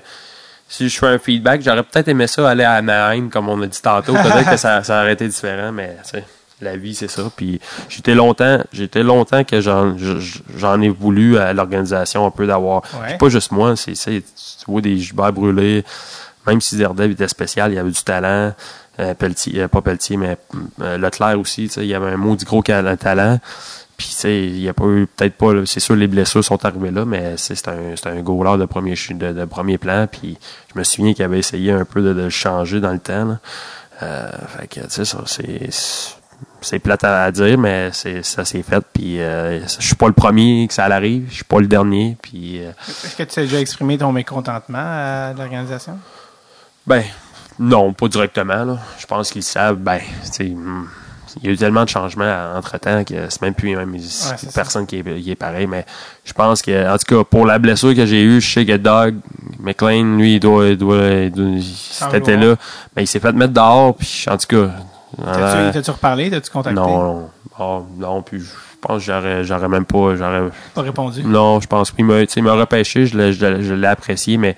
si je fais un feedback, j'aurais peut-être aimé ça aller à Anaheim, comme on a dit tantôt. Peut-être que ça, ça aurait été différent, mais tu sais, la vie, c'est ça. Puis j'étais longtemps, j'étais longtemps que j'en, je- j'en ai voulu à l'organisation un peu d'avoir. Ouais. Puis pas juste moi, c'est, c'est tu vois des jubères brûlés. Même si Zerdev était spécial, il y avait du talent. Euh, Pelletier, euh, pas Pelletier, mais euh, Leclerc aussi, il y avait un maudit gros talent. Puis, tu sais, il y a pas eu, peut-être pas, c'est sûr, les blessures sont arrivées là, mais c'est c'est un, c'est un goaler de premier, de, de premier plan. Puis, je me souviens qu'il avait essayé un peu de, le changer dans le temps. Là. Euh, fait que, tu sais, ça, c'est, c'est plate à, dire, mais c'est, ça s'est fait. Puis, euh, je suis pas le premier que ça arrive, je suis pas le dernier. Puis, euh, Est-ce que tu as déjà exprimé ton mécontentement à l'organisation? Ben, non, pas directement. Là. Je pense qu'ils savent, ben, hmm, il y a eu tellement de changements entre-temps que c'est même plus même, personne qui est, qui est pareil. Mais je pense que, en tout cas, pour la blessure que j'ai eue, je sais que Doug McLean, lui, il doit, il doit, il doit- là. Mais il s'est fait mettre dehors, puis en tout cas... T'as-tu euh, t'as-tu reparlé? T'as-tu contacté? non, non, non, non, puis je pense que j'aurais, j'aurais même pas, j'aurais, Pas répondu? non, je pense qu'il m'a, m'a repêché, je l'ai, je apprécié, mais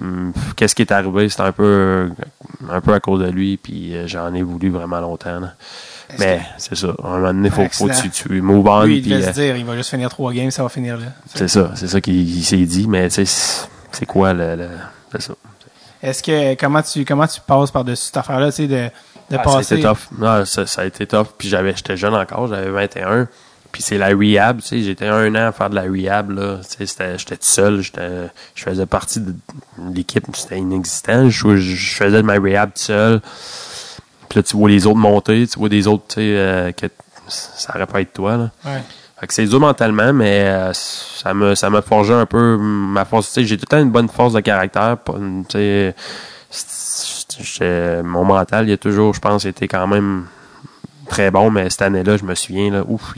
hum, qu'est-ce qui est arrivé, c'est un peu, un peu à cause de lui, puis euh, j'en ai voulu vraiment longtemps. là. Mais c'est ça. À un moment donné, faut, faut tu, tu move on. Lui, il puis, devait euh, se dire, il va juste finir trois games, ça va finir là. c'est ça. C'est ça qu'il il s'est dit. Mais tu sais, c'est- c'est quoi le. le- c'est ça. Est-ce que comment tu comment tu passes par-dessus cette affaire-là, tu sais, de, de Ah, ça a passer. été tough. Non, ça, ça a été tough. Puis j'avais, j'étais jeune encore, j'avais 21. Puis c'est la rehab, tu sais, j'étais un an à faire de la rehab, là. Tu sais, c'était- j'étais tout seul, j'étais, je faisais partie de l'équipe, c'était inexistant. Je, je faisais de ma rehab tout seul. Puis là, tu vois les autres monter, tu vois des autres, tu sais, euh, que ça aurait pas été toi, là. Ouais. Fait que c'est dur mentalement, mais euh, ça me ça m'a forgé un peu ma force. J'ai tout le temps une bonne force de caractère. pas mon mental, il a toujours, je pense, été quand même très bon, mais cette année-là, je me souviens, là, ouf,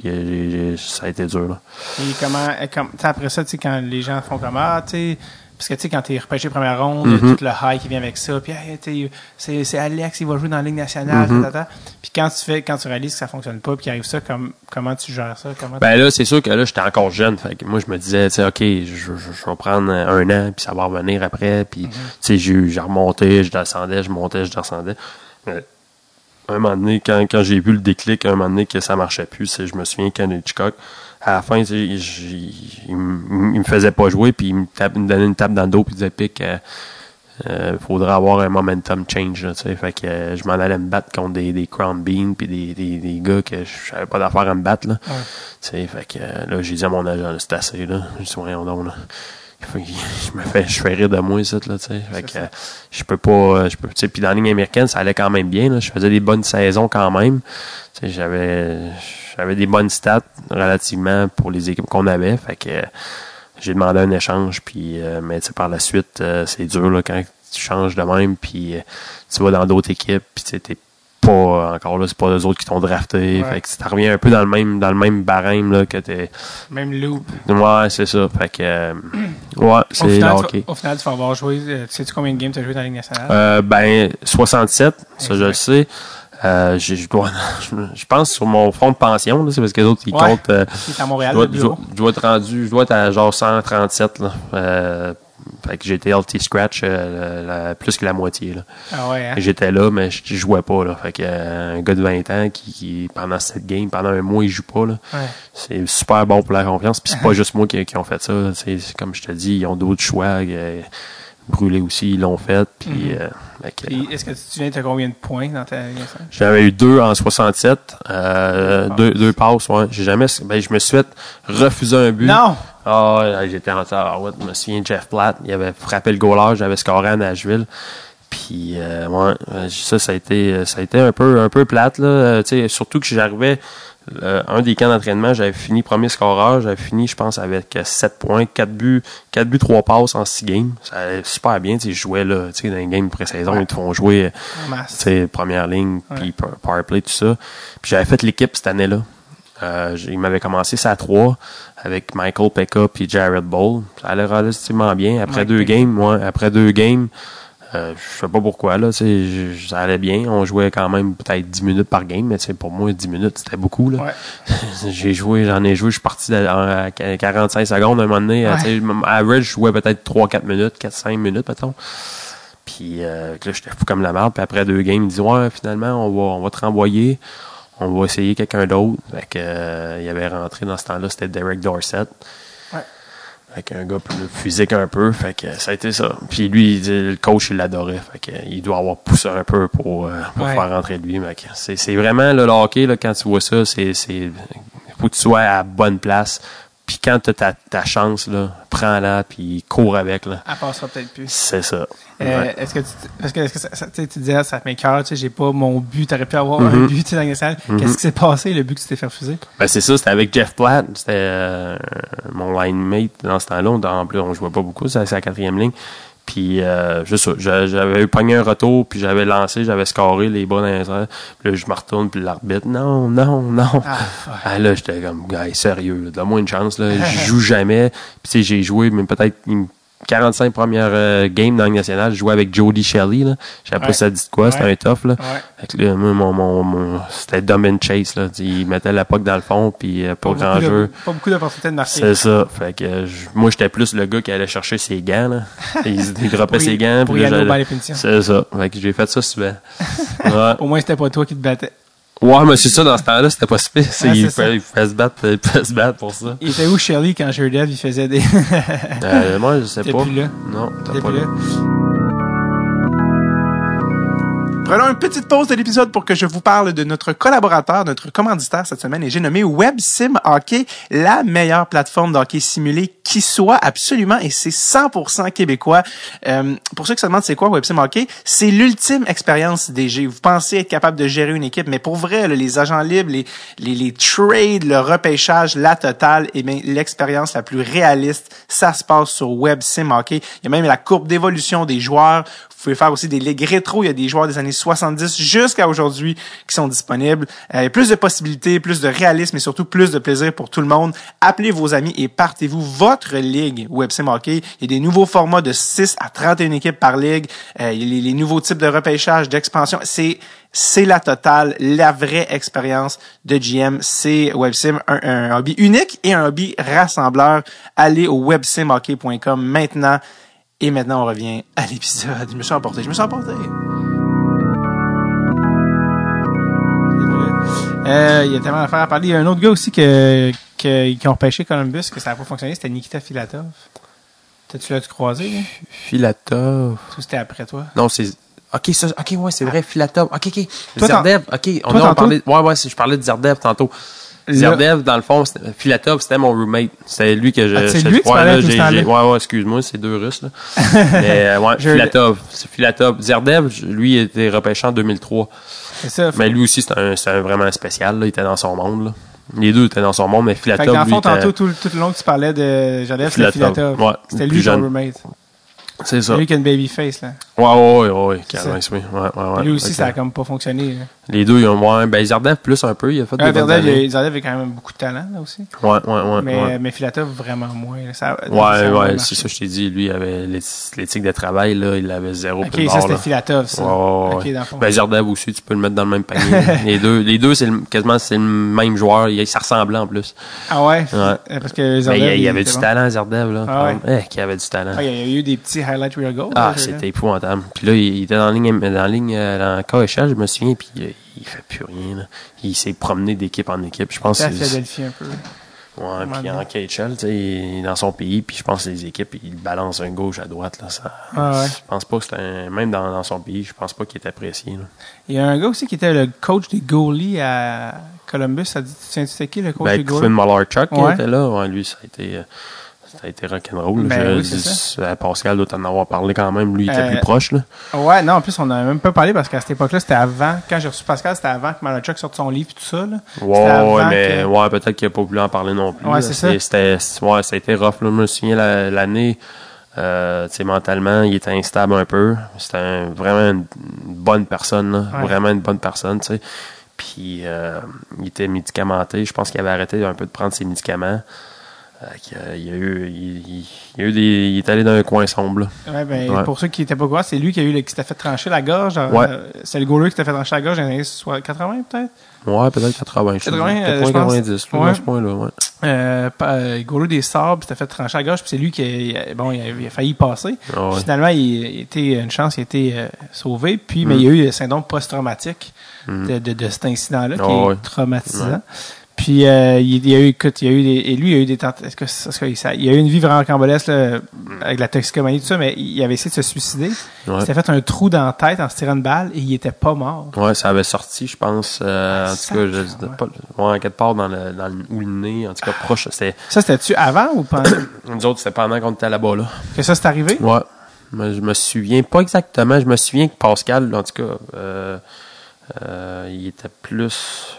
ça a été dur. Là. Et comment, comme, après ça, quand les gens font comme, ah, tu parce que, tu sais, quand t'es repêché première ronde, Mhm. tout le high qui vient avec ça, puis, hey, c'est, Alex, il va jouer dans la Ligue nationale, Mhm. tata. Puis quand tu fais, quand tu réalises que ça fonctionne pas, puis qu'il arrive ça, comme, comment tu gères ça? Comment Ben là, c'est sûr que là, j'étais encore jeune. Fait que moi, je me disais, tu sais, OK, je, je, je vais prendre un an, puis ça va revenir après. Puis, tu sais, j'ai remonté, je descendais, je montais, je descendais. Mais, un moment donné, quand, quand j'ai vu le déclic, un moment donné que ça marchait plus, je me souviens qu'un Hitchcock, à la fin, tu sais, j'ai- il, me- faisait pas jouer, puis il me, tape, il me donnait une tape dans le dos, puis il disait, Pic, euh, euh, faudrait avoir un momentum change, là. Fait que euh, je m'en allais me battre contre des, des Crown Bean, puis des, des, des gars que je savais pas d'affaire à me battre, là. Ouais. Fait que euh, là, j'ai dit à mon agent, c'est assez, là. Je dis, voyons donc, là. Je me fais, je fais rire de moi, ça, là, tu sais. Fait que, euh, je peux pas, euh, je peux, tu sais, puis dans la ligne américaine, ça allait quand même bien, là. Je faisais des bonnes saisons quand même. Tu sais, j'avais, j'avais des bonnes stats relativement pour les équipes qu'on avait. Fait que, euh, j'ai demandé un échange, puis, euh, mais tu sais, par la suite, euh, c'est dur, là, quand tu changes de même, puis tu vas dans d'autres équipes, puis tu sais, pas, encore là, c'est pas eux autres qui t'ont drafté. Ouais. Fait que tu reviens un peu dans le même, dans le même barème, là, que t'es, Même loop. Ouais, c'est ça. Fait que, euh, ouais, Au c'est tu, hockey. vas- au final, tu vas avoir joué, euh, tu sais-tu combien de games tu as joué dans la Ligue nationale? Euh, ben, 67, ça je le sais. Euh, je, dois, je, je pense sur mon fonds de pension, là, c'est parce que les autres, ils Ouais. comptent. euh, Tu à je, Montréal, dois, je, dois- je dois être rendu, je dois être à genre 137, là. Euh, fait que j'étais LT Scratch euh, la- plus que la moitié, là. Ah ouais, hein? J'étais là, mais je, jouais pas, là. Fait que, euh, un gars de 20 ans qui, qui, pendant cette game, pendant un mois, il joue pas, là. Ouais. C'est super bon pour la confiance. Puis c'est pas juste moi qui, qui ont fait ça. C'est c'est comme je te dis, ils ont d'autres choix. euh, Brûlé aussi, ils l'ont fait. Puis, Mhm. euh, Puis, est-ce que tu te souviens, tu as combien de points dans ta j'avais eu deux en 67. Euh, Deux deux, deux passes, ouais. J'ai jamais, ben, je me suis fait refuser un but. Non! Ah, j'étais en retard. Ouais, je me souviens, Jeff Platt, il avait frappé le goaler, j'avais scoré à Nashville. Puis, euh, ouais, euh, ça, ça a été, ça a été un peu, un peu plate, là. Euh, tu sais, surtout que j'arrivais, euh, un des camps d'entraînement, j'avais fini premier scoreur, j'avais fini, je pense, avec euh, 7 points, 4 buts, 4 buts, 3 passes en 6 games. Ça allait super bien, tu sais, je jouais là, tu sais, dans les games pré-saison, Ouais. ils te font jouer, euh, tu sais, première ligne, puis power play, tout ça. Puis j'avais fait l'équipe cette année-là. Euh, il m'avait commencé ça à 3 avec Michael Pekka puis Jared Ball. Ça allait relativement bien. Après deux games, moi, après deux games, euh, je sais pas pourquoi, là, je- ça allait bien. On jouait quand même peut-être 10 minutes par game, mais tu sais, pour moi, 10 minutes, c'était beaucoup, là. Ouais. J'ai joué, j'en ai joué, je suis parti à, à 45 secondes à un moment donné. Ouais. m- Average, je jouais peut-être 3-4 minutes, 4-5 minutes, mettons. Puis euh, là, j'étais fou comme la merde. Puis après deux games, il dit Ouais, finalement, on va, on va te renvoyer. On va essayer quelqu'un d'autre. Fait que euh, il avait rentré dans ce temps-là, c'était Derek Dorset. Fait qu'un gars plus physique un peu. Fait que ça a été ça. Puis lui, le coach, il l'adorait. Fait que, il doit avoir poussé un peu pour, euh, pour Ouais. faire rentrer lui. C'est, vraiment le hockey, là, quand tu vois ça, c'est, c'est, faut que tu sois à la bonne place. Puis quand tu as ta, ta chance, là, prends-la, puis cours avec. Là. Elle passera peut-être plus. C'est ça. Euh, Ouais. Est-ce que tu, parce que, est-ce que ça, tu sais, tu disais, ça tu sais, j'ai pas mon but, t'aurais pu avoir un Mhm. but, tu sais, dans salle. Mhm. Qu'est-ce qui s'est passé, le but que tu t'es fait refuser? Ben, c'est ça, c'était avec Jeff Platt. C'était euh, mon line mate dans ce temps-là. On- En plus, on jouait pas beaucoup, c'est la quatrième ligne. Puis, euh, juste ça, j'a- j'avais eu pogné un retour, puis j'avais lancé, j'avais scoré les bras dans les airs. Puis là, je me retourne, puis l'arbitre, non, non, non. Ah. Ah, là, j'étais comme, gars, sérieux, donne-moi une chance, là. Je joue jamais. Puis, tu sais, j'ai joué, mais peut-être, il me- 45 premières euh, games dans Ligue nationale, je jouais avec Jody Shelley. Là. Je sais pas Ouais. si ça dit de quoi, c'était Ouais. un tough. Là. Ouais. Là, moi, mon, mon, mon- c'était dumb and chase. Là. Il mettait la puck dans le fond, puis euh, pas, Pas grand de- jeu. Pas beaucoup d'opportunités de marquer. C'est ça. Fait que je- moi, j'étais plus le gars qui allait chercher ses gants. Là. Il, il droppait ses gants. pour puis y aller au. C'est ça. Fait que j'ai fait ça souvent. Au moins, c'était pas toi qui te battais. Ouais, mais c'est ça, dans ce temps-là, c'était pas si pire. Il, pouvait, il pouvait se battre, il pouvait se battre pour ça. Il était où, Shirley, quand Dev il faisait des. Euh, moi, je sais T'es pas. plus là. Non, T'es pas plus là. là. Prenons une petite pause de l'épisode pour que je vous parle de notre collaborateur, notre commanditaire cette semaine, et j'ai nommé WebSim Hockey, la meilleure plateforme de hockey simulé qui soit absolument, et c'est 100% québécois. Euh, pour ceux qui se demandent c'est quoi WebSim Hockey, c'est l'ultime expérience DG. Vous pensez être capable de gérer une équipe, mais pour vrai, là, les agents libres, les, les, les trades, le repêchage, la totale, et bien l'expérience la plus réaliste, ça se passe sur WebSim Hockey. Il y a même la courbe d'évolution des joueurs. Pouvez faire aussi des ligues rétro. Il y a des joueurs des années 70 jusqu'à aujourd'hui qui sont disponibles. Euh, il y a plus de possibilités, plus de réalisme et surtout plus de plaisir pour tout le monde. Appelez vos amis et partez-vous votre ligue WebSim Hockey. Il y a des nouveaux formats de 6 à 31 équipes par ligue. Euh, il y a les, les nouveaux types de repêchage, d'expansion. C'est c'est la totale, la vraie expérience de GM. C'est WebSim, un, un hobby unique et un hobby rassembleur. Allez au websimhockey.com maintenant. Et maintenant, on revient à l'épisode. Je me suis emporté. Je me suis emporté. Euh, il y a tellement d'affaires à parler. Il y a un autre gars aussi que, que- qui ont repêché Columbus, que ça n'a pas fonctionné. C'était Nikita Filatov. T'as-tu l'as-tu croisé, là? Filatov. Ou c'était après toi? Non, c'est. Ok, ça, ok, ouais, c'est vrai, Filatov. Ok, ok. Toi, ok. On toi, a tantôt? parlé. Ouais, ouais, je parlais de Zerdev tantôt. Zerdev, dans le fond, c'était- Filatov, c'était mon roommate. C'était lui que je. Ah, c'est lui que tu ouais, là, Ouais, ouais, excuse-moi, c'est deux Russes, là. Mais, euh, ouais, Je- Filatov. C'est Filatov. Zerdev, lui, il était repêché en 2003. C'est ça. Mais lui aussi, c'est un, c'est un vraiment spécial, là. Il était dans son monde, là. Les deux étaient dans son monde, mais Fait que Filatov, dans le fond, tantôt, tout, tout le long que tu parlais de Jadef, c'était Filatov. Ouais, C'était lui ton roommate. C'est ça. C'est lui qui a une baby face, là. Ouais, ouais, ouais, ouais, carrément, oui. Ouais, ouais, ouais. lui aussi, ça a comme pas fonctionné. là. Les deux, ils ont, ouais, ben, Zardev plus un peu, il a fait Ah, des années. il- avait quand même beaucoup de talent, là aussi. Ouais, ouais, ouais. Mais, ouais. mais Filatov, vraiment moins. là. Ça, Ouais, a ouais, c'est ça, je t'ai dit. Lui, il avait l'éthi- l'éthique de travail, là, il avait zéro Ok, ça c'était. Filatov, ça. Ouais, ouais, ouais. Ok, dans le fond. Ben, Zardev aussi, tu peux le mettre dans le même panier. les deux, les deux, c'est quasiment, c'est le même joueur. Il, ça ressemblait en plus. Ah ouais? Ouais. Parce que Mais Zadev, il, y avait du talent, Zardev, là. Ah ouais. Eh, qu'il avait du talent. Ah, il y a eu des petits highlight real goals. Ah, c'était épouvantable. Puis là, il, il était dans la ligne, dans la ligne, euh, dans KHL, je me souviens, puis euh, il fait plus rien, là. Il s'est promené d'équipe en équipe. Je pense à c'est- Philadelphie un peu. Ouais, puis en KHL, tu sais, il est dans son pays, puis je pense que les équipes, ils balancent un gauche à droite, là, ça. Ah ouais. Je pense pas que c'était un, même dans, dans son pays, je pense pas qu'il était apprécié, là. Il y a un gars aussi qui était le coach des goalies à Columbus. Ça dit, tu sais, c'était qui le coach des Ben, goalies? Quinn Malarchuk, qui Ouais. était là, ouais, lui, ça a été, euh, ça a été rock'n'roll. Ben oui, euh, Pascal doit en avoir parlé quand même, lui, il était Euh, plus proche, là. Ouais, non, en plus, on n'en a même pas parlé parce qu'à cette époque-là, c'était avant, quand j'ai reçu Pascal, c'était avant que Malachuk sorte son livre et tout ça. Là. Ouais, mais que- ouais, peut-être qu'il a pas voulu en parler non plus. Ouais, c'est ça. C'était, ouais, ça a été rough, là. Je me souviens la- l'année, euh, tu sais, mentalement, il était instable un peu. C'était un- vraiment une, bonne personne, là. Ouais. Vraiment une bonne personne, tu sais. Puis, euh, il était médicamenté. Je pense qu'il avait arrêté un peu de prendre ses médicaments. Euh, a- il, a eu, il, il- a eu des, il est allé dans un coin sombre. Ouais, ben, Ouais. Pour ceux qui n'étaient pas au courant, c'est lui qui, a eu le, qui s'était fait trancher la gorge. euh, Ouais. c'est le goaler qui s'était fait trancher la gorge dans les années soit- 80, peut-être? Ouais, peut-être 80. je sais 80, pas. euh, Peut-être je pense. 90, là, Ouais. dans ce point-là, ouais. Euh, euh, des Sabres, s'était fait trancher la gorge, puis c'est lui qui a, bon, il a, il a failli y passer. Ah ouais. Finalement, il, il était une chance, il a été euh, sauvé. Puis, Mm. mais il y a eu le syndrome post-traumatique de, de, de cet incident-là, qui Ah est ouais. traumatisant. Puis euh, il, il y a eu, écoute, il y a eu des, et lui, il y a eu des tentatives. Est-ce que, est-ce que ça- il y a eu une vie vraiment cambolesque avec la toxicomanie et tout ça, mais il avait essayé de se suicider. Ouais. Il s'était fait un trou dans la tête en se tirant une balle et il était pas mort. Ouais, ça avait sorti, je pense. euh, en tout cas, je sacrément. pas, ouais, quelque part dans le, dans le, ou le nez, en tout cas proche. C'était, Ça, c'était-tu avant ou pendant nous autres, c'était pendant qu'on était là-bas, là. que ça s'est arrivé? Ouais. Mais je me souviens pas exactement. Je me souviens que Pascal, en tout cas, euh, euh, il était plus.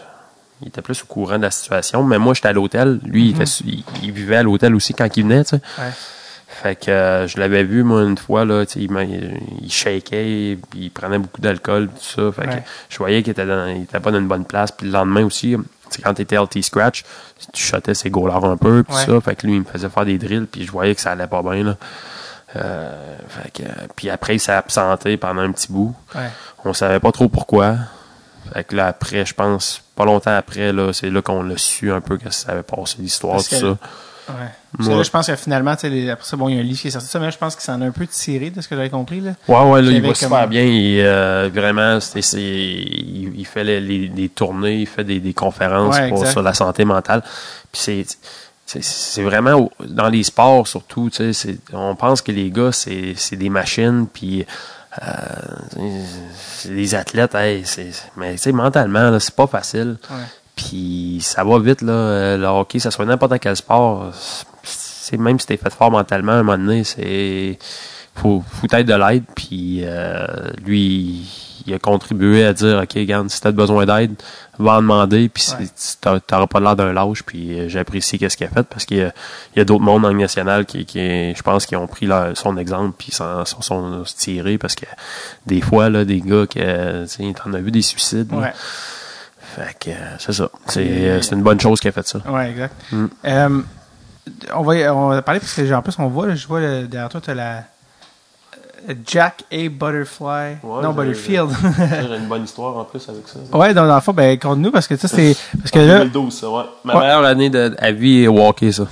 Il était plus au courant de la situation, mais moi j'étais à l'hôtel. Lui, il, était su- il, il vivait à l'hôtel aussi quand il venait, tu sais. Ouais. Fait que euh, je l'avais vu, moi, une fois, là, tu sais, il, shakeait, puis il prenait beaucoup d'alcool, tout ça. Fait Ouais. que je voyais qu'il était, dans, il était pas dans une bonne place. Puis le lendemain aussi, tu quand t'étais LT Scratch, tu shotais ses goalers un peu, puis Ouais. ça. Fait que lui, il me faisait faire des drills, puis je voyais que ça allait pas bien, là. Euh, fait que, puis après, il s'est absenté pendant un petit bout. Ouais. On savait pas trop pourquoi. Fait que là, après, je pense, pas longtemps après, là, c'est là qu'on l'a su un peu que ça avait passé l'histoire, tout ça. Ouais. Parce que Ouais. là, je pense que finalement, les- après ça, bon, il y a un livre qui est sorti ça, mais là, je pense qu'il s'en a un peu tiré de ce que j'avais compris, là. Ouais, ouais, là, il va super bien. Il, euh, vraiment, c'est, c'est- il, il fait les, les- des tournées, il fait des, des conférences Ouais, pour- exact. sur la santé mentale. Puis c'est, c'est, c'est vraiment dans les sports surtout, on pense que les gars, c'est, c'est des machines, puis euh, des athlètes, hey, c'est, mais tu sais, mentalement, c'est pas facile. Ouais. Puis ça va vite, là. euh, Le hockey, ça soit n'importe quel sport. C'est même si t'es fait fort mentalement, à un moment donné, c'est. Faut, faut être de l'aide. Puis euh, lui, il a contribué à dire OK, regarde, si t'as besoin d'aide, va en demander. Puis Ouais. t'auras pas l'air d'un lâche. Puis euh, j'apprécie qu'est-ce qu'il a fait parce qu'il y a, d'autres mondes en Ligue nationale qui, qui, je pense, qui ont pris leur- son exemple puis s'en sont tirés parce que des fois, là, des gars sais, t'en as vu des suicides. là. Ouais. Fait que euh, c'est ça. C'est euh, c'est une bonne chose qu'il a fait ça. Ouais, exact. Mm. On, va, on va parler parce que en plus on voit, je vois derrière toi, tu as la Jack A. Butterfly. non, Butterfield. J'ai une bonne histoire en plus avec ça. ouais, donc dans le fond, ben, conte-nous parce que ça, c'est. Parce que là, 2012, ça, ouais. Ma Ouais. meilleure année de, à vie est hockey, ça.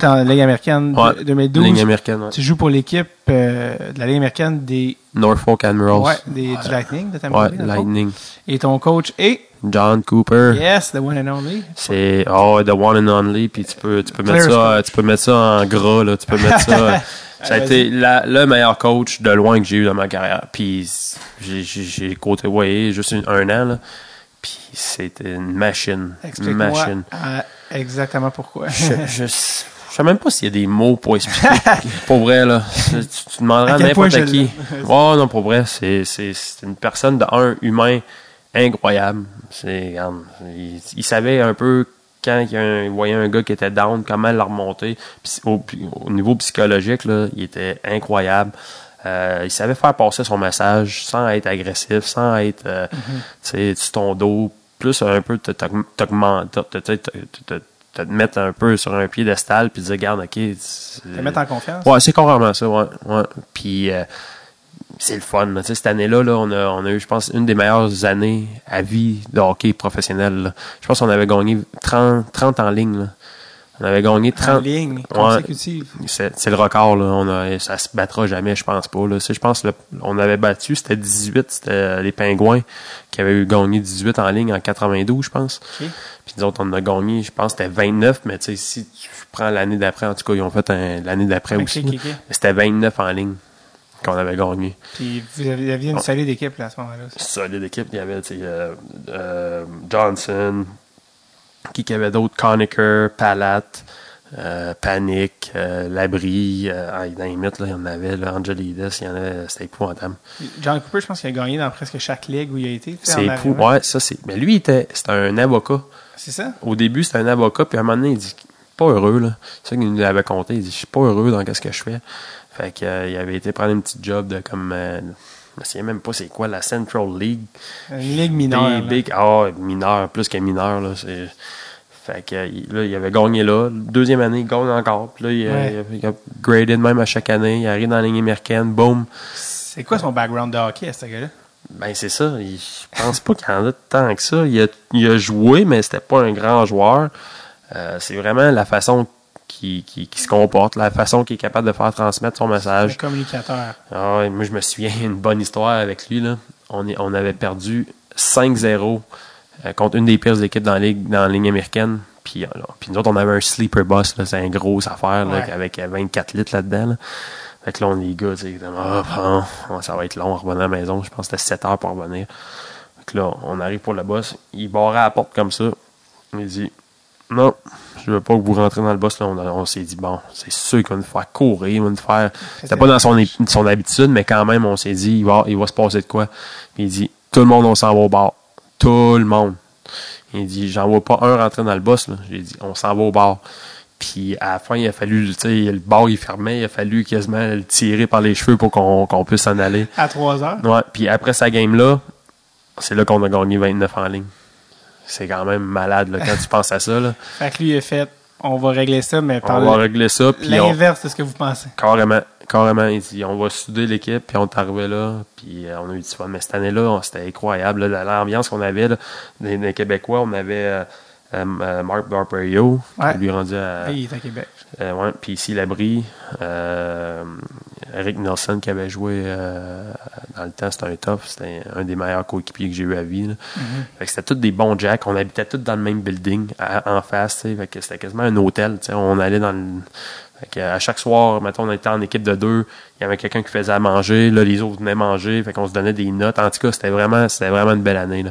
dans la Ligue américaine de- Ouais. 2012, Ligue américaine, ouais. tu joues pour l'équipe euh, de la Ligue américaine des, Norfolk Admirals. ouais, des, du Lightning de Tampa Ouais, Bay, fond. Lightning. Et ton coach est, John Cooper. yes, the one and only. C'est oh the one and only puis tu peux tu peux Clear mettre ça tu peux mettre ça en gras là tu peux mettre ça ça a été la- le meilleur coach de loin que j'ai eu dans ma carrière puis j'ai côtoyé juste un an là puis c'était une machine une Explique-moi machine euh, exactement pourquoi. je, je, je sais même pas s'il y a des mots pour expliquer. pour vrai, là. Tu, tu demanderas À n'importe qui. Oh, non, pour vrai, c'est, c'est, c'est une personne de un humain incroyable. C'est, il savait un peu quand il, un- il voyait un gars qui était down, comment le remonter. Puis au, au niveau psychologique, là, il était incroyable. Euh, il savait faire passer son message sans être agressif, sans être euh, tu sais, ton dos, plus un peu te- te, te, mettre un peu sur un piédestal puis dire, regarde, ok. Te mettre en confiance. Ouais, c'est carrément ça, ouais. ouais. Puis euh, c'est le fun. là. Cette année-là, là, on, a, on a eu, je pense, une des meilleures années à vie de hockey professionnel. là. Je pense qu'on avait gagné 30, 30 en ligne. là. On avait gagné En 30. ligne, Ouais. consécutive. C'est le record, là. On a, ça se battra jamais, je pense pas. Là. Je pense que on avait battu, c'était 18, c'était les Pingouins qui avaient eu gagné 18 en ligne en 92, je pense. Puis nous autres, on a gagné, je pense c'était 29, mais si tu prends l'année d'après, en tout cas, ils ont fait un- l'année d'après aussi. Mais c'était 29 en ligne qu'on avait gagné. Puis vous aviez, une solide équipe là, à ce moment-là. Solide équipe, il y avait euh, euh, Johnson, qui qu'il y avait d'autres, Conacher, Palat, euh, Panic, euh, Labrie, euh, ah, dans les mythes, là, il y en avait, là, Angelides, il y en avait, c'était épouvantable. John Cooper, je pense qu'il a gagné dans presque chaque ligue où il a été. C'est fou. arrivant. Ouais, ça, c'est. Mais lui, c'était un avocat. C'est ça? Au début, c'était un avocat, puis à un moment donné, il dit pas heureux, là. C'est ça qu'il nous avait compté. Il dit Je suis pas heureux dans ce que je fais. Fait que, euh, il avait été prendre une petite job de comme. euh, je me souviens même pas c'est quoi, la Central League. Une ligue mineure. Big, ah, mineur, plus que mineur, là. C'est. Fait que il- là, il avait gagné là. Deuxième année, il gagne encore. Puis là, il, a- Ouais. il a, graded même à chaque année. Il arrive dans la ligne américaine, boum. C'est quoi son background de hockey à ce gars-là? Ben, c'est ça. Il- Je pense pas qu'il y en a tant que ça. Il a, il a joué, mais c'était pas un grand joueur. Euh, c'est vraiment la façon qu'il qui, qui se comporte, la façon qu'il est capable de faire transmettre son Un message. communicateur. Ah moi, je me souviens une bonne histoire avec lui. Là. On, est, on avait perdu 5-0 euh, contre une des pires équipes dans la ligue, dans la ligne américaine. Puis, euh, là, puis nous autres, on avait un sleeper bus. là. C'est une grosse affaire là, Ouais. avec euh, 24 litres là-dedans. là. Fait que là, on les gars, tu sais, comme, ah, ça va être long à revenir à la maison. Je pense que c'était 7 heures pour revenir. Fait que là, on arrive pour le boss. Il barrait à la porte comme ça. Il dit Non, je veux pas que vous rentrez dans le boss. Là, on, s'est dit Bon, c'est sûr qu'il va nous faire courir, il va nous faire. C'était pas dans son, son habitude, mais quand même, on s'est dit il va, il va se passer de quoi. Puis il dit Tout le monde, on s'en va au bar. Tout le monde. Il dit J'en vois pas un rentrer dans le boss. J'ai dit On s'en va au bar. Puis à la fin, il a fallu, tu sais, le bar il fermait, il a fallu quasiment le tirer par les cheveux pour qu'on puisse s'en aller. À 3 heures. Ouais, puis après sa game-là, c'est là qu'on a gagné 29 en ligne. C'est quand même malade là, quand tu penses à ça. Là. Fait que lui, il a fait, on va régler ça, mais On par va régler ça, puis on- l'inverse de ce que vous pensez. carrément, carrément. Il dit, on va souder l'équipe, puis on est arrivé là, puis euh, on a eu du fun. Mais cette année-là, on- c'était incroyable. L'ambiance qu'on avait, là, des, des Québécois, on avait euh, euh, Marc Barberio, Ouais. qui lui rendu à... Il est à Québec. Euh, ouais, puis ici, Labrie, euh, Eric Nelson qui avait joué euh, dans le temps, c'était un top. C'était un des meilleurs coéquipiers que j'ai eu à vie. que c'était tous des bons jacks. On habitait tous dans le même building, à- en face. Fait que c'était quasiment un hôtel. On allait dans le. Fait que à chaque soir, mettons, on était en équipe de deux. Il y avait quelqu'un qui faisait à manger. Là, les autres venaient manger. Fait qu'on se donnait des notes. En tout cas, c'était vraiment, c'était vraiment une belle année. Là.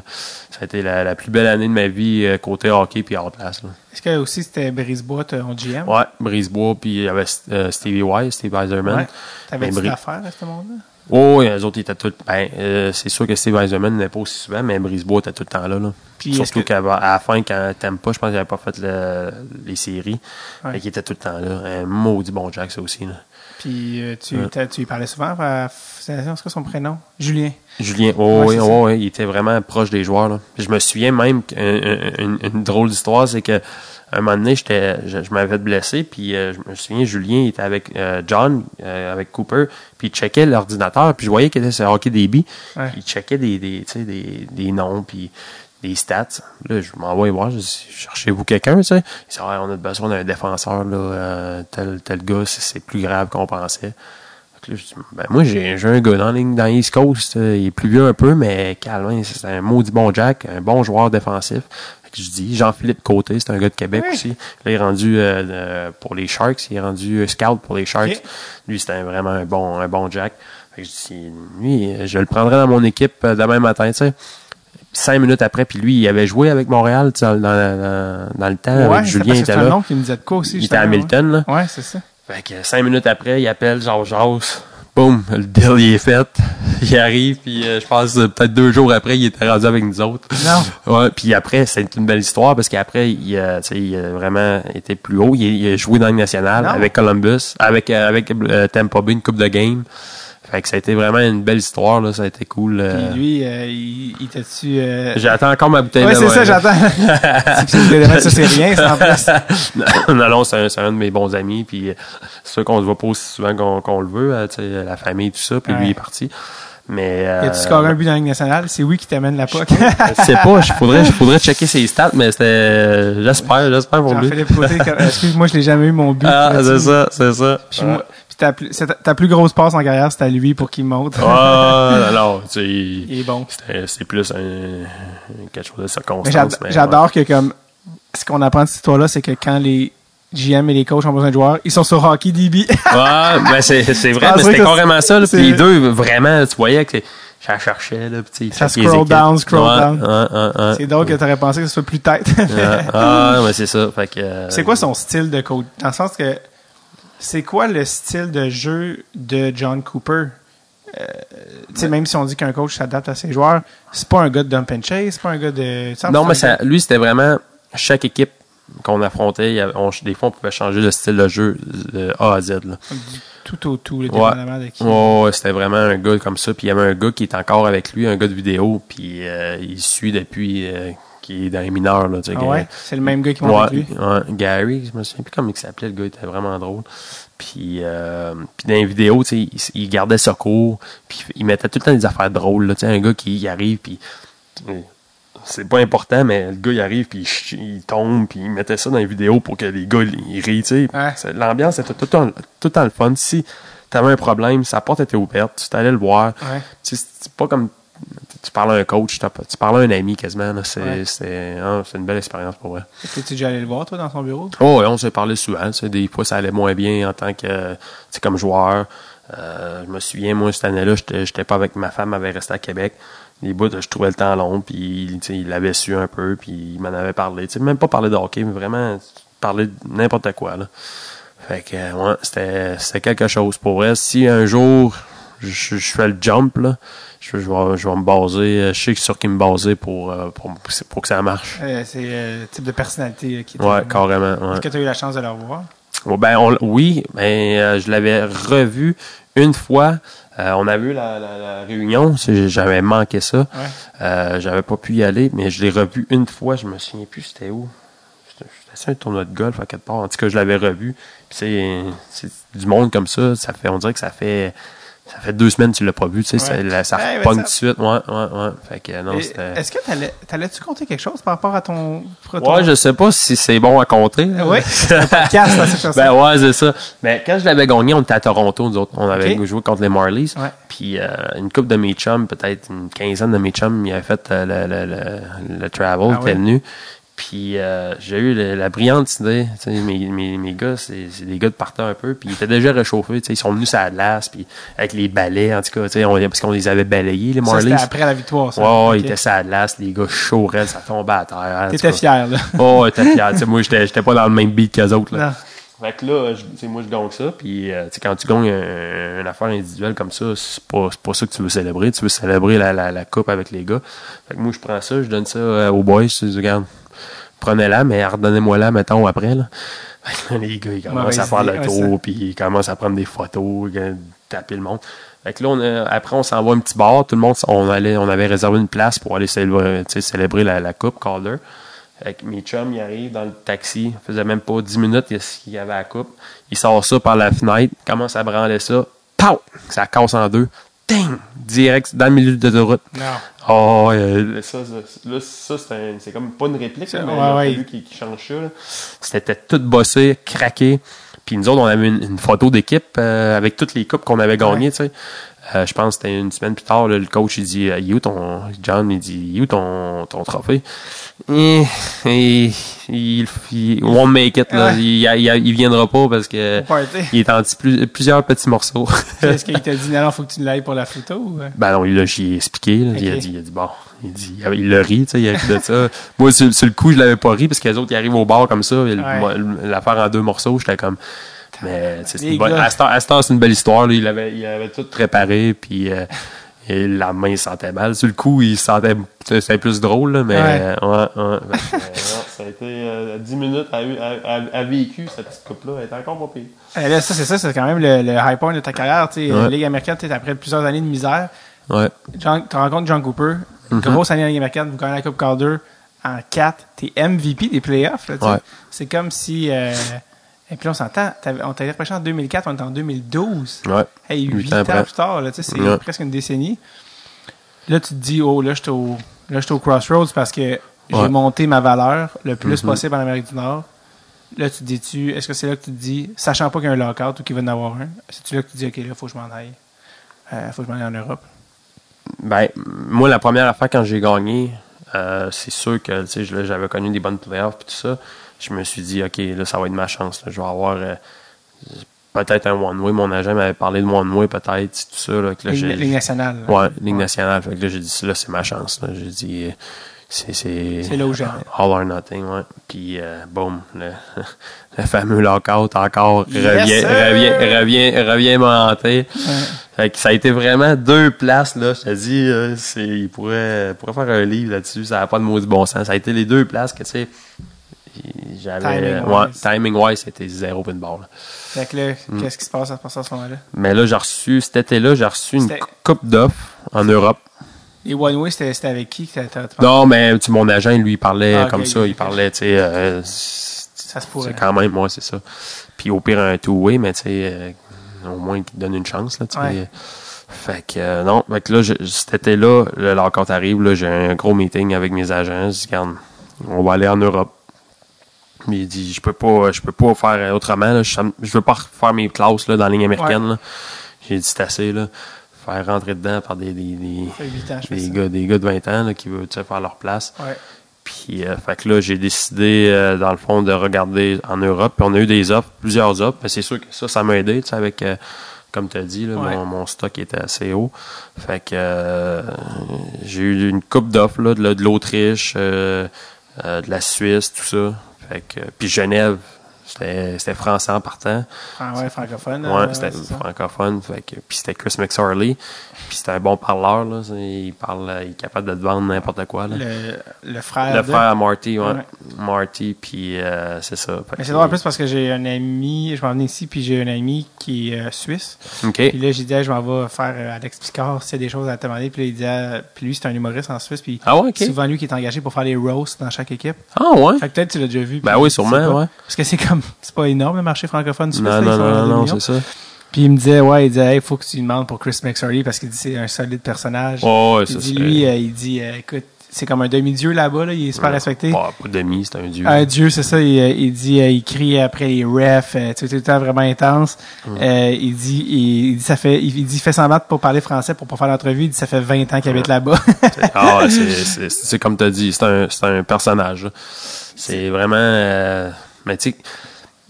Ça a été la, la plus belle année de ma vie euh, côté hockey puis hors place. Est-ce que aussi c'était Brisebois, ton GM? Ouais, Brisebois, puis il y avait euh, Stevie Wise, Steve Eiserman. Ouais. T'avais-tu Bri- d'affaires à ce monde-là? Oh, oui, les autres ils étaient tous. Ben, euh, c'est sûr que Steve Eiserman n'est pas aussi souvent, mais Brisebois était tout le temps là. là. Puis Surtout qu'à la fin, quand t'aimes pas, je pense qu'il n'avait pas fait le- les séries. Ouais. Fait qu'il était tout le temps là. Un maudit bon Jack, ça aussi. Là. Puis euh, tu, Ouais. tu parlais souvent à c'est c'est quoi son prénom? Julien. Julien, oh, Ouais, oui, oh, oui, il était vraiment proche des joueurs. Là. Puis Je me souviens même qu'une une, une drôle d'histoire, c'est que un moment donné, j'étais, je, je m'avais blessé, puis euh, je me souviens, Julien était avec euh, John, euh, avec Cooper, puis il checkait l'ordinateur, puis je voyais qu'il était sur Hockey DB, Ouais. il checkait des, des, tu sais, des, des noms, puis des stats. Là, je m'envoie voir, je dis, cherchez-vous quelqu'un, tu sais? Il dit, Ah, on a besoin d'un défenseur, là, euh, tel, tel gars, c'est, c'est plus grave qu'on pensait. Fait que là, je dis, ben, moi, j'ai, un gars dans, ligne- dans East Coast, euh, il est plus vieux un peu, mais calme, c'est un maudit bon Jack, un bon joueur défensif. Fait que je dis, Jean-Philippe Côté, c'est un gars de Québec Oui. aussi. Là, il est rendu euh, pour les Sharks, il est rendu euh, scout pour les Sharks. Lui, c'était vraiment un bon, un bon Jack. Fait que je dis, lui, je le prendrais dans mon équipe demain matin, tu sais. Cinq minutes après, puis lui, il avait joué avec Montréal dans, dans, dans le temps. ouais, avec Julien parce que était c'est un là. nom qui me disait de quoi aussi. Il était à Hamilton, là. Ouais, Ouais, c'est ça. Fait que cinq minutes après, il appelle Georges Jase. Boum, le deal il est fait. Il arrive, puis euh, je pense euh, peut-être deux jours après, il était rendu avec nous autres. Non. Ouais, puis après, c'est une belle histoire parce qu'après, il, sais, il a vraiment été plus haut. Il, il a joué dans nationale Non. avec Columbus, avec, euh, avec euh, Tampa Bay, une coupe de game. Fait que ça a été vraiment une belle histoire, là. Ça a été cool. euh. Puis lui, euh, il, il était-tu. Euh... J'attends encore ma bouteille Ouais, de c'est ça, j'attends. ça, c'est rien, c'est en plus. non, non, c'est un, un de mes bons amis. Puis euh, c'est sûr qu'on se voit pas aussi souvent qu'on le veut. euh, tu sais, la famille, tout ça. Puis Ouais. lui il est parti. Mais. Euh, Et tu scores un but dans la Ligue nationale, c'est oui qui t'amène la POC. Je sais pas, je faudrait, je faudrait checker ses stats, mais c'était. J'espère, j'espère pour lui. Excuse-moi, je l'ai jamais eu mon but. Ah, c'est ça, c'est ça. Puis, moi- puis ta, ta, plus grosse passe en carrière, c'est à lui pour qu'il monte. Ah, non, tu sais, Il est bon. c'était- c'est plus un, quelque chose de circonstance. j'adore que comme ce qu'on apprend de cette histoire-là, c'est que quand les GM et les coachs ont besoin de joueurs, ils sont sur Hockey DB. Ouais, ben c'est, vrai, mais c'était carrément ça. Là, les deux, vraiment, tu voyais que ça cherchait. Là, tu Ça scroll down, scroll Ouais, down. ouais, ouais, ouais. c'est donc que t'aurais pensé que ce soit plus tête. Ah, mais c'est ça. Euh, c'est quoi son style de coach? Dans le sens que c'est quoi le style de jeu de John Cooper? Euh, tu sais, même si on dit qu'un coach s'adapte à ses joueurs, c'est pas un gars de dump and chase, c'est pas un gars de. Non, mais ça, lui, c'était vraiment chaque équipe qu'on affrontait. on- des fois, on pouvait changer le style de jeu de A à Z. Là. tout au tout, le Ouais. dépendamment de qui. Ouais, ouais, c'était vraiment un gars comme ça. Puis il y avait un gars qui est encore avec lui, un gars de vidéo. Puis euh, il suit depuis euh, qui est dans les mineurs. Là, tu sais, Ah ouais? C'est le même gars qui lui. ouais, Gary, je me souviens plus comment il s'appelait, le gars, il était vraiment drôle. Puis, euh, puis dans les vidéos, tu sais, il, il gardait ça court, puis il mettait tout le temps des affaires drôles. Là, tu sais, un gars qui il arrive, puis c'est pas important, mais le gars, il arrive, puis il, tombe, puis il mettait ça dans les vidéos pour que les gars, ils rient, tu sais. Ouais. L'ambiance était tout le, temps, tout le temps le fun. Si t'avais un problème, sa porte était ouverte, tu t'allais le voir. Ouais. Tu sais, c'est pas comme tu parles à un coach, tu parles à un ami quasiment. C'est Ouais. hein, c'est une belle expérience pour. Est-ce que tu déjà allé le voir, toi, dans son bureau? Oh, on s'est parlé souvent. Des fois, ça allait moins bien en tant que, comme joueur. Euh, je me souviens, moi, cette année-là, j'étais pas avec ma femme, elle avait resté à Québec. Les bouts, je trouvais le temps long, puis il l'avait su un peu, puis il m'en avait parlé. Même pas parler de hockey, mais vraiment parler de n'importe quoi. Là. Fait que, ouais, c'était c'était quelque chose. Pour vrai, si un jour je, je fais le jump, là, je, je, vais, je vais me baser, euh, je sais sur qui me baser pour, euh, pour, pour que ça marche. Euh, c'est le type de personnalité qui est. Ouais, carrément. Ouais. Est-ce que tu as eu la chance de le revoir? Ben, on- oui, mais euh, je l'avais revu une fois. Euh, on a vu la, la- la réunion, j'avais manqué ça. Ouais. J'avais pas pu y aller, mais je l'ai revu une fois. Je me souviens plus c'était où. à un tournoi de golf à quelque part. En tout cas, je l'avais revu. C'est du monde comme ça, ça fait, on dirait que ça fait, ça fait deux semaines que tu l'as pas vu, tu sais, ça, Ouais. ça Ouais, tout de suite. Ouais, ouais, ouais. Fait que non. Est-ce que t'allais- t'allais-tu compter quelque chose par rapport à ton. à ton- Ouais, je sais pas si c'est bon à compter. là. Oui, podcast, ça. Ben ouais, c'est ça. Mais quand je l'avais gagné, on était à Toronto, nous autres. On avait joué contre les Marlies. Ouais. Puis euh, une couple de mes chums, peut-être une quinzaine de mes chums, ils avaient fait euh, le, le, le, le travel, Ah étaient ouais? Puis euh, j'ai eu le- la brillante idée. Mes, mes, mes gars, c'est c'est des gars de partant un peu. Puis ils étaient déjà réchauffés. Ils sont venus sur la glace, puis avec les balais, en tout cas, on- parce qu'on les avait balayés, les Ça, Marlies. c'était après la victoire, ça. Ouais, ils étaient sur la glace, les gars chauds, ça tombait à terre. T'étais fier, là. Oh, t'étais fier. Moi, j'étais j'étais pas dans le même beat qu'eux autres. Là. Non. Fait que là, je- moi, je gagne ça. Puis, euh, quand tu gagnes un- une affaire individuelle comme ça, c'est pas, c'est pas ça que tu veux célébrer. Tu veux célébrer la, la, la coupe avec les gars. Fait que moi, je prends ça, je donne ça euh, aux boys. Je dis, regarde, prenez-la, mais redonnez-moi-la, mettons, après. Là. Les gars, ils commencent à faire le tour, puis ils commencent à prendre des photos, euh, taper le monde. Fait que là, on a- après, on s'envoie un petit bar. Tout le monde, on, allait, on avait réservé une place pour aller célébrer, célébrer la, la coupe Calder. Fait que mes chums, ils arrivent dans le taxi. Ça faisait même pas 10 minutes qu'il y avait la coupe. Il sort ça par la fenêtre, commence à branler ça. Pow! Ça casse en deux. Ding! Direct dans le milieu de l'autoroute. Non. Oh, euh, ça, ça, là, ça c'est un- c'est comme pas une réplique, là, mais ouais, qu'il change ça. là. C'était tout bossé, craqué. Puis nous autres, on avait une, une photo d'équipe euh, avec toutes les coupes qu'on avait gagnées, tu sais. Euh, je pense que c'était une semaine plus tard, là, le coach, il dit, euh, ton, John, il dit, où ton, ton trophée? Et, et, il, il won't make it, là. Ouais. Il, il, il viendra pas parce que il est en plus- plusieurs petits morceaux. Est-ce qu'il t'a dit, non, non, faut que tu l'ailles pour la photo ou. euh? Ben non, il l'a expliqué. là. Il, a dit, il a dit, bon, il dit, il le rit, tu sais, il a ri de ça. Moi, sur, sur le coup, je l'avais pas ri parce que les autres, ils arrivent au bar comme ça. Ouais. L'affaire en deux morceaux, j'étais comme. Mais c'est une bonne- temps, c'est une belle histoire. là. Il, avait, il avait tout préparé, puis euh, et la main sentait mal. Sur le coup, il se sentait. C'était plus drôle, là, mais. Ouais. euh, ouais, ouais. Euh, non, ça a été euh, 10 minutes à, à, à- à vécu, cette petite coupe-là. Elle était encore pas pire. Là, ça, c'est ça, c'est quand même le, le high point de ta carrière. Sais, Ouais. La Ligue américaine, après plusieurs années de misère, Ouais. John, tu rencontres John Cooper, Mhm. grosse année en Ligue américaine, vous gagnez la Coupe Calder en 4, t'es MVP des playoffs. Ouais. C'est comme si. euh, et puis là, on s'entend, on t'avait repêché en 2004, on est en 2012. Ouais. Hey, Huit 8 ans après. plus tard, là, tu sais, c'est Ouais. presque une décennie. Là, tu te dis, oh, là, je suis au, là, au crossroads parce que j'ai monté ma valeur le plus Mhm. possible en Amérique du Nord. Là, tu te dis-tu, est-ce que c'est là que tu te dis, sachant pas qu'il y a un lockout ou qu'il va en avoir un, c'est-tu là que tu te dis, OK, là, faut que je m'en aille. Euh, faut que je m'en aille en Europe? Ben, moi, la première affaire quand j'ai gagné, euh, c'est sûr que tu sais, j'avais connu des bonnes playoffs et tout ça. Je me suis dit, OK, là, ça va être ma chance. là. Je vais avoir euh, peut-être un one-way. Mon agent m'avait parlé de one-way, peut-être, tout ça. Là, que là, Ligue, j'ai- Ligue nationale. là. Ouais, Ligue nationale. Fait que là, j'ai dit, là, c'est ma chance. Là. J'ai dit, euh, c'est, c'est, là où j'aime. All or nothing, ouais. Puis, euh, boum, le, le fameux lockout encore Yes, revient, revient, revient, revient me hanter. Fait que ça a été vraiment deux places, là. Je te dis, c'est, il pourrait, pourrait faire un livre là-dessus. Ça n'a pas de maudit bon sens. Ça a été les deux places que, tu sais, j'avais, Timing ouais, wise. timing wise, c'était zéro pinball. là. Fait que là, Mm. qu'est-ce qui se passe à à ce moment-là? Mais là, j'ai reçu, cet été-là, j'ai reçu une coupe d'offres en Europe. Les One Way, c'était avec qui? que t'as- Non, mais tu mon agent, lui, il parlait Ah, comme ça. Il parlait, tu sais, euh, Ça se pourrait. c'est quand même, moi, c'est ça. Puis au pire, un two-way, mais tu sais, euh, au moins qu'il te donne une chance, là, tu sais. Ouais. Fait que, euh, non, fait que là, je- cet été-là, le lockout arrive, là, j'ai un gros meeting avec mes agents. Je dis, regarde, on va aller en Europe. Mais il dit, je peux pas, je peux pas faire autrement, là. Je, je veux pas faire mes classes, là, dans la ligne américaine. J'ai dit, c'est assez, là. Faire rentrer dedans par des, des, des, Ça fait 8 ans, je fais des gars, des gars de 20 ans, là, qui veulent, tu sais, faire leur place. Ouais. Puis, euh, fait que là, j'ai décidé, euh, dans le fond, de regarder en Europe. Puis, on a eu des offres, plusieurs offres. C'est sûr que ça, ça m'a aidé, tu sais, avec, euh, comme tu as dit, là, Ouais. mon, mon stock était assez haut. Fait que euh, j'ai eu une coupe d'offres, de, de l'Autriche, euh, euh, de la Suisse, tout ça. Fait que, puis Genève, C'était français en partant. Ah ouais, francophone. Ouais, euh, c'était francophone. Fait que, puis c'était Chris McSorley. Puis c'était un bon parleur. Là. Il parle, il est capable de te vendre n'importe quoi. Là. Le, le frère. Le de- frère à Marty, ouais. Ouais. Marty, puis euh, c'est ça. Mais c'est drôle en plus parce que j'ai un ami, je m'en venais ici, puis j'ai un ami qui est euh, suisse. OK. Puis là, j'ai dit, je m'en vais faire Alex Picard, s'il y a des choses à te demander. Puis là, il dit, ah, puis lui, c'est un humoriste en Suisse. Puis Ah ouais, souvent lui qui est engagé pour faire les roasts dans chaque équipe. Ah ouais? Fait que peut-être tu l'as déjà vu. Ben oui, sûrement, ouais. Parce que c'est comme, c'est pas énorme le marché francophone suisse. Non, non, non, non, c'est ça. Puis il me disait, ouais, il disait, il faut que tu lui demandes pour Chris McSorley parce qu'il dit c'est un solide personnage. Ouais, ouais, il ça dit, c'est- lui, euh, il dit, euh, écoute, c'est comme un demi-dieu là-bas, là, il est super respecté. Pas, pas demi, c'est un dieu. Un dieu, c'est ça. Il, euh, il dit, euh, il crie après les refs, euh, tu sais, tout le temps vraiment intense. Euh, il dit, il, il dit, ça fait, il, il dit, fait semblant de pas parler français pour pas faire l'entrevue. Il dit, ça fait 20 ans qu'il habite là-bas. Ah, c'est- comme tu as dit, c'est un, c'est un personnage. C'est vraiment. mais tu sais,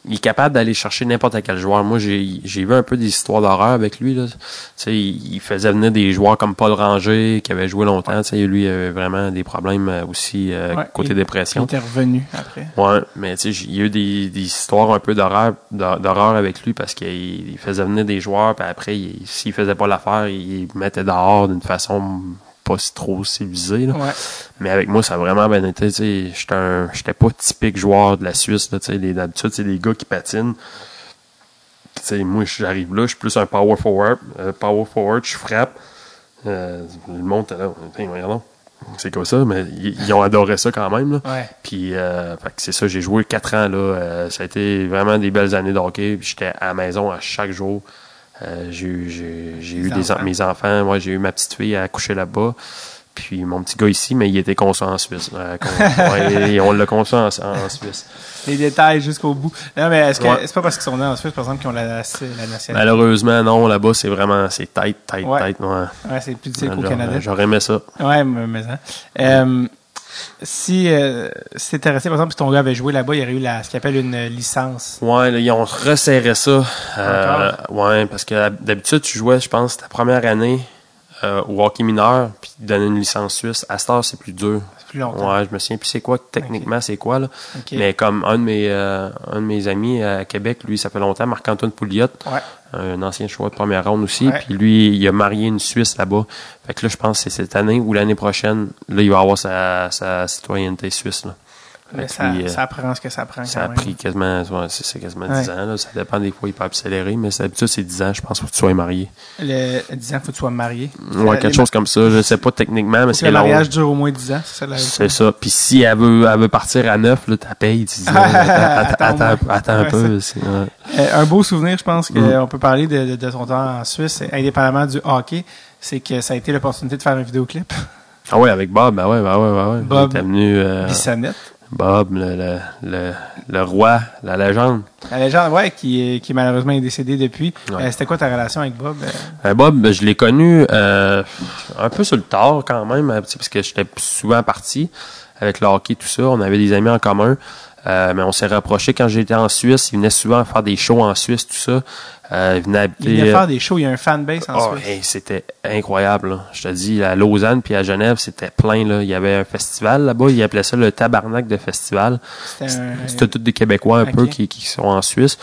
il est capable d'aller chercher n'importe quel joueur. Moi, j'ai j'ai vu un peu des histoires d'horreur avec lui. Là. Tu sais, il, il faisait venir des joueurs comme Paul Ranger, qui avait joué longtemps. Tu sais, lui, il avait vraiment des problèmes euh, aussi euh, Ouais, côté il- Il dépression. était revenu après. Ouais, mais tu sais, j- il y a eu des, des histoires un peu d'horreur d'hor- d'horreur avec lui parce qu'il il faisait venir des joueurs, puis après, il- s'il faisait pas l'affaire, il mettait dehors d'une façon pas si trop civilisée. là. Ouais. Mais avec moi, ça a vraiment bien été. J'étais pas typique joueur de la Suisse. D'habitude, c'est des gars qui patinent. Moi, j'arrive là, je suis plus un power forward. euh, power forward, je frappe. Euh, le monde était là. C'est comme ça, mais ils, ont adoré ça quand même. Là. Ouais. Puis, euh, c'est ça, j'ai joué quatre ans. là. Ça a été vraiment des belles années de hockey. J'étais à la maison à chaque jour. Euh, j'ai eu, des, enfants. mes enfants. Moi, j'ai eu ma petite fille à coucher là-bas. Puis mon petit gars ici, mais il était conçu en Suisse. Euh, con- ouais, et on l'a conçu en, en Suisse. Les détails jusqu'au bout. Non, mais est-ce que Ouais. c'est pas parce qu'ils sont nés en Suisse, par exemple, qu'ils ont la, la nationalité? Malheureusement, non, là-bas, c'est vraiment, c'est tête, tête, tête. Ouais. Ouais, c'est plus difficile qu'au Canada. J'aurais aimé ça. Ouais, mais, mais hein. Euh, si euh, t'étais resté, par exemple, si ton gars avait joué là-bas, il y aurait eu la, ce qu'il appelle une licence. Ouais, là, ils ont resserré ça. Euh, ouais, parce que d'habitude, tu jouais, je pense, ta première année euh, au hockey mineur, puis tu donnais une licence suisse. À heure, c'est plus dur. C'est plus longtemps. Ouais, je me souviens plus c'est quoi techniquement c'est quoi là. Mais comme un de mes euh, un de mes amis à Québec, lui ça fait longtemps, Marc-Antoine Pouliot, Ouais. Un ancien choix de première ronde aussi, puis lui il a marié une Suisse là-bas. Fait que là je pense que c'est cette année ou l'année prochaine, là il va avoir sa, sa citoyenneté suisse là. Mais ça, euh, ça apprend ce que ça prend. ça a même. pris quasiment, ouais, c'est quasiment Ouais. 10 ans. Là. Ça dépend des fois, il peut accélérer, mais d'habitude, c'est 10 ans, je pense, faut que tu sois marié. Le 10 ans, faut que tu sois marié. Ouais, quelque les- chose comme ça. Je sais pas techniquement, mais c'est le mariage dure au moins 10 ans, c'est ça la C'est ça. Puis si elle veut, elle veut partir à 9, là, t'as payé. Tu dis, attends, un peu. ouais. Euh, un beau souvenir, je pense qu'on Mm. peut parler de, de, de son temps en Suisse, indépendamment du hockey, c'est que ça a été l'opportunité de faire un vidéoclip. Ah ouais, avec Bob, ben ouais, ben ouais, ben ouais. Bob. Il était venu, euh, Bissonnette. Bob, le, le, le, le roi, la légende. La légende, ouais, qui est, qui malheureusement est décédé depuis. Ouais. Euh, C'était quoi ta relation avec Bob? Euh, Bob, ben, je l'ai connu euh, un peu sur le tard quand même, parce que j'étais souvent parti avec le hockey, tout ça. On avait des amis en commun. Euh, mais on s'est rapprochés quand j'étais en Suisse. Il venait souvent faire des shows en Suisse, tout ça. Euh, il venait habiter. il venait faire des shows, il y a un fanbase en Oh, Suisse. hey, c'était incroyable. là. Je te dis, à Lausanne puis à Genève, c'était plein. Là. Il y avait un festival là-bas. Ils appelaient ça le tabarnak de festival. C'était un- C'était tous des Québécois un peu qui, qui sont en Suisse.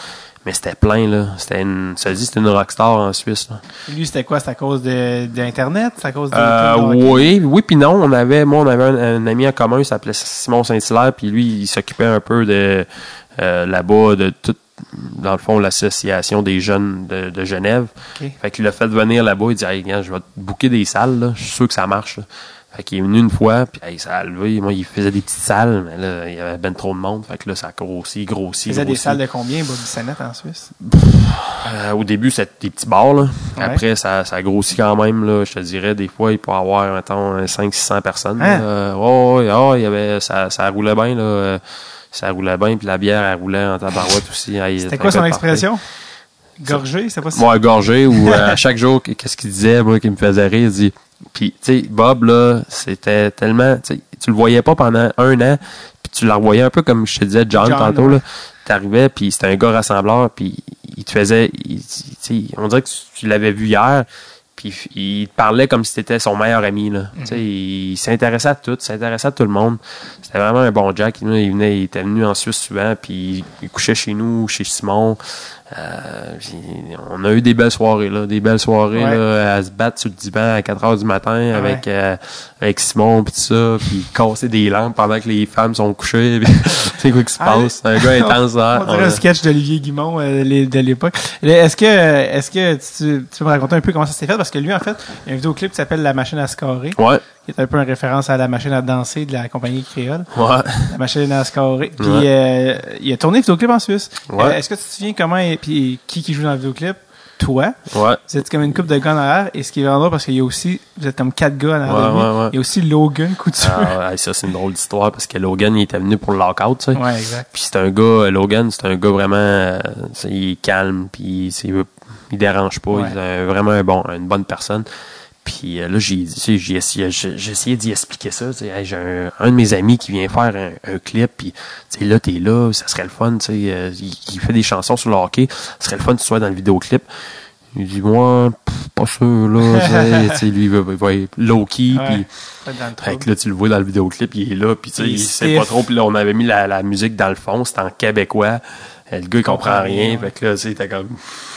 Mais c'était plein, là. C'était une, ça dit, c'était une rockstar en Suisse, là. Lui, c'était quoi? C'est à cause de, d'Internet? C'est à cause de... Euh, de hockey? oui, oui puis non. On avait, moi, on avait un, un ami en commun, il s'appelait Simon Saint-Hilaire, puis lui, il s'occupait un peu de euh, là-bas de tout, dans le fond, l'association des jeunes de, de Genève. Ok. Fait qu'il l'a fait venir là-bas, il dit Hey, je vais te booker des salles, là. je suis sûr que ça marche. là. Fait qu'il est venu une fois, puis hey, ça a levé. Moi, il faisait des petites salles, mais là, il y avait ben trop de monde. Fait que là, ça a grossi, grossi, Il faisait des salles de combien, Bob Bissonnette, en Suisse? Euh, au début, c'était des petits bars. Là. Ouais. Après, ça, ça grossit quand même. Là. Je te dirais, des fois, il peut avoir, mettons, 500-600 personnes. Hein? là. Ouais, ouais, ouais, il y avait, ça, ça roulait bien. Là. Euh, Ça roulait bien, puis la bière, elle roulait en tabarouette aussi. C'était quoi son expression? Gorgé, c'est pas ça? moi, gorgé ou euh, à chaque jour, qu'est-ce qu'il disait, moi, qui me faisait rire, il dit. Puis, tu sais, Bob, là, c'était tellement. Tu le voyais pas pendant un an, puis tu le revoyais un peu comme je te disais, John, John, tantôt, ouais. là. T'arrivais, puis c'était un gars rassembleur, puis il te faisait. il- tu sais, on dirait que tu, l'avais vu hier, Puis il te parlait comme si c'était son meilleur ami. Là. Tu sais, Il s'intéressait à tout, s'intéressait à tout le monde. C'était vraiment un bon Jack. Il, il venait, il était venu en Suisse souvent, puis il couchait chez nous, chez Simon. Euh, on a eu des belles soirées, là, des belles soirées Ouais. là, à se battre sur le divan à 4 heures du matin avec, euh, avec Simon, puis tout ça, puis casser des lampes pendant que les femmes sont couchées. C'est quoi qui se Ah, passe? Un gars intense, là. On dirait un sketch d'Olivier Guimont euh, de l'époque. Est-ce que, est-ce que tu, tu peux me raconter un peu comment ça s'est fait? Parce que lui, en fait, il y a un vidéoclip qui s'appelle La machine à scorer, Ouais, qui est un peu une référence à la machine à danser de la compagnie créole. ouais. La machine à scorer. Puis Ouais. euh, il a tourné le vidéoclip en Suisse. Ouais. Euh, est-ce que tu te souviens comment, et puis qui qui joue dans le vidéoclip? Toi. Ouais. Vous êtes comme une coupe de gars en arrière. Et ce qui est vraiment drôle, parce qu'il y a aussi, vous êtes comme quatre gars en arrière Ouais, de lui. ouais, ouais. Il y a aussi Logan Couture. Ah, ouais, ça, c'est une drôle d'histoire parce que Logan, il était venu pour le lockout, tu sais. Ouais, exact. Puis c'est un gars, euh, Logan, c'est un gars vraiment, euh, il est calme, puis c'est, il dérange pas, Ouais. il est un- vraiment un bon, une bonne personne. Puis euh, là, j'ai, tu sais, j'ai essayé, j'ai j'ai essayé d'y expliquer ça. tu sais, Hey, j'ai un, un de mes amis qui vient faire un, un clip, puis tu sais, là, t'es là, ça serait le fun, tu sais, euh, il, il fait des chansons sur le hockey, ça serait le fun que tu sois dans le vidéoclip. Il dit, moi, pff, pas sûr, là, tu sais, lui, il va, il va être low-key, Ouais. puis là, tu le vois dans le vidéoclip, il est là, puis tu sais, Il sait pas trop. Puis là, on avait mis la, la musique dans le fond, c'était en québécois. Euh, Le gars, il comprend rien. Fait que là, tu sais, il était comme...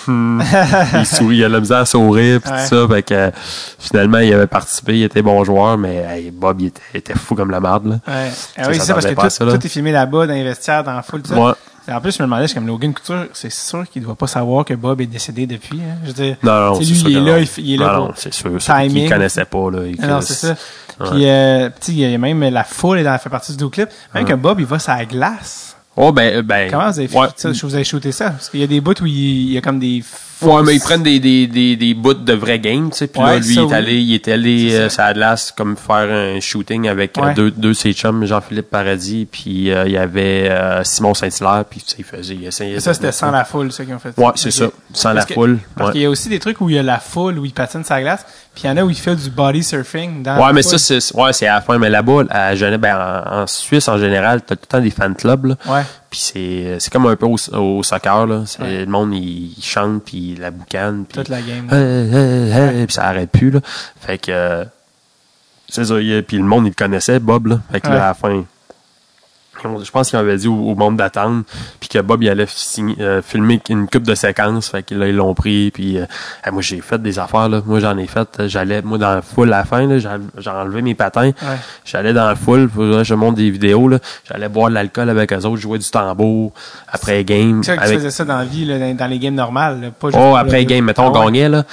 hmm. il sourit, il a la misère à sourire, puis Ouais. tout ça. Fait que euh, finalement, il avait participé, il était bon joueur, mais hey, Bob, il était, il était fou comme la marde, là. Ouais. Ah oui, c'est ça, parce que tout, ça, tout est filmé là-bas, dans les vestiaires, dans la foule, tout ça. Ouais. En plus, je me demandais, je comme Logan Couture, c'est sûr qu'il doit pas savoir que Bob est décédé depuis. Hein? Je veux dire, Non, non, lui, sûr il est que là, non. il, il est là Non, pour... non, c'est sûr. Timing. connaissait pas, là. Il- non, c'est ça. Ouais. Puis, euh, il y a même la foule dans, fait partie du vidéoclip. Même que Bob, il va sur la glace. Oh, ben, ben. Comment vous avez fait ouais. ça? Je vous avez shooté ça? Parce qu'il y a des bouts où il, il y a comme des... Ouais, mais ils prennent des, des, des, des bouts de vrai game, tu sais. Puis là, lui, ça, il est oui. allé, il est allé C'est euh, ça. sur la glace comme faire un shooting avec euh, Ouais. deux, deux de ses chums, Jean-Philippe Paradis, puis euh, il y avait euh, Simon Saint-Hilaire, puis tu sais, il faisait, il essayait. Ça, c'était sans la foule, ceux qui ont fait ça. Ouais, c'est ça. Sans la Parce que- foule. Parce ouais. qu'il y a aussi des trucs où il y a la foule, où il patine sa glace, puis il y en a où il fait du body surfing dans Ouais, la mais foule. ça, c'est, ouais, c'est à la fin. Mais là-bas, à Genève, ben, en, en Suisse, en général, t'as tout le temps des fan clubs, là. Ouais. Puis c'est, c'est comme un peu au, au soccer, là. C'est, Ouais. Le monde, il, il chante, puis la boucane, puis Toute la game. Hey, hey, hey, puis ça arrête plus, là. Fait que, euh, c'est ça, puis le monde, il le connaissait, Bob, là. Fait que Ouais. là, à la fin, je pense qu'il avait dit au, au monde d'attendre, puis que Bob, il allait signer- euh, filmer une coupe de séquences, fait que là, ils l'ont pris, puis euh, hey, moi, j'ai fait des affaires, là. Moi, j'en ai fait, euh, j'allais, moi, dans la foule, à la fin, là, j'ai enlevé mes patins, Ouais. j'allais dans la foule, que je monte des vidéos, là. J'allais boire de l'alcool avec eux autres, jouer du tambour, après game, Tu sais, tu avec faisais ça dans la vie, là, dans, les games normales, là, pas Oh, après le- game, mettons, Ah on ouais. gagnait, là.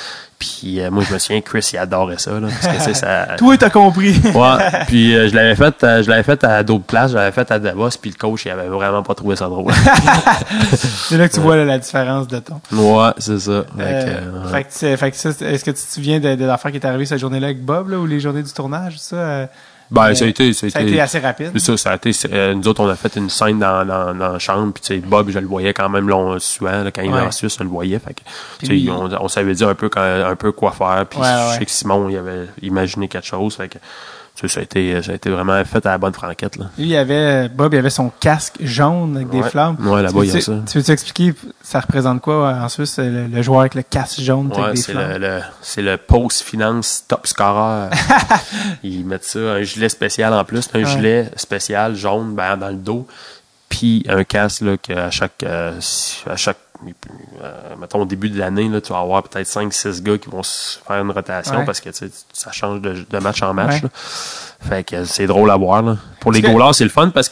Puis euh, moi, je me souviens, Chris, il adorait ça, là. Parce que, c'est ça. Toi, t'as compris. Ouais. Puis euh, je l'avais fait, euh, je l'avais fait à d'autres places, je l'avais fait à Davos, puis le coach, il avait vraiment pas trouvé ça drôle. c'est là que tu vois là, la différence de ton. ouais, c'est ça. Fait que, fait ça, est-ce que tu te souviens de, de l'affaire qui est arrivée cette journée-là avec Bob, là, ou les journées du tournage, ça? Euh, ben, ça a été, ça a ça a été, été assez rapide. c'est ça, ça a été, euh, nous autres, on a fait une scène dans, dans, dans la chambre, puis tu sais, Bob, je le voyais quand même long, souvent, là, quand il Ouais. était en Suisse, on le voyait, fait que, Puis on, on savait dire un peu, quand- un peu quoi faire, puis Ouais, je sais que Simon, il avait imaginé quelque chose, fait que, ça a été, ça a été vraiment fait à la bonne franquette, là. Lui, il avait, Bob, il avait son casque jaune avec des Ouais. flammes. Ouais, là-bas, Tu il y a veux- ça. Tu veux-tu expliquer, ça représente quoi euh, en Suisse, le, le joueur avec le casque jaune Ouais, avec des c'est flammes? le, le- c'est le Post Finance Top Scorer. Ils mettent ça, un gilet spécial en plus, un Ouais. gilet spécial jaune ben, dans le dos, puis un casque là, que à chaque, euh, à chaque euh, mettons au début de l'année, là, tu vas avoir peut-être 5-6 gars qui vont se faire une rotation Ouais. parce que tu sais, ça change de, de match en match. Ouais. Fait que c'est drôle à voir. Là. Pour les que- goalers, c'est le fun parce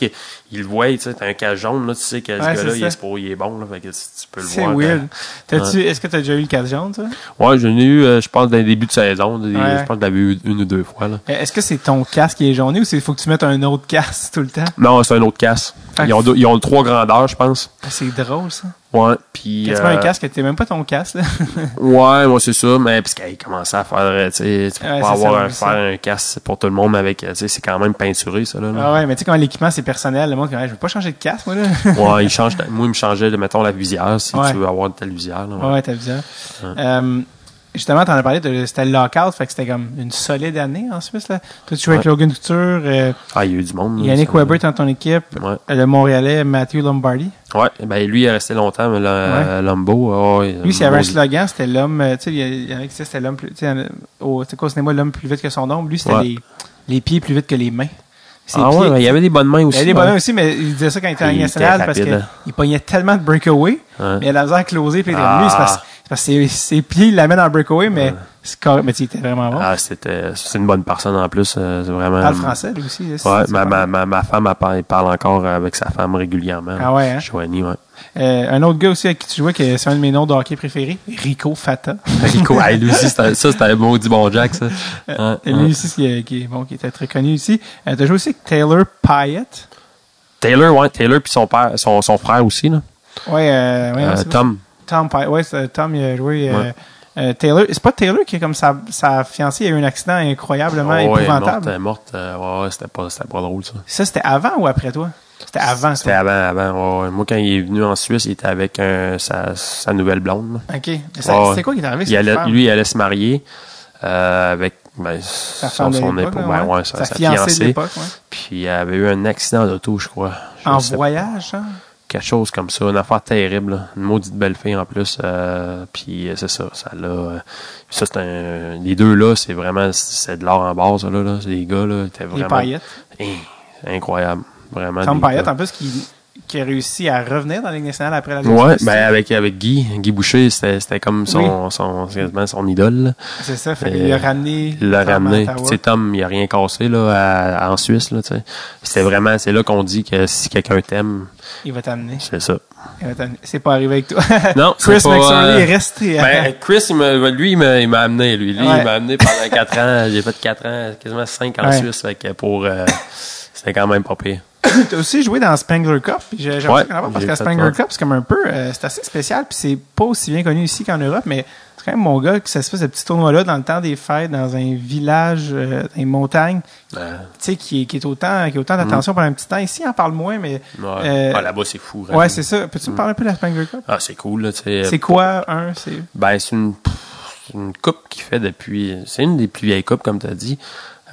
qu'ils le voient, tu sais, t'as un casque jaune, là, tu sais que ce Ouais, gars-là, c'est il est, ça. pour, il est bon, là, fait que tu peux le C'est voir. weird. euh, T'as-tu- Est-ce que tu as déjà eu le casque jaune, toi? Ouais, j'en ai eu, euh, je pense, dans les débuts de saison. des- Ouais. Je pense que je l'avais eu une ou deux fois. Là. Est-ce que c'est ton casque qui est jauné ou c'est faut que tu mettes un autre casque tout le temps? Non, c'est un autre casque. Que- Ils ont, deux- ils ont trois grandeurs, je pense. Ah, C'est drôle, ça. Ouais, puis... Quand tu mets euh, un casque, t'es même pas ton casque, là. Ouais, moi, c'est ça. Mais parce qu'il commençait à faire, euh, tu sais, tu peux Ouais, pas c'est ça, avoir un, veut faire ça. un casque pour tout le monde, mais avec, tu sais, c'est quand même peinturé, ça, là. là. ah ouais, mais tu sais, quand l'équipement, c'est personnel, monde, dit, Ouais, je veux pas changer de casque, moi, là. Ouais, il change, ta- moi, il me changeait de, mettons, la visière, si Ouais. tu veux avoir telle visière, là. ouais. Ouais, ouais, t'as vu ça. Euh, Justement, t'en as parlé, de- c'était le lockout, fait que c'était comme une solide année en Suisse. Là. Toi, tu jouais avec Ouais. Logan Couture, euh, Ah, il y a eu du monde. Yannick. Weber dans ton équipe, Ouais. le Montréalais Matthew Lombardi. Ouais, ben lui, il est resté longtemps, mais là, Lombo, ouais, Lui, s'il y avait un slogan, c'était l'homme, euh, tu sais, il y en a qui disaient c'était l'homme plus, tu sais, au, c'est quoi au cinéma, l'homme plus vite que son ombre. Lui, c'était Ouais. les, les pieds plus vite que les mains. Ah ouais, il y avait des bonnes mains il y aussi. avait des ouais. bonhommes aussi, mais il disait ça quand il était en nationale parce rapide, hein. qu'il pognait tellement de breakaway, mais il a la misère à closer, puis il Ah. comme, lui, c'est parce, que ses, ses pieds, il l'amène en breakaway, mais mais tu sais, il était vraiment bon. Ah, c'était, c'est une bonne personne en plus, euh, c'est vraiment. Il parle français, lui aussi. là, Ouais, ma, ma, ma, ma femme, elle parle, elle parle encore avec sa femme régulièrement. Ah ouais, hein? Joanie, ouais. Euh, un autre gars aussi avec qui tu jouais, que c'est un de mes noms de hockey préférés, Rico Fata. Rico, hey, lui aussi, ça, c'était un maudit bon Jack, ça. Ouais, ouais. lui aussi, qui, est- qui bon, qui était très connu ici. Euh, T'as joué aussi avec Taylor Pyatt? Taylor, ouais, Taylor, puis son père, son, son frère aussi, là. Ouais, euh, ouais, Euh, non, Tom. Tom Pyatt. Ouais, Tom, il a joué. Ouais. euh, Taylor, c'est pas Taylor qui est comme sa, sa fiancée, il y a eu un accident incroyablement Oh, ouais, épouvantable. morte, euh, morte, euh, ouais, ouais, c'était pas, c'était pas drôle, ça. Ça, c'était avant ou après toi? C'était avant, C'était avant, avant. ouais. Moi, quand il est venu en Suisse, il était avec un, sa, sa nouvelle blonde. là. OK. C'était quoi qui est arrivé? Il allait, lui, il allait se marier euh, avec ben, sa son, époux, là, ben, ouais. ouais, sa, sa sa fiancée. Puis il avait eu un accident d'auto, je crois. Je En voyage, hein? quelque chose comme ça, une affaire terrible, là. une maudite belle fille en plus. euh, puis euh, c'est ça, ça euh, ça c'est un. Les deux là, c'est vraiment c'est de l'or en base là, là. Les gars là, étaient Les paillettes. Incroyable, vraiment. Payette, gars. en plus, qui, qui a réussi à revenir dans la Ligue nationale après la Ligue Ouais, ben avec avec Guy, Guy Boucher, c'était comme son son idole. C'est ça, fait qu'il a ramené. Il l'a ramené. Tom, il a rien cassé là à- en Suisse là. C'était vraiment, c'est là qu'on dit que si quelqu'un t'aime, Il va t'amener. c'est ça. Il va t'amener. C'est pas arrivé avec toi. Non, Chris c'est pas, McSorley euh, est resté. hein. Ben, Chris, il lui, il m'a, il m'a amené, lui. Lui, Ouais. il m'a amené pendant 4 ans. J'ai fait 4 ans, quasiment 5 en Ouais. Suisse. Fait que pour, euh, c'était quand même pas pire. T'as aussi joué dans Spangler Cup. J'aimerais Ouais, parce que Spangler. Cup, c'est comme un peu, euh, c'est assez spécial, puis c'est pas aussi bien connu ici qu'en Europe, mais c'est quand même mon gars que ça se fait ce petit tournoi-là dans le temps des fêtes, dans un village, euh, dans montagnes, Euh, tu sais, qui, est- qui est autant, qui a autant d'attention pendant un petit temps. Ici, on en parle moins, mais ouais. Euh, Ah, là-bas, c'est fou. ouais, vraiment. c'est ça. Peux-tu me parler un peu de la Spangler Cup? Ah, c'est cool, là, tu sais. C'est quoi, un, c'est... Ben, c'est une, c'est une coupe qui fait depuis. C'est une des plus vieilles coupes, comme tu as dit.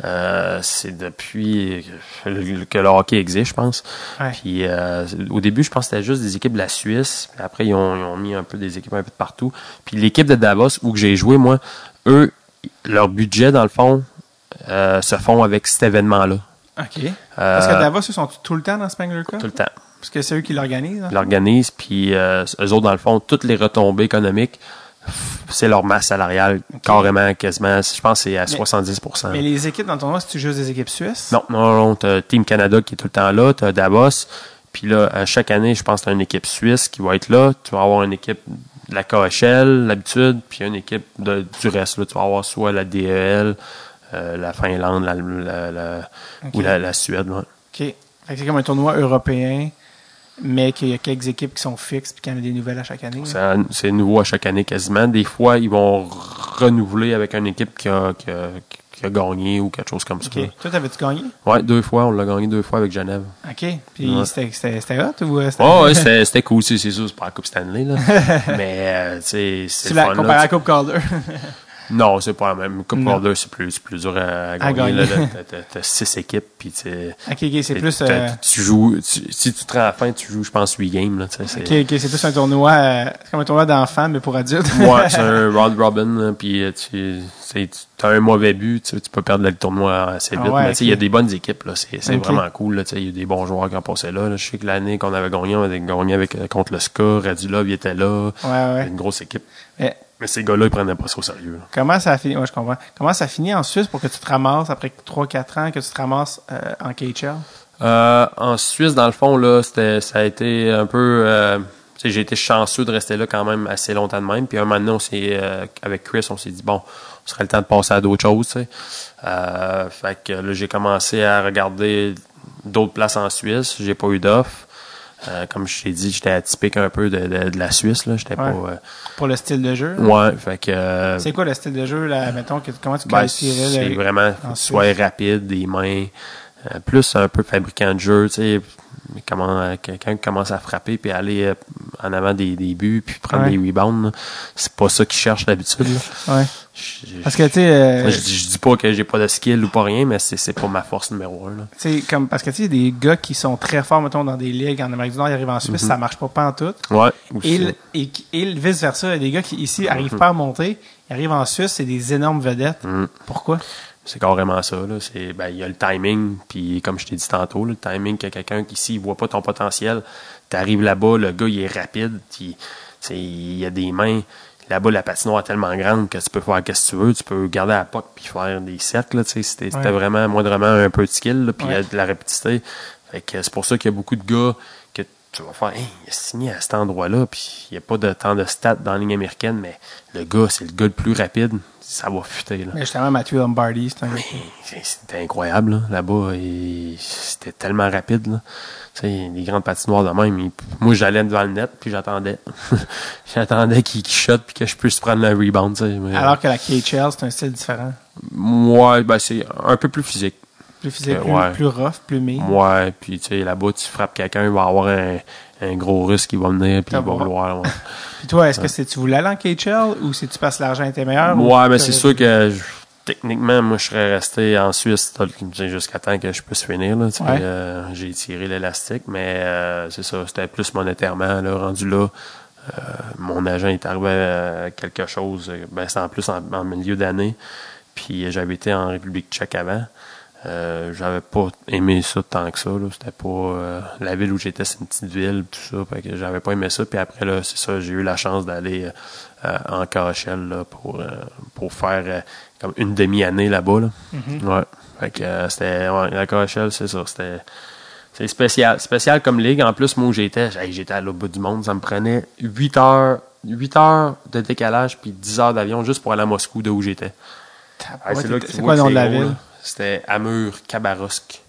Euh, c'est depuis que le, hockey existe, je pense. Ouais. Puis euh, au début, je pense que c'était juste des équipes de la Suisse. Puis après, ils ont, ils ont mis un peu des équipes un peu de partout. Puis l'équipe de Davos, où j'ai joué, moi, eux, leur budget, dans le fond, euh, se font avec cet événement-là. OK. Parce que Davos, ils sont tout le temps dans Spangler Cup? Tout le temps. Parce que c'est eux qui l'organisent. hein? Ils l'organisent, puis eux autres, dans le fond, toutes les retombées économiques, c'est leur masse salariale, carrément, quasiment. Je pense que c'est à 70% Mais les équipes dans ton tournoi, si tu joues des équipes suisses? Non, non, non. T'as Team Canada qui est tout le temps là. T'as Davos. Puis là, à chaque année, je pense que t'as une équipe suisse qui va être là. Tu vas avoir une équipe de la KHL, l'habitude, puis une équipe de, du reste. Là. Tu vas avoir soit la DEL, euh, la Finlande, la, la- la- Ok. ou la, Suède. ouais. OK. C'est comme un tournoi européen, mais qu'il y a quelques équipes qui sont fixes puis qu'il y en a des nouvelles à chaque année. C'est nouveau à chaque année quasiment. Des fois, ils vont renouveler avec une équipe qui a, qui a, qui a gagné ou quelque chose comme ça. Toi, t'avais-tu gagné? Ouais, deux fois. On l'a gagné deux fois avec Genève. OK. Puis Ouais. c'était- c'était c'était hot ou euh, c'était... Oh, ouais, c'était c'était cool, c'est c'est sûr, c'est pas la Coupe Stanley, là. Mais, euh, tu sais, c'est Tu l'as comparé à la Coupe Calder. Non, c'est pas la même. Coupe. Calder, c'est plus, c'est plus dur à, à gagner. T'as- six équipes, puis tu sais, OK, OK, c'est plus... euh, Tu joues, tu- si tu te rends à la fin, tu joues, je pense, 8 games, là, c'est- OK, OK, c'est plus un tournoi... euh, c'est comme un tournoi d'enfants, mais pour adultes. Ouais, c'est un round robin, puis euh, tu as un mauvais but, tu, peux perdre le tournoi assez Ah vite. ouais, mais il y a des bonnes équipes, là. C'est vraiment cool, Il y a des bons joueurs qui ont passé là, là. Je sais que l'année qu'on avait gagné, on avait gagné avec, euh, contre le SCA, Radulov, il était là. Ouais, ouais. Une grosse équipe. Mais Mais ces gars-là, ils prenaient pas ça au sérieux. là. comment ça a fini? Ouais, je comprends. Comment ça a fini en Suisse pour que tu te ramasses, après 3-4 ans, que tu te ramasses euh, en KHL? Euh, en Suisse, dans le fond, là, c'était, ça a été un peu. euh, tu sais, j'ai été chanceux de rester là quand même assez longtemps de même. Puis un moment donné, on s'est, euh, avec Chris, on s'est dit bon, ce serait le temps de passer à d'autres choses. tu sais. Euh, fait que là, j'ai commencé à regarder d'autres places en Suisse. J'ai pas eu d'offre. Euh, comme je t'ai dit, j'étais atypique un peu de, de, de la Suisse. Là. J'étais Ouais. pas. euh, Pour le style de jeu? ouais, fait que. euh, C'est quoi le style de jeu, là, mettons, que, comment tu ben, qualifierais c'est le- vraiment sois rapide, des mains, euh, plus un peu fabricant de jeu, tu sais, mais comment euh, quelqu'un qui commence à frapper puis aller euh, en avant des, des buts, puis prendre Ouais. des rebounds. C'est pas ça qu'ils cherchent d'habitude. Ouais. Je- Parce que, tu sais, euh, je, dis- je dis pas que j'ai pas de skill ou pas rien, mais c'est, c'est pas ma force numéro un. Là. tu sais, comme, parce que, tu sais, des gars qui sont très forts, mettons, dans des ligues en Amérique du Nord, ils arrivent en Suisse, ça marche pas, pas en tout. Ouais. Et, et, et le vice-versa, il y a des gars qui, ici, arrivent pas à monter, ils arrivent en Suisse, c'est des énormes vedettes. Mm. Pourquoi? C'est carrément ça. Là. C'est, ben, il y a le timing, puis comme je t'ai dit tantôt, là, le timing que quelqu'un qui, s'il voit pas ton potentiel, t'arrives là-bas, le gars, il est rapide, puis, il y a des mains. Là-bas, la patinoire est tellement grande que tu peux faire ce que tu veux. Tu peux garder la puck puis faire des cercles. Là, Ouais. vraiment, moindrement, un peu de skill, puis il y a de la rapidité. Fait que c'est pour ça qu'il y a beaucoup de gars tu vas faire, hey, il a signé à cet endroit-là, puis il n'y a pas de temps de stats dans la ligne américaine, mais le gars, c'est le gars le plus rapide. Ça va fuiter, là. Mais justement, Mathieu Lombardi, c'est un C'était incroyable, là, là-bas. C'était tellement rapide, là. Tu sais, les grandes patinoires de même. ils- moi, j'allais devant le net, puis j'attendais. j'attendais qu'il qu'il shot, puis que je puisse prendre le rebound, tu sais. mais- Alors que la KHL, c'est un style différent. Ouais, ben, c'est un peu plus physique. Plus physique, Euh, plus, ouais. plus rough, plus mille. Ouais, puis tu sais, là-bas, tu frappes quelqu'un, il va avoir un, un gros russe qui va venir, puis il va vouloir. ouais. Puis toi, est-ce que c'est tu voulais aller en KHL ou c'est tu passes l'argent était meilleur? ou Ouais, mais c'est sûr que je- techniquement, moi, je serais resté en Suisse jusqu'à temps que je puisse finir. Là. Ouais. Euh, j'ai tiré l'élastique, mais euh, c'est ça, c'était plus monétairement. Là, rendu là, euh, mon agent est arrivé à quelque chose, ben, c'était en plus en, en milieu d'année. Puis j'avais été en République tchèque avant. Euh, j'avais pas aimé ça tant que ça. Là. C'était pas euh, la ville où j'étais, c'est une petite ville, tout ça. Fait que j'avais pas aimé ça. Puis après là, c'est ça, j'ai eu la chance d'aller euh, en KHL là, pour, euh, pour faire euh, comme une demi-année là-bas. Là. Ouais. Fait que euh, c'était. Ouais, la KHL, c'est ça. C'était. C'est spécial. Spécial comme ligue. En plus, moi où j'étais, j'étais à l'autre bout du monde. Ça me prenait 8 heures, 8 heures de décalage puis 10 heures d'avion juste pour aller à Moscou de où j'étais. C'est là que tu c'est vois quoi le nom de la ville? là. C'était Amur Kabarovsk.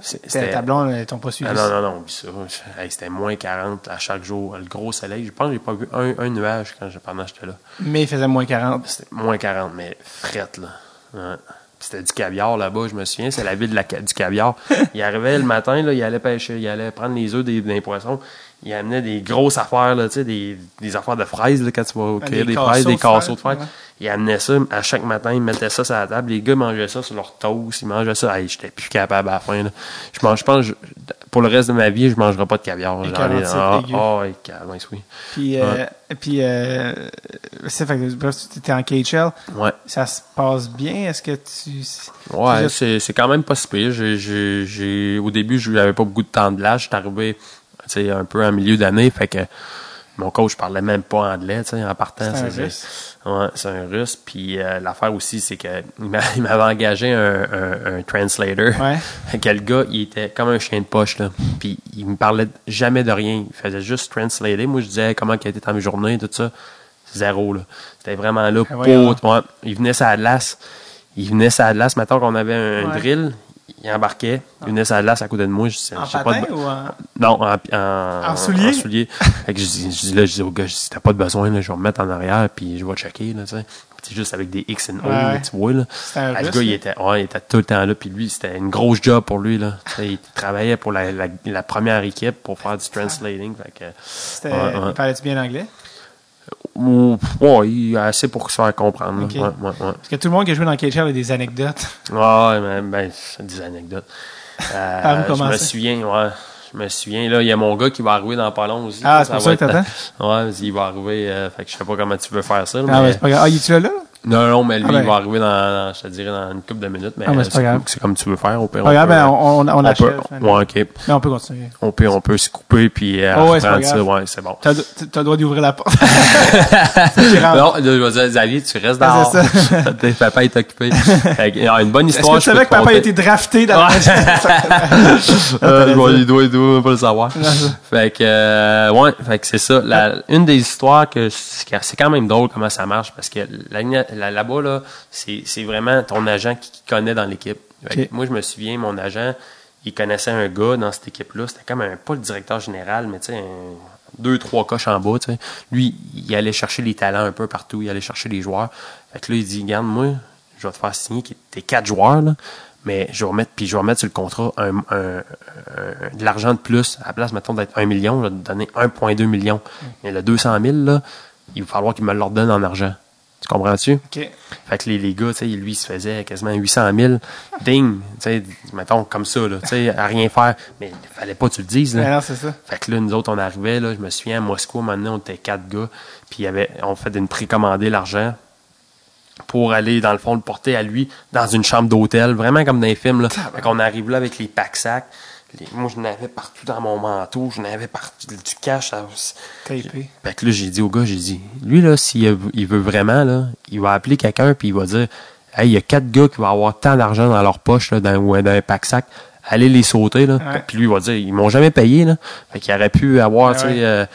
C'était ta blonde, ils t'ont pas suivi? Ah non, non, non. Hey, c'était moins 40 à chaque jour. Le gros soleil. Je pense que j'ai pas vu un, un nuage quand pendant j'étais là. Mais il faisait moins 40. C'était moins 40, mais frette, là. Ouais. C'était du caviar là-bas, je me souviens. C'est la ville de la, du caviar. Il arrivait le matin, là, il allait pêcher, il allait prendre les œufs des, des poissons. Il amenait des grosses affaires, là, tu sais, des, des affaires de fraises, là, quand tu vas cueillir des des, fraises, des de casseaux de fraises, ouais. Il amenait ça à chaque matin, il mettait ça sur la table. Les gars mangeaient ça sur leur toast, ils mangeaient ça. Hey, j'étais plus capable à la fin, là. Je mange, je pense, je- pour le reste de ma vie, je mangerai pas de caviar. Et J'en ai- 47 ah, ah, ouais, calme, oui. Puis, euh, puis euh, c'est fait que bref, tu étais en KHL. Ouais. Ça se passe bien? Est-ce que tu. Ouais, c'est, c'est quand même pas si pire. J'ai, j'ai, j'ai- au début, je n'avais pas beaucoup de temps de l'âge. J'étais arrivé tu sais, un peu en milieu d'année. Fait que mon coach parlait même pas anglais tu sais, en partant. C'est un Russe. Ouais, c'est un russe. Puis euh, l'affaire aussi, c'est que il m'a- il m'avait engagé un, un, un translator. Ouais. Fait que le gars, il était comme un chien de poche, là. Puis il me parlait jamais de rien. Il faisait juste translater. Moi, je disais comment a été ta journée, tout ça. Zéro, là. C'était vraiment là voyons. pour... Ouais. Il venait la glace. Il venait la glace. Maintenant qu'on avait un Ouais. drill, il embarquait. Il sur la glace à côté de moi. Je disais, En patin pas de... ou en. Non, en, en, En soulier? En soulier. fait que je dis, je dis là, je dis au gars, dis, t'as pas de besoin, là, je vais me mettre en arrière, puis je vais checker, là, tu sais. C'est juste avec des X and O, Ouais, tu vois, là. Un Ah, le gars, il là? était, ouais, il était tout le temps là, puis lui, c'était une grosse job pour lui, là. Sais, il travaillait pour la, la, la première équipe pour faire du translating, fait que, C'était. Ouais, ouais. Parlais-tu bien anglais? Ou- ouais, il a assez pour se faire comprendre, là. Ok. Ouais, ouais, ouais. Parce que tout le monde qui a joué dans KHL a des anecdotes. Ouais, mais, ben, c'est des anecdotes. Euh, je me souviens, ouais. Je me souviens, là, il y a mon gars qui va arriver dans pas long aussi. Ah, c'est pour ça que t'attends? Ouais, il va arriver, euh, fait que je sais pas comment tu veux faire ça, Ah, mais- ouais, c'est pas grave. Ah, il là, là? Non, non, mais lui, Ah ben. il va arriver dans, dans- je te dirais, dans une couple de minutes, mais, Ah, ben, c'est comme tu veux faire, au pire. Grave, peut, ben, on, on, on on achève. peut, ouais, ok. Mais on peut continuer. On peut, on peut se couper, puis, euh, Oh, ouais, reprendre ça, ouais, c'est bon. T'as t'as le droit d'ouvrir la porte. Non, je vais dire, Xavier, tu restes Ah, c'est Tes papa est occupé. Une bonne Est-ce histoire. que tu savais que papa a été drafté dans la Euh, il, doit, il doit- pas le savoir. fait que, euh, ouais, fait que c'est ça. Une des histoires que c'est quand même drôle comment ça marche parce que la- là-bas, là, c'est c'est vraiment ton agent qui, qui connaît dans l'équipe. Moi, je me souviens, mon agent, il connaissait un gars dans cette équipe-là. C'était comme un, pas le directeur général, mais tu sais, deux, trois coches en bas. Lui, il allait chercher les talents un peu partout, il allait chercher les joueurs. Fait que là, il dit, regarde, moi, je vais te faire signer tes quatre joueurs, là, mais je vais remettre, puis je vais remettre sur le contrat un, un- un- de l'argent de plus. À la place, mettons, d'être 1 million, je vais te donner 1,2 million. Mais le 200 000, là, il va falloir qu'il me le redonne en argent. Tu comprends-tu? OK. Fait que les, les gars, tu sais, lui, il se faisait quasiment 800 000. Ding! Tu sais, mettons, comme ça, là, tu sais, à rien faire. Mais il fallait pas que tu le dises, là. Mais non, c'est ça. Fait que là, nous autres, on arrivait, là, je me souviens, à Moscou, maintenant, on était quatre gars, puis il y avait, on fait une précommandée l'argent pour aller, dans le fond, le porter à lui dans une chambre d'hôtel, vraiment comme dans les films, là. Fait qu'on arrive là avec les pack-sacs. Les- moi, je n'avais partout dans mon manteau, je n'avais partout du cash. ça- Tapé. fait que là, j'ai dit au gars, j'ai dit, lui, là, s'il veut- il veut vraiment, là, il va appeler quelqu'un, puis il va dire, hey, il y a quatre gars qui vont avoir tant d'argent dans leur poche, là, dans, ou dans un pack-sac, allez les sauter, là. Ouais. Puis lui, il va dire, ils m'ont jamais payé, là. Fait qu'il aurait pu avoir, Ouais, tu sais, ouais. euh,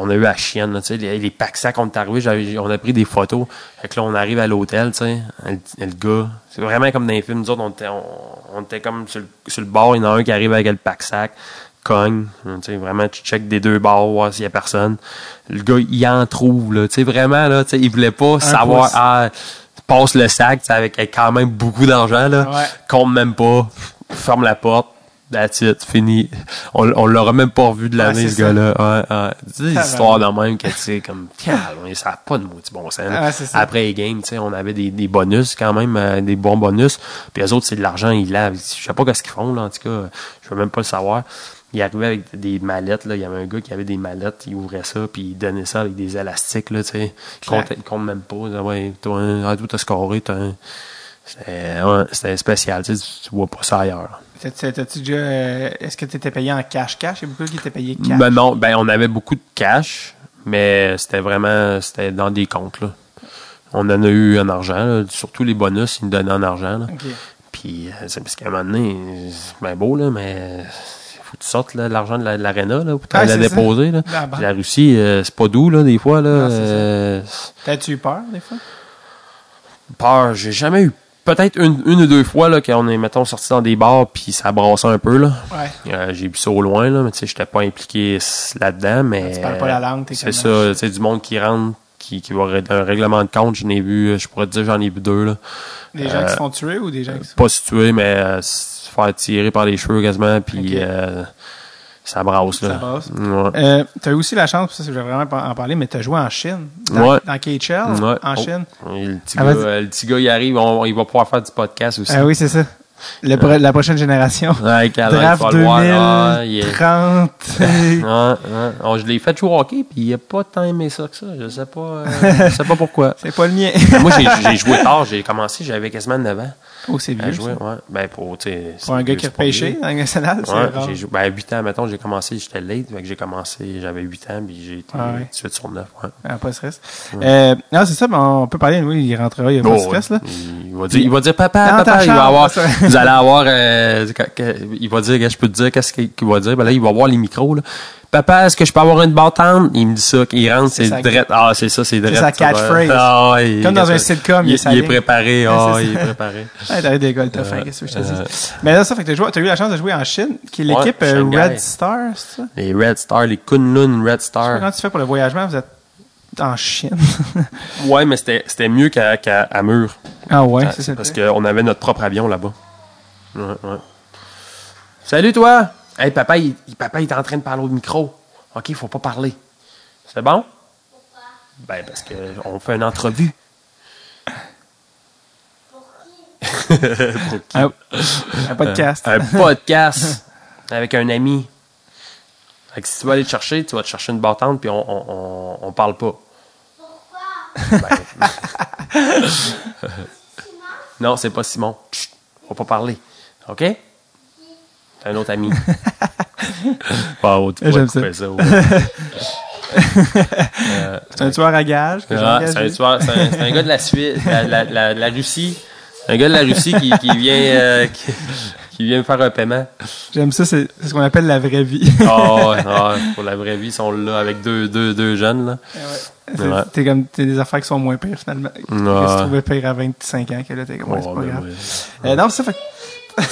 on a eu la chienne, là, tu sais, les, les pack-sacs, on est arrivé, on a pris des photos. Fait que là, on arrive à l'hôtel, tu sais, le, le gars, c'est vraiment comme dans les films, nous autres, on était, on, on était comme sur le, sur le bord, il y en a un qui arrive avec le pack-sac, cogne, tu sais, vraiment, tu check des deux bords, voir s'il y a personne. Le gars, il en trouve, là, tu sais, vraiment, là, tu sais, il voulait pas savoir, ah, passe le sac, tu sais, avec avec quand même beaucoup d'argent, là, Ouais. compte même pas, ferme la porte, that's it, fini. On, on l'aura même pas revu de Ouais, l'année, c'est ce gars-là. Ouais, ouais. Tu sais, des Ah, histoires de même que, tu sais, comme, ça n'a pas de maudit bon sens. là. Ah. Après les games, tu sais, on avait des, des bonus quand même, euh, des bons bonus. Puis les autres, c'est de l'argent, ils lavent. Je sais pas qu'est-ce qu'ils font, là, en tout cas, je veux même pas le savoir. Il arrivait avec des mallettes, là. Il y avait un gars qui avait des mallettes, il ouvrait ça, puis il donnait ça avec des élastiques, là, tu sais. Il compte, il compte même pas. Ouais, toi, un- ah, toi, t'as scoré, t'as un- C'était ouais, spécial, tu vois pas ça ailleurs. euh, Est-ce que tu étais payé en cash-cash? Il y a beaucoup qui étaient payés cash. Ben non, ben on avait beaucoup de cash, mais c'était vraiment c'était dans des comptes là. On en a eu en argent, là. surtout les bonus, ils nous donnaient en argent. Là. Puis euh, c'est parce qu'à un moment donné, c'est bien beau là, mais faut que tu sortes l'argent de la- de l'aréna là, pour aller la déposer là. Ah, bon. La Russie, euh, c'est pas doux là des fois là. Euh, T'as-tu eu peur, des fois? peur, j'ai jamais eu peut-être une, une ou deux fois là qu'on est mettons sorti dans des bars puis ça brassait un peu là. Ouais. Euh, j'ai vu ça au loin, là, mais tu sais, j'étais pas impliqué là-dedans, mais. Tu parles pas la langue, t'es C'est ça, tu sais, du monde qui rentre, qui, qui va un règlement de compte, j'en ai vu, euh, je pourrais te dire, j'en ai vu deux, là. Des gens Euh, qui se font tuer ou des gens qui se Pas situés, mais euh, se faire tirer par les cheveux quasiment, puis Ok. Ça brasse, là. Ça brasse. Ouais. Euh, t'as eu aussi la chance, ça, je vais vraiment en parler, mais t'as joué en Chine. Dans, Ouais. dans KHL, Ouais. en Oh. Chine. Et le, petit Ah, gars, vas-y. euh, le petit gars, il arrive, on- il va pouvoir faire du podcast aussi. Ah oui, c'est ça. Le pro- La prochaine génération. Ouais, Draft. Ah, il est- 2030. Ouais, ouais. Oh, je l'ai fait jouer au hockey, puis il a pas tant aimé ça que ça. Je sais pas, euh, je sais pas pourquoi. c'est pas le mien. Moi, j'ai j'ai joué tard. J'ai commencé, j'avais quasiment 9 ans oh, c'est jouer. Ouais. Ben, pour, un gars qui c'est a pas pêché vieux. dans le national, c'est Ouais, j'ai joué, ben, à 8 ans, mettons, j'ai commencé, j'étais late, j'ai commencé, j'avais 8 ans, puis j'ai été Ah ouais. 18 sur 9, ouais. Ah, pas de stress. Euh, non, c'est ça, mais on peut parler, oui, il rentrera, il n'y a pas de Oh, stress, là. Il va dire, il va dire papa, papa, il va avoir, vous allez avoir, euh, il va dire, je peux te dire qu'est-ce qu'il va dire, ben là, il va voir les micros, là. Papa, est-ce que je peux avoir une bâtante? Il me dit ça, qu'il rentre, C'est c'est sa- drette. Ah, c'est ça, c'est drette. sa ça va. catchphrase. Ah, ouais, Comme dans il- un sitcom, il il, est sa il préparé, Ouais, ah, c'est il est préparé. Ouais, t'arrêtes des t'as faim, Euh, qu'est-ce que je te euh, dis. Mais là, ça fait que t'as eu la chance de jouer en Chine, qui est Ouais, l'équipe euh. Red Star, c'est ça? Les Red Star, les Kunlun Red Star. Comment tu fais pour le voyagement? Vous êtes en Chine. Ouais, mais c'était mieux qu'à à Mur. ah ouais, Ah, c'est ça. Parce qu'on avait notre propre avion là-bas. Ouais, ouais. Salut toi! Hey, papa il, papa, il est en train de parler au micro. OK, il faut pas parler. C'est bon? Ben, parce que on fait une entrevue. Un, un podcast. Un podcast avec un ami. Fait que si tu vas aller te chercher, tu vas te chercher une battante puis on, on, on, on parle pas. Ben, non, c'est pas Simon. Chut, faut pas parler. OK? C'est un autre ami. Wow, J'aime ça. couper ouais. c'est un tueur à gage. que Ah, c'est un, tueur- c'est un- un gars de la Suisse, la, la, la, la Russie. Un gars de la Russie qui, qui vient euh, qui, qui vient me faire un paiement. J'aime ça, c'est c'est ce qu'on appelle la vraie vie. Oh, ouais, pour la vraie vie, ils sont là avec deux, deux, deux jeunes. Là. C'est- Ouais. T'es comme, t'es des affaires qui sont moins pires, finalement. Que Ouais. tu trouvais pire à 25 ans, que là, t'es comme, ouais, c'est Oh, pas ben grave. ouais. Euh, non, c'est ça, fait que-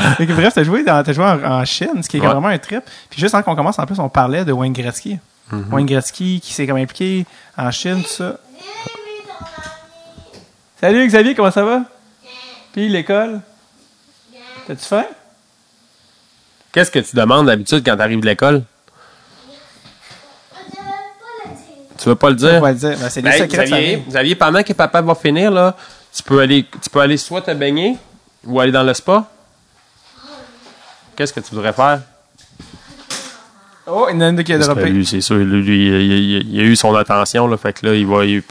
Fait que bref, t'as joué, dans, t'as joué en, en Chine, ce qui est Ouais. vraiment un trip. Puis juste avant qu'on commence, en plus, on parlait de Wayne Gretzky. Mm-hmm. Wayne Gretzky qui s'est comme impliqué en Chine, tout ça. Salut Xavier, comment ça va? Puis l'école? T'as-tu faim? Qu'est-ce que tu demandes d'habitude quand tu arrives de l'école? Tu veux pas le dire? On va le dire. Ben, c'est Ben, Xavier. Xavier, pendant que papa va finir, là, tu peux aller, tu peux aller soit te baigner ou aller dans le spa. Qu'est-ce que tu voudrais faire? Oh, il y en a une qui a droppé. c'est sûr. Lui, lui, il, il- il a eu son attention, là, fait que là, il va, il,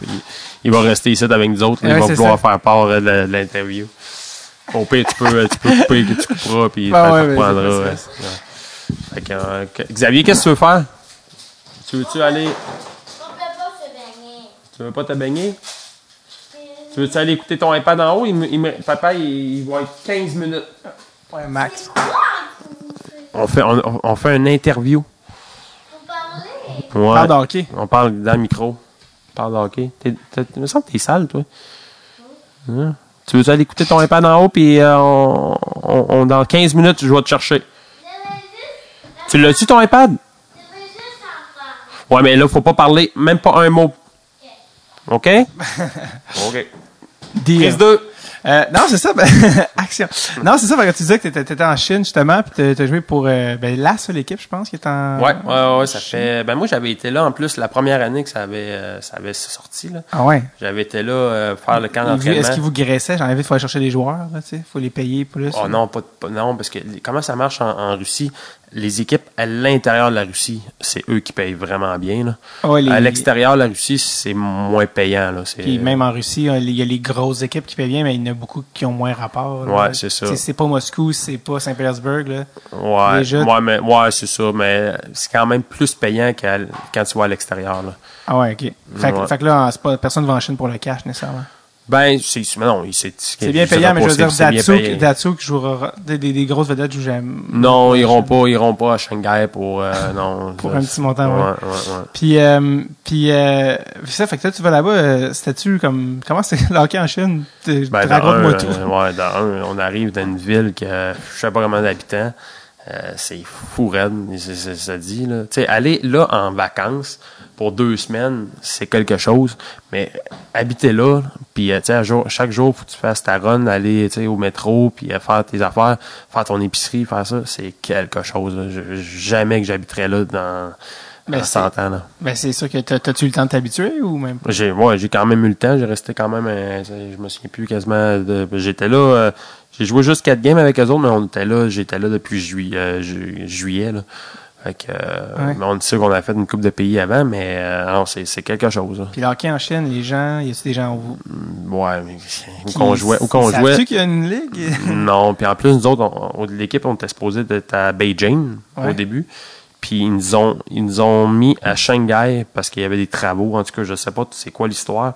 il va rester ici avec nous autres. là, Ouais, il va vouloir ça. faire part euh, de, de l'interview. Au pire, tu peux, tu peux couper, tu couperas, puis Ben tu ouais, mais reprendras. ouais. Fait que, euh, Xavier, qu'est-ce que tu veux faire? Tu veux-tu aller... On peut pas se baigner. Tu veux pas te baigner? Tu veux-tu aller écouter ton iPad en haut? Il il papa, il, il va être 15 minutes. Ouais, Max. On fait, on, on fait une interview. Faut parler. Ouais. Parle de hockey. On parle dans le micro. On parle de hockey. T'es, t'es, il me semble que t'es sale, toi. Hein? Tu veux aller écouter ton iPad en haut, puis euh, on, on- on- dans 15 minutes, je vais te chercher. Tu l'as-tu, ton iPad? Ouais, mais là, faut pas parler, même pas un mot. OK? OK? Prise 2. Euh, non, c'est ça. Ben, action. Non, c'est ça. parce que tu disais que t'étais, t'étais en Chine, justement, puis t'as, joué pour euh, ben, la seule équipe, je pense, qui est en... Ouais, ouais, ouais, ça fait. Ben, moi, j'avais été là, en plus, la première année que ça avait, euh, ça avait sorti, là. Ah ouais? J'avais été là euh, faire le camp d'entraînement. Est-ce qu'ils vous graissaient? J'en avais, il faut aller chercher des joueurs, là, tu sais. faut les payer plus. Oh non, pas, pas- non, parce que comment ça marche en, en Russie? Les équipes à l'intérieur de la Russie, c'est eux qui payent vraiment bien. Là. Ah les- À l'extérieur de la Russie, c'est moins payant. Là. Puis même en Russie, il y a les grosses équipes qui paient bien, mais il y en a beaucoup qui ont moins rapport. là. Ouais, c'est ça. C'est pas Moscou, c'est pas Saint-Pétersbourg. ouais, déjà- ouais, mais, ouais, c'est ça, mais c'est quand même plus payant quand tu vas à l'extérieur. Ah ouais, ok. Fait, que- Ouais. fait que là, c'est pas, personne va en Chine pour le cash, nécessairement. Ben, c'est, non, c'est, C'est bien payant, mais je veux dire, Datsuk. Datsuk jouera, des, des, des grosses vedettes jouent jamais. Non, ils iront pas, ils iront pas à Shanghai pour, euh, non. Pour un petit montant, ouais. ouais. ouais. Puis, euh, puis euh, ça, fait que toi, tu vas là-bas, c'était-tu comme, comment c'est le hockey en Chine? Ben, Raconte-moi tout. ouais, dans un, on arrive dans une ville que je sais pas comment d'habitants. C'est fou raide, ça dit. Là. Tu sais, aller là en vacances pour deux semaines, c'est quelque chose. Mais habiter là, puis euh, jour- chaque jour, faut que tu fasses ta run, aller au métro, puis euh, faire tes affaires, faire ton épicerie, faire ça, c'est quelque chose. là. Je- jamais que j'habiterais là dans, Ben, dans c'est- 100 ans. Là. Ben, c'est sûr que t'as- t'as-tu eu le temps de t'habituer ou même? J'ai ouais, j'ai quand même eu le temps, j'ai resté quand même euh, je me souviens plus quasiment de j'étais là euh, j'ai joué juste quatre games avec eux autres mais on était là, j'étais là depuis juillet euh, ju- juillet là. Fait que euh, Ouais. on sait qu'on a fait une coupe de pays avant mais euh, non, c'est quelque chose. là. Puis le hockey en Chine, les gens, y a-tu des gens où, Ouais, mais où qu'on jouait, où qu'on jouait. qu'il y a une ligue? Non, puis en plus nous autres on- on- l'équipe on était supposé d'être à Beijing Ouais. au début. Puis ils nous ont ils nous ont mis à Shanghai parce qu'il y avait des travaux en tout cas, je sais pas c'est quoi l'histoire.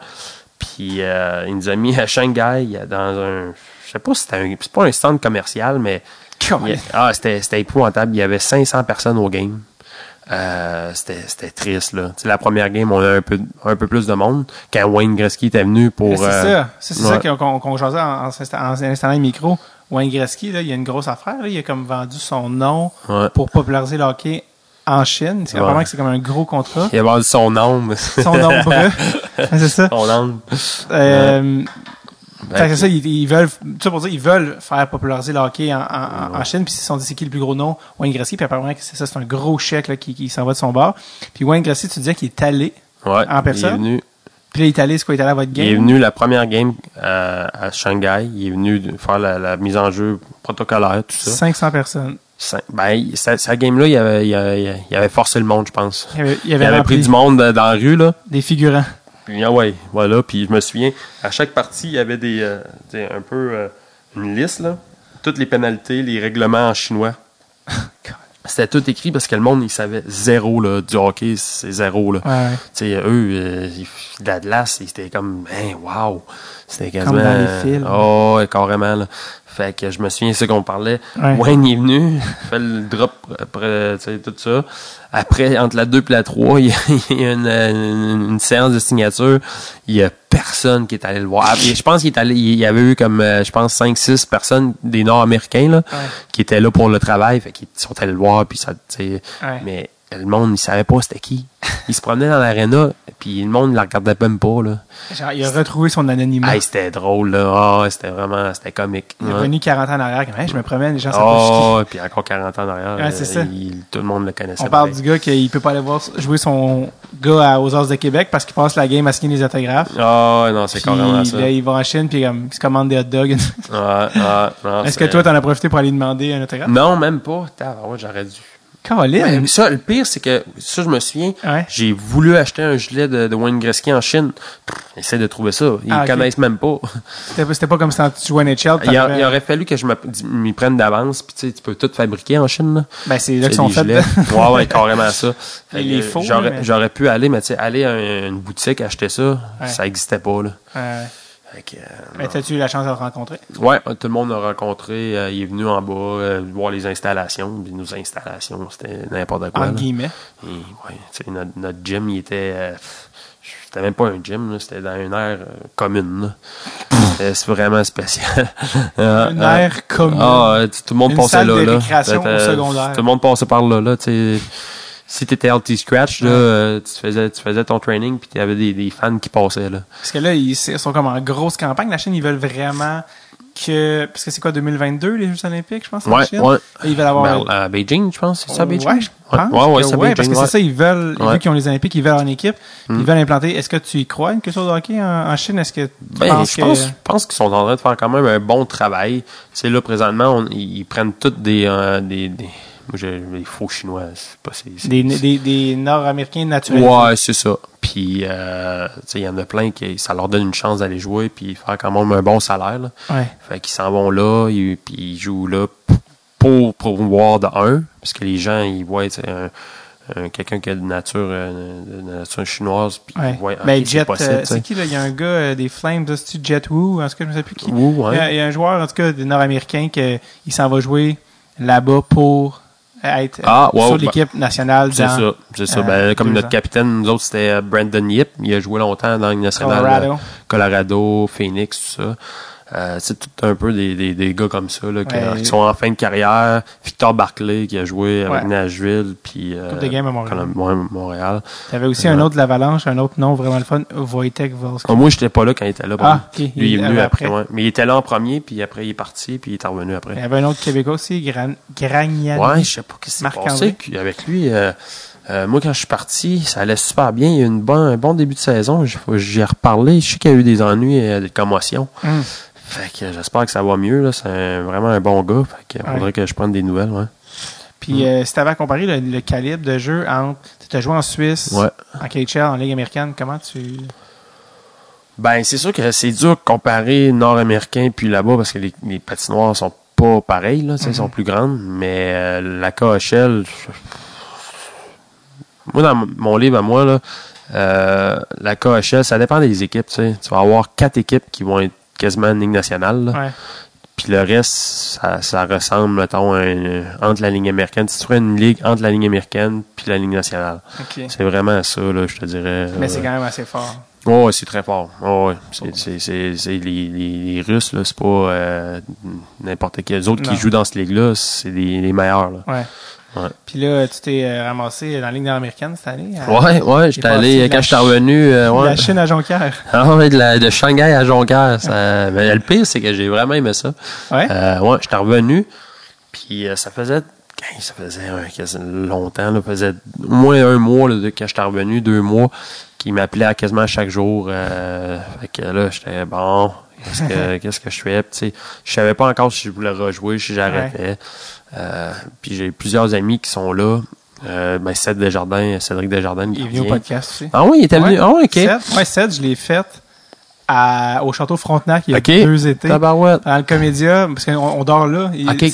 Puis euh, ils nous ont mis à Shanghai il a dans un je sais pas si c'était un c'est pas un stand commercial mais ah c'était épouvantable, il y avait 500 personnes au game. Euh, c'était triste là. La première game on a un peu un peu plus de monde quand Wayne Gretzky était venu pour c'est euh, ça. C'est c'est ouais. ça qu'on qu'on jasait en, en, s'insta- en installant le micro. Wayne Gretzky, là, il y a une grosse affaire. Là. Il a comme vendu son nom Ouais. pour populariser le hockey en Chine. C'est Ouais. vraiment que c'est comme un gros contrat. Il a vendu son âme. Son nombre. c'est ça. son âme. Euh, fait que c'est ça, ils, ils veulent, tout ça pour dire, ils veulent faire populariser le hockey en, en, en Chine, puis ils se sont dit c'est qui le plus gros nom, Wayne Gretzky, puis apparemment c'est ça, c'est un gros chèque là, qui, qui s'en va de son bord. Puis Wayne Gretzky, tu disais qu'il est allé, Ouais, en personne? Il est venu, puis là, il est allé, c'est quoi, il est allé à votre game? il est venu la première game à Shanghai. Il est venu faire la, la mise en jeu protocolaire, tout ça. 500 personnes. Ben, sa, sa game-là, il avait, il, avait, il avait forcé le monde, je pense. Il avait, il avait, pris du monde dans la rue, là. des figurants. Puis, ah ouais, voilà. Puis, je me souviens, à chaque partie, il y avait des, euh, un peu euh, une liste, là. Toutes les pénalités, les règlements en chinois. C'était tout écrit parce que le monde, il savait zéro, là, du hockey, c'est zéro, là. Ouais. Tu sais, eux, euh, ils- de la glace, c'était comme, ben, wow. C'était quasiment. dans les films. Oh, ouais, carrément, là. Fait que je me souviens, c'est qu'on parlait. Ouais. Wayne est venu, fait le drop après, tout ça. Après, entre la 2 et la 3, il y a, il y a une, une- une séance de signature. Il y a personne qui est allé le voir. Et je pense qu'il est allé, il y avait eu comme, euh, je pense, 5-6 personnes, des Nord-Américains, là, Ouais. qui étaient là pour le travail. Fait qu'ils sont allés le voir, puis ça. Ouais. Mais le monde, il savait pas c'était qui. Il se promenait dans l'aréna, puis le monde ne le regardait même pas, là. Genre, il a retrouvé son anonymat. Hey, c'était drôle, là. Ah, c'était vraiment, c'était comique. il est Ouais. revenu 40 ans en arrière, comme, Hey, je me promène, les gens savent pas je suis qui. Oh, puis encore 40 ans derrière. Ouais, c'est ça. tout le monde le connaissait. On parle du gars qui peut pas aller voir jouer son gars à- aux de Québec parce qu'il passe la game à signer les autographes. Ah, non, c'est carrément ça. là, il va en Chine puis comme, il se commande des hot dogs. Ah, ah, Est-ce que toi, t'en as profité pour aller demander un autographe? Non, même pas. J'aurais dû. Caroline! Ça, le pire, c'est que, ça, je me souviens, Ouais. j'ai voulu acheter un gilet de, de Wayne Gretzky en Chine. Essaye de trouver ça. Ils Ah, ok. connaissent même pas. C'était pas comme si tu jouais NHL. Il, a- il aurait fallu que je m'y prenne d'avance. Puis, tu sais, tu peux tout fabriquer en Chine, là. Ben, c'est là qu'ils sont faits. ouais, ouais, carrément ça. Fait Il que, est faux, J'aurais, mais- pu aller, mais tu sais, aller à une boutique, acheter ça, Ouais. ça existait pas, là. Ouais. Euh, Mais t'as-tu eu la chance de le rencontrer? Ouais, tout le monde l'a rencontré. euh, il est venu en bas euh, voir les installations. Puis nos installations, c'était n'importe quoi. Entre là. guillemets. Et, ouais, notre, notre gym, il était. euh, c'était même pas un gym, c'était dans une aire euh, commune. C'est vraiment spécial. Ah, Une ah. aire commune. Ah, tout le monde Une passait salle là. de là. récréation C'était, au secondaire. Tout le monde passait par là. là. Si t'étais healthy scratch, là, euh, tu, faisais, tu faisais ton training, puis avait des, des fans qui passaient. Là. Parce que là, ils sont comme en grosse campagne. La Chine, ils veulent vraiment que... Parce que c'est quoi, 2022, les Jeux Olympiques, je pense, en Ouais, Chine? ouais. Et Ils veulent avoir... Ben, à Beijing, je pense. C'est ça, Beijing? Ouais, je pense Ouais, ouais, c'est ouais, Beijing. parce que ouais. c'est ça, ils veulent, Ouais. Hmm. vu qu'ils ont les Olympiques, ils veulent en équipe, ils veulent implanter. Est-ce que tu y crois, une culture de hockey en, en Chine? Est-ce que tu Ben, je que... pense, je pense qu'ils sont en train de faire quand même un bon travail. C'est là présentement, on- ils ils prennent toutes des, euh, des, des, moi, j'ai des faux chinois. C'est pas Des, des, des Nord-Américains naturels. Ouais, c'est ça. Puis, euh, tu sais, il y en a plein qui, ça leur donne une chance d'aller jouer puis faire quand même un bon salaire. Là. Ouais. Fait qu'ils s'en vont là, ils, puis ils jouent là pour promouvoir de un, parce que les gens, ils voient, un, un- quelqu'un qui a de nature, euh, de nature chinoise, puis Ouais. ils voient, ben, ok, c'est Jet, euh, c'est qui, là? Il y a un gars euh, des Flames, c'est-tu Jet Wu? En tout cas, je ne sais plus qui. Wu, ouais. Il, y a, il y a un joueur, en tout cas, des Nord-Américains, qui s'en va jouer là-bas pour être euh, Ah, ouais, sur ouais, l'équipe nationale C'est ça, c'est ça. euh, Ben, comme deux notre ans. capitaine, nous autres, c'était euh, Brandon Yip. Il a joué longtemps dans Ligue nationale. Colorado. euh, Colorado, Phoenix, tout ça. Euh, c'est tout un peu des, des, des gars comme ça là, qui, Ouais. qui sont en fin de carrière. Victor Barclay qui a joué avec Ouais. Nashville puis euh, de game à Montréal. Montréal. Tu avais aussi un autre de l'Avalanche, un autre nom vraiment le fun, Wojtek Volsky. Ah, moi, j'étais pas là quand il était là. Ah, contre. ok. Lui, il est venu après. après. ouais. Mais il était là en premier, puis après, il est parti, puis il est revenu après. Il y avait un autre Québécois aussi, Gran... Gragnani. Ouais, je sais pas qui s'est passé avec lui. euh, euh, moi, quand je suis parti, ça allait super bien. Il y a eu une bon, un bon début de saison. J'ai reparlé. Je sais qu'il y a eu des ennuis, euh, des commotions. Hum. Fait que j'espère que ça va mieux. C'est vraiment un bon gars. Fait que Ouais. faudrait que je prenne des nouvelles. Ouais. Puis euh, si tu avais à comparer le, le calibre de jeu entre... Tu as joué en Suisse, Ouais. en KHL, en Ligue américaine, comment tu... Ben, c'est sûr que c'est dur de comparer nord-américain puis là-bas parce que les, les patinoires sont pas pareilles, là, tu sais, Mm-hmm. sont plus grandes, mais euh, la KHL, moi, dans mon livre à moi, là, euh, la KHL, ça dépend des équipes. Tu vas avoir quatre équipes qui vont être quasiment en ligne nationale, là. Ouais. Puis le reste, ça, ça ressemble, mettons, un- entre la ligne américaine. Si tu ferais une ligue entre la ligne américaine puis la ligne nationale. C'est vraiment ça, là, je te dirais. Mais Euh, c'est quand même assez fort. Oh, c'est très fort. Oh, ouais. C'est, c'est, c'est, c'est les, les, les Russes, là, c'est pas euh, n'importe qui. Les autres Non. qui jouent dans cette ligue-là, c'est les meilleurs. Là. Ouais. Ouais. Puis là, tu t'es euh, ramassé dans la Ligue nord-américaine cette année. à- Ouais, ouais, j'étais allé, de quand j'étais Ch- revenu, euh, ouais. La Chine à Jonquière. Ah ouais, de, la, de Shanghai à Jonquière. Ça, mais le pire, c'est que j'ai vraiment aimé ça. Ouais. Euh, ouais, j'étais revenu, puis euh, ça faisait, hey, ça faisait euh, longtemps, là, ça faisait au moins un mois là, de quand j'étais revenu, deux mois, qui m'appelait à quasiment chaque jour. Fait que là, j'étais bon. Qu'est-ce que, qu'est-ce que je fais? Puis, tu sais, je savais pas encore si je voulais rejouer, si j'arrêtais. Puis j'ai plusieurs amis qui sont là. Euh, ben, Cédric Desjardins, Cédric Desjardins. Il est venu au podcast aussi. Ah oui, il était venu. Ah ok. Seth, ouais, Seth, je l'ai fait à, au Château Frontenac il y a deux étés. Tabarouette. Dans le Comédia, parce qu'on on dort là.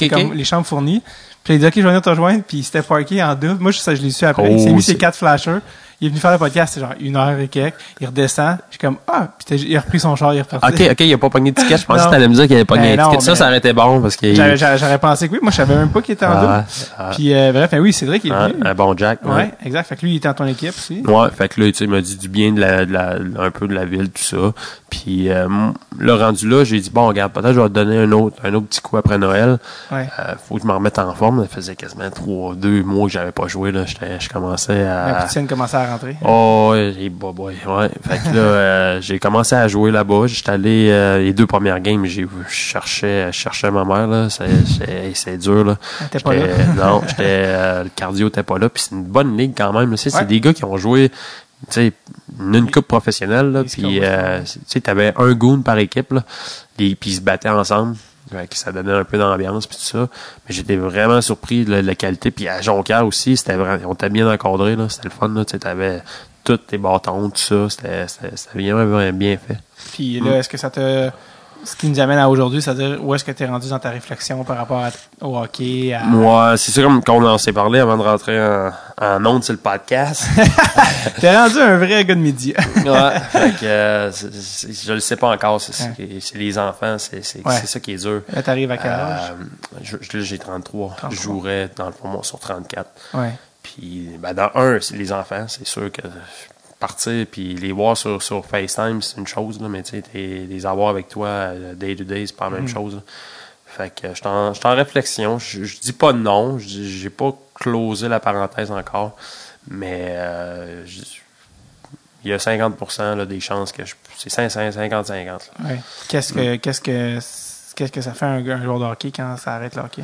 Comme ok. les chambres fournies. Puis il a dit, OK, je vais venir te rejoindre. Puis il s'était parké en double. Moi, je, ça, je l'ai su après. il s'est Oh, mis ses quatre flashers. Il est venu faire le podcast, c'est genre une heure et quelques. Il redescend. Je suis comme, ah, puis il a repris son char, il est reparti. Ok, ok, il a pas pogné de ticket. Je pensais que t'allais me dire qu'il avait pogné Ben un non, ticket. Ça, ça aurait été bon parce qu'il J'aurais- pensé que oui. Moi, je savais même pas qu'il était en double. Puis, euh, bref, ben oui, c'est vrai qu'il est Ah, venu. un bon Jack. Ouais. Exact. Fait que lui, il était dans ton équipe aussi. Ouais, fait que là, tu sais, il m'a dit du bien de la, de la, un peu de la ville, tout ça. Puis, euh, le rendu là, j'ai dit, bon, regarde, peut-être je vais te donner un autre, un autre petit coup après Noël. Ouais. Euh, faut que je me remette en forme. Ça faisait quasiment trois, deux mois que j'avais pas joué, là. Je commençais La à, poutine commençait à Oh, boy, ouais. Fait que là, euh, j'ai commencé à jouer là-bas. J'étais allé euh, les deux premières games, j'ai je cherchais, ma mère là. C'est, dur là. Pas. J'étais- non, j'étais euh, le cardio était pas là. Puis c'est une bonne ligue quand même. Ouais. C'est des gars qui ont joué, tu sais, une, coupe professionnelle là. Puis euh, tu sais, t'avais un goon par équipe là. Puis ils se battaient ensemble. Que ça donnait un peu d'ambiance puis tout ça. Mais j'étais vraiment surpris de la, qualité. Puis à Jonquière aussi, c'était on était bien encadré là. C'était le fun là. Tu sais, t'avais tous tes bâtons, tout ça. C'était, vraiment bien fait. Puis là, est-ce que ça te. Ce qui nous amène à aujourd'hui, c'est-à-dire où est-ce que tu es rendu dans ta réflexion par rapport à- au hockey? À... Moi, c'est ça comme qu'on en s'est parlé avant de rentrer en, en onde sur le podcast. T'es rendu un vrai gars de média. ouais. Fait que, euh, je le sais pas encore. C'est, Ouais. les enfants. C'est, Ouais. ça qui est dur. Là, t'arrives à quel âge? Euh, je- je- j'ai 33. 33. Je jouerais dans le fond moi, sur 34. Ouais. Puis, ben, dans un, c'est les enfants, c'est sûr que partir puis les voir sur, sur FaceTime, c'est une chose, là, mais tu sais, les avoir avec toi euh, day to day, c'est pas la même chose. là. Fait que je suis en, je suis en réflexion. Je, je dis pas non, j'ai pas closé la parenthèse encore, mais euh, je- il y a 50% là, des chances que je. C'est 50-50. là. Ouais. Qu'est-ce que, qu'est-ce que, qu'est-ce que ça fait un, un joueur de hockey quand ça arrête le hockey?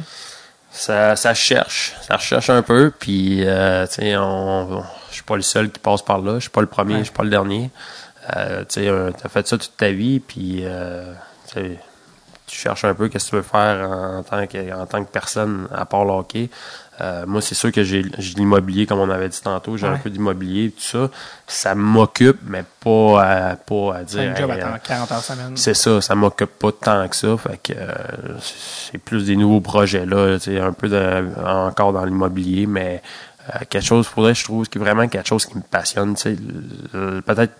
Ça, ça cherche, ça recherche un peu, puis euh, tu sais, on, on- je suis pas le seul qui passe par là, je suis pas le premier, je suis pas le dernier. Euh, tu sais, t'as fait ça toute ta vie, puis euh, tu cherches un peu qu'est-ce que tu veux faire en, en tant que en tant que personne à part le hockey. Euh, moi, c'est sûr que j'ai l'immobilier, comme on avait dit tantôt, j'ai Ouais. un peu d'immobilier, tout ça. Ça m'occupe, mais pas à, pas à dire. un job hey, à temps- 40 heures semaine. c'est ça, ça m'occupe pas tant que ça. Fait que euh, c'est plus des nouveaux projets là, un peu de, encore dans l'immobilier, mais euh, quelque chose, faudrait, je trouve, qui est vraiment quelque chose qui me passionne. Peut-être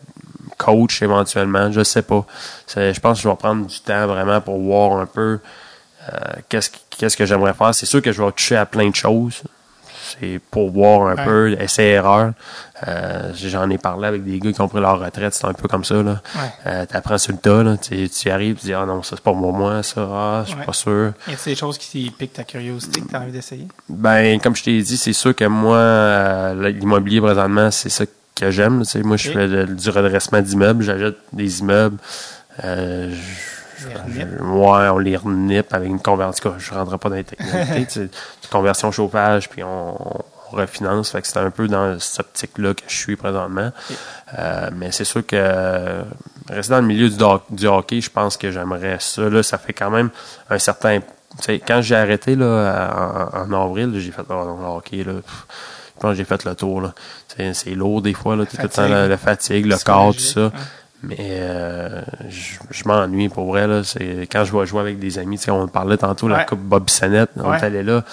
coach éventuellement, je sais pas. Je pense que je vais prendre du temps vraiment pour voir un peu euh, qu'est-ce qui- qu'est-ce que j'aimerais faire. C'est sûr que je vais toucher à plein de choses. C'est pour voir un Ouais. peu, essai-erreur. Euh, J'en ai parlé avec des gars qui ont pris leur retraite, c'est un peu comme ça. Là. Ouais. Euh, t'apprends sur le tas, là. Tu, tu arrives, tu dis, ah non, ça c'est pas pour moi, ça, ah, je suis Ouais. pas sûr. Y a des choses qui piquent ta curiosité que tu as envie d'essayer? Ben, comme je t'ai dit, c'est sûr que moi, euh, l'immobilier présentement, c'est ça que j'aime. tu. Moi, je fais du redressement d'immeubles, j'achète des immeubles. Je- Je- ouais, on les renipe avec une conversion. Je ne rentrerai pas dans les technicalités. tu sais, une conversion chauffage, puis on, on refinance. Fait que c'est un peu dans cette optique-là que je suis présentement. Euh, mais c'est sûr que rester dans le milieu du, hockey, je pense que j'aimerais ça. Là, ça fait quand même un certain. quand j'ai arrêté là, en, en avril, j'ai fait oh, non, le hockey. Là, pff, je pense que j'ai fait le tour. C'est lourd des fois. Là, tout le temps, la, la fatigue, le corps, tout ça. Mais euh, je, je m'ennuie pour vrai. Là. C'est, quand je vais jouer avec des amis, tu sais, on parlait tantôt la Ouais. Coupe Bob Bissonnette, on Ouais. est allé là.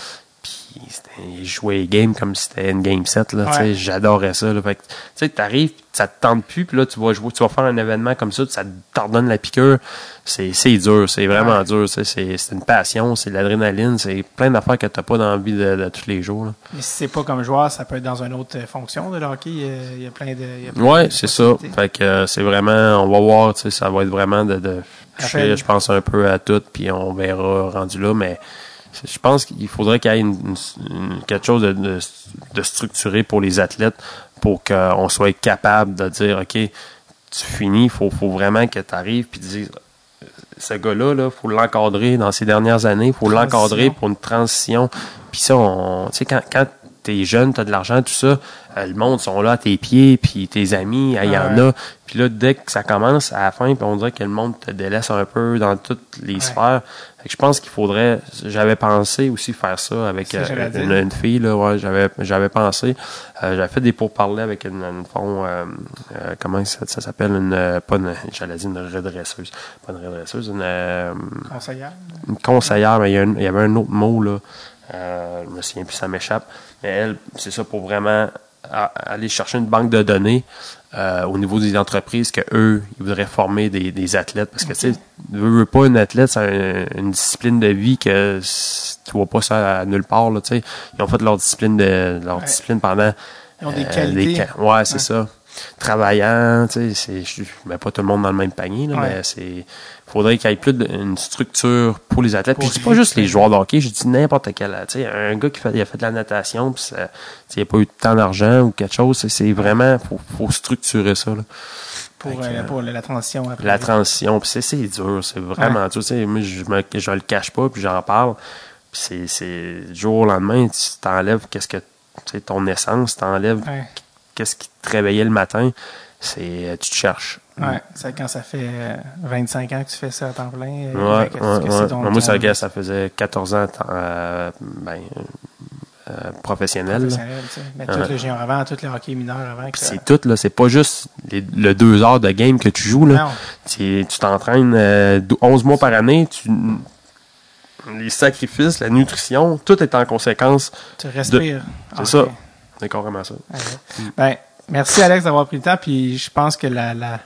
Puis jouaient les games comme si c'était une game set. Là, Ouais. J'adorais ça. Là. Fait que, tu sais, t'arrives, ça te tente plus, puis là, tu vas jouer, tu vas faire un événement comme ça, ça t'ordonne la piqûre. C'est, c'est dur, c'est vraiment Ouais. dur. sais, C'est, c'est une passion, c'est de l'adrénaline, c'est plein d'affaires que t'as pas dans la vie de, de tous les jours. Là. Mais si c'est pas comme joueur, ça peut être dans une autre euh, fonction de hockey. Il y a, plein de. plein Ouais, c'est ça. Fait que euh, c'est vraiment, on va voir, tu sais, ça va être vraiment de, de toucher, je pense, un peu à tout, puis on verra rendu là, mais c'est- je pense qu'il faudrait qu'il y ait une, une- une- quelque chose de, de, de structuré pour les athlètes pour qu'on soit capable de dire, OK, tu finis, il faut, faut vraiment que tu arrives puis dire ce gars-là, il faut l'encadrer dans ces dernières années, il faut l'encadrer pour une transition. Puis ça, on, tu sais, quand, quand t'es jeune, t'as de l'argent, tout ça, euh, le monde sont là à tes pieds, puis tes amis, il y en ouais. a. Puis là, dès que ça commence, à la fin, on dirait que le monde te délaisse un peu dans toutes les sphères. Fait que je pense qu'il faudrait, j'avais pensé aussi faire ça avec ça euh, une, fille, là, ouais, j'avais, j'avais pensé. Euh, j'avais fait des pourparlers avec une, une fond, euh, comment ça, ça s'appelle, une, pas une, j'allais dire une redresseuse, pas une redresseuse, une, Conseillère. une conseillère, mais il y, a un- il y avait un autre mot, là. Euh, je me souviens plus, ça m'échappe. Mais elle, c'est ça pour vraiment aller chercher une banque de données euh, au niveau des entreprises que eux ils voudraient former des, des athlètes parce que tu sais veux, pas une athlète c'est un- une discipline de vie que tu vois pas ça à nulle part là tu sais ils ont fait leur discipline de leur Ouais. discipline pendant Ils ont des euh, qualités. ouais c'est Ouais. ça travaillant tu sais c'est je je mets pas tout le monde dans le même panier là, Ouais. mais c'est faudrait qu'il y ait plus d'une structure pour les athlètes puis je dis pas juste les joueurs de hockey je dis n'importe quel tu sais un gars qui fait, il a fait de la natation puis ça- il a pas eu tant d'argent ou quelque chose c'est- vraiment faut, faut structurer ça là. Pour, que, euh, pour la transition après. la transition puis c'est dur c'est vraiment dur tu sais moi je me je le cache pas puis j'en parle puis c'est c'est du jour au lendemain tu t'enlèves qu'est-ce que tu sais ton essence t'enlèves Ouais. qu'est-ce qui te réveillait le matin c'est tu te cherches Ouais, c'est quand ça fait euh, 25 ans que tu fais ça à temps plein. euh, Ouais, que- ouais, que c'est ouais. ton- Moi, ça, ça faisait 14 ans euh, ben, euh, professionnel. Mais tout le junior avant, tout le hockey mineur avant. c'est tout, là. C'est pas juste les- le deux heures de game que tu joues, là. Non. Tu t'entraînes euh, dou- 11 mois par année. Tu, les sacrifices, la nutrition, tout est en conséquence. Tu respires. C'est Ah, ça. ok. C'est carrément ça. Ouais. Ben, merci Alex d'avoir pris le temps, puis je pense que la, la,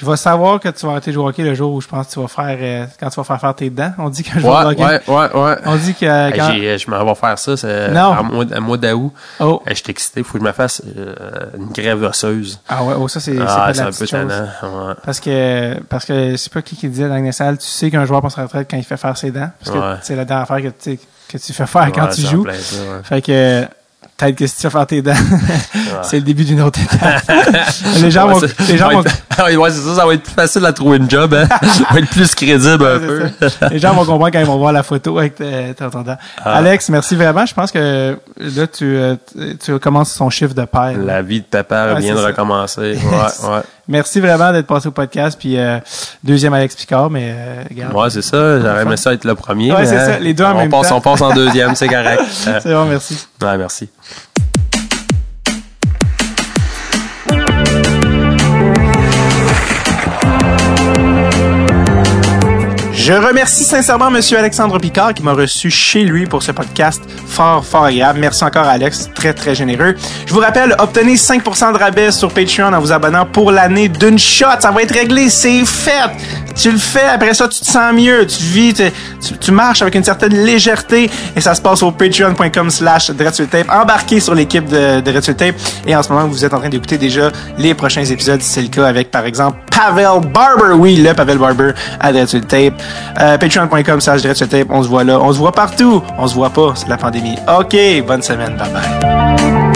je vais savoir que tu vas arrêter de jouer au hockey le jour où je pense que tu vas faire, euh, quand tu vas faire faire tes dents. On dit joueur de Ouais, hockey. ouais, ouais, ouais. On dit que euh, quand, je m'en vais faire ça, c'est Non. en mois, mois d'août. oh, Je suis excité, faut que je me fasse euh, une grève osseuse. ah ouais, oh, ça c'est, c'est Ah, pas de c'est un peu tannant. Ouais. Parce que, parce que c'est pas qui qui disait dans salle, tu sais qu'un joueur passe à la retraite quand il fait faire ses dents. Parce que c'est la dernière affaire que, tu que tu fais faire quand tu c'est joues. Fait que, peut-être que si tu vas faire tes dents, c'est le début d'une autre étape. les gens vont, les gens vont, Ouais, ouais, c'est ça, ça va être plus facile à trouver une job, hein. ça va être plus crédible un peu. Les gens vont comprendre quand ils vont voir la photo avec euh, ton dent. Ah. Alex, merci vraiment. Je pense que là, tu, euh, tu commences ton chiffre de père. La vie de papa Ouais, vient de recommencer. Ouais, ouais. Merci vraiment d'être passé au podcast. Puis euh, deuxième Alex Picard, mais euh, regarde. Ouais, c'est ça. J'aurais aimé ça être le premier. Ouais, c'est ça, les deux en on même passe, temps. On passe en deuxième, c'est correct. C'est bon, merci. ouais, merci. Je remercie sincèrement Monsieur Alexandre Picard qui m'a reçu chez lui pour ce podcast fort, fort agréable. Merci encore Alex, très, très généreux. Je vous rappelle, obtenez 5% de rabais sur Patreon en vous abonnant pour l'année d'une shot. Ça va être réglé, c'est fait. Tu le fais, après ça, tu te sens mieux, tu vis, tu, marches avec une certaine légèreté et ça se passe au patreon.com slash Tape. Embarquez sur l'équipe de, de Tape et en ce moment, vous êtes en train d'écouter déjà les prochains épisodes. C'est le cas avec, par exemple, Pavel Barber. Oui, le Pavel Barber à Red Sur Tape. Euh, patreon.com slash. On se voit là. On se voit partout. On se voit pas. C'est la pandémie. OK. Bonne semaine. Bye bye.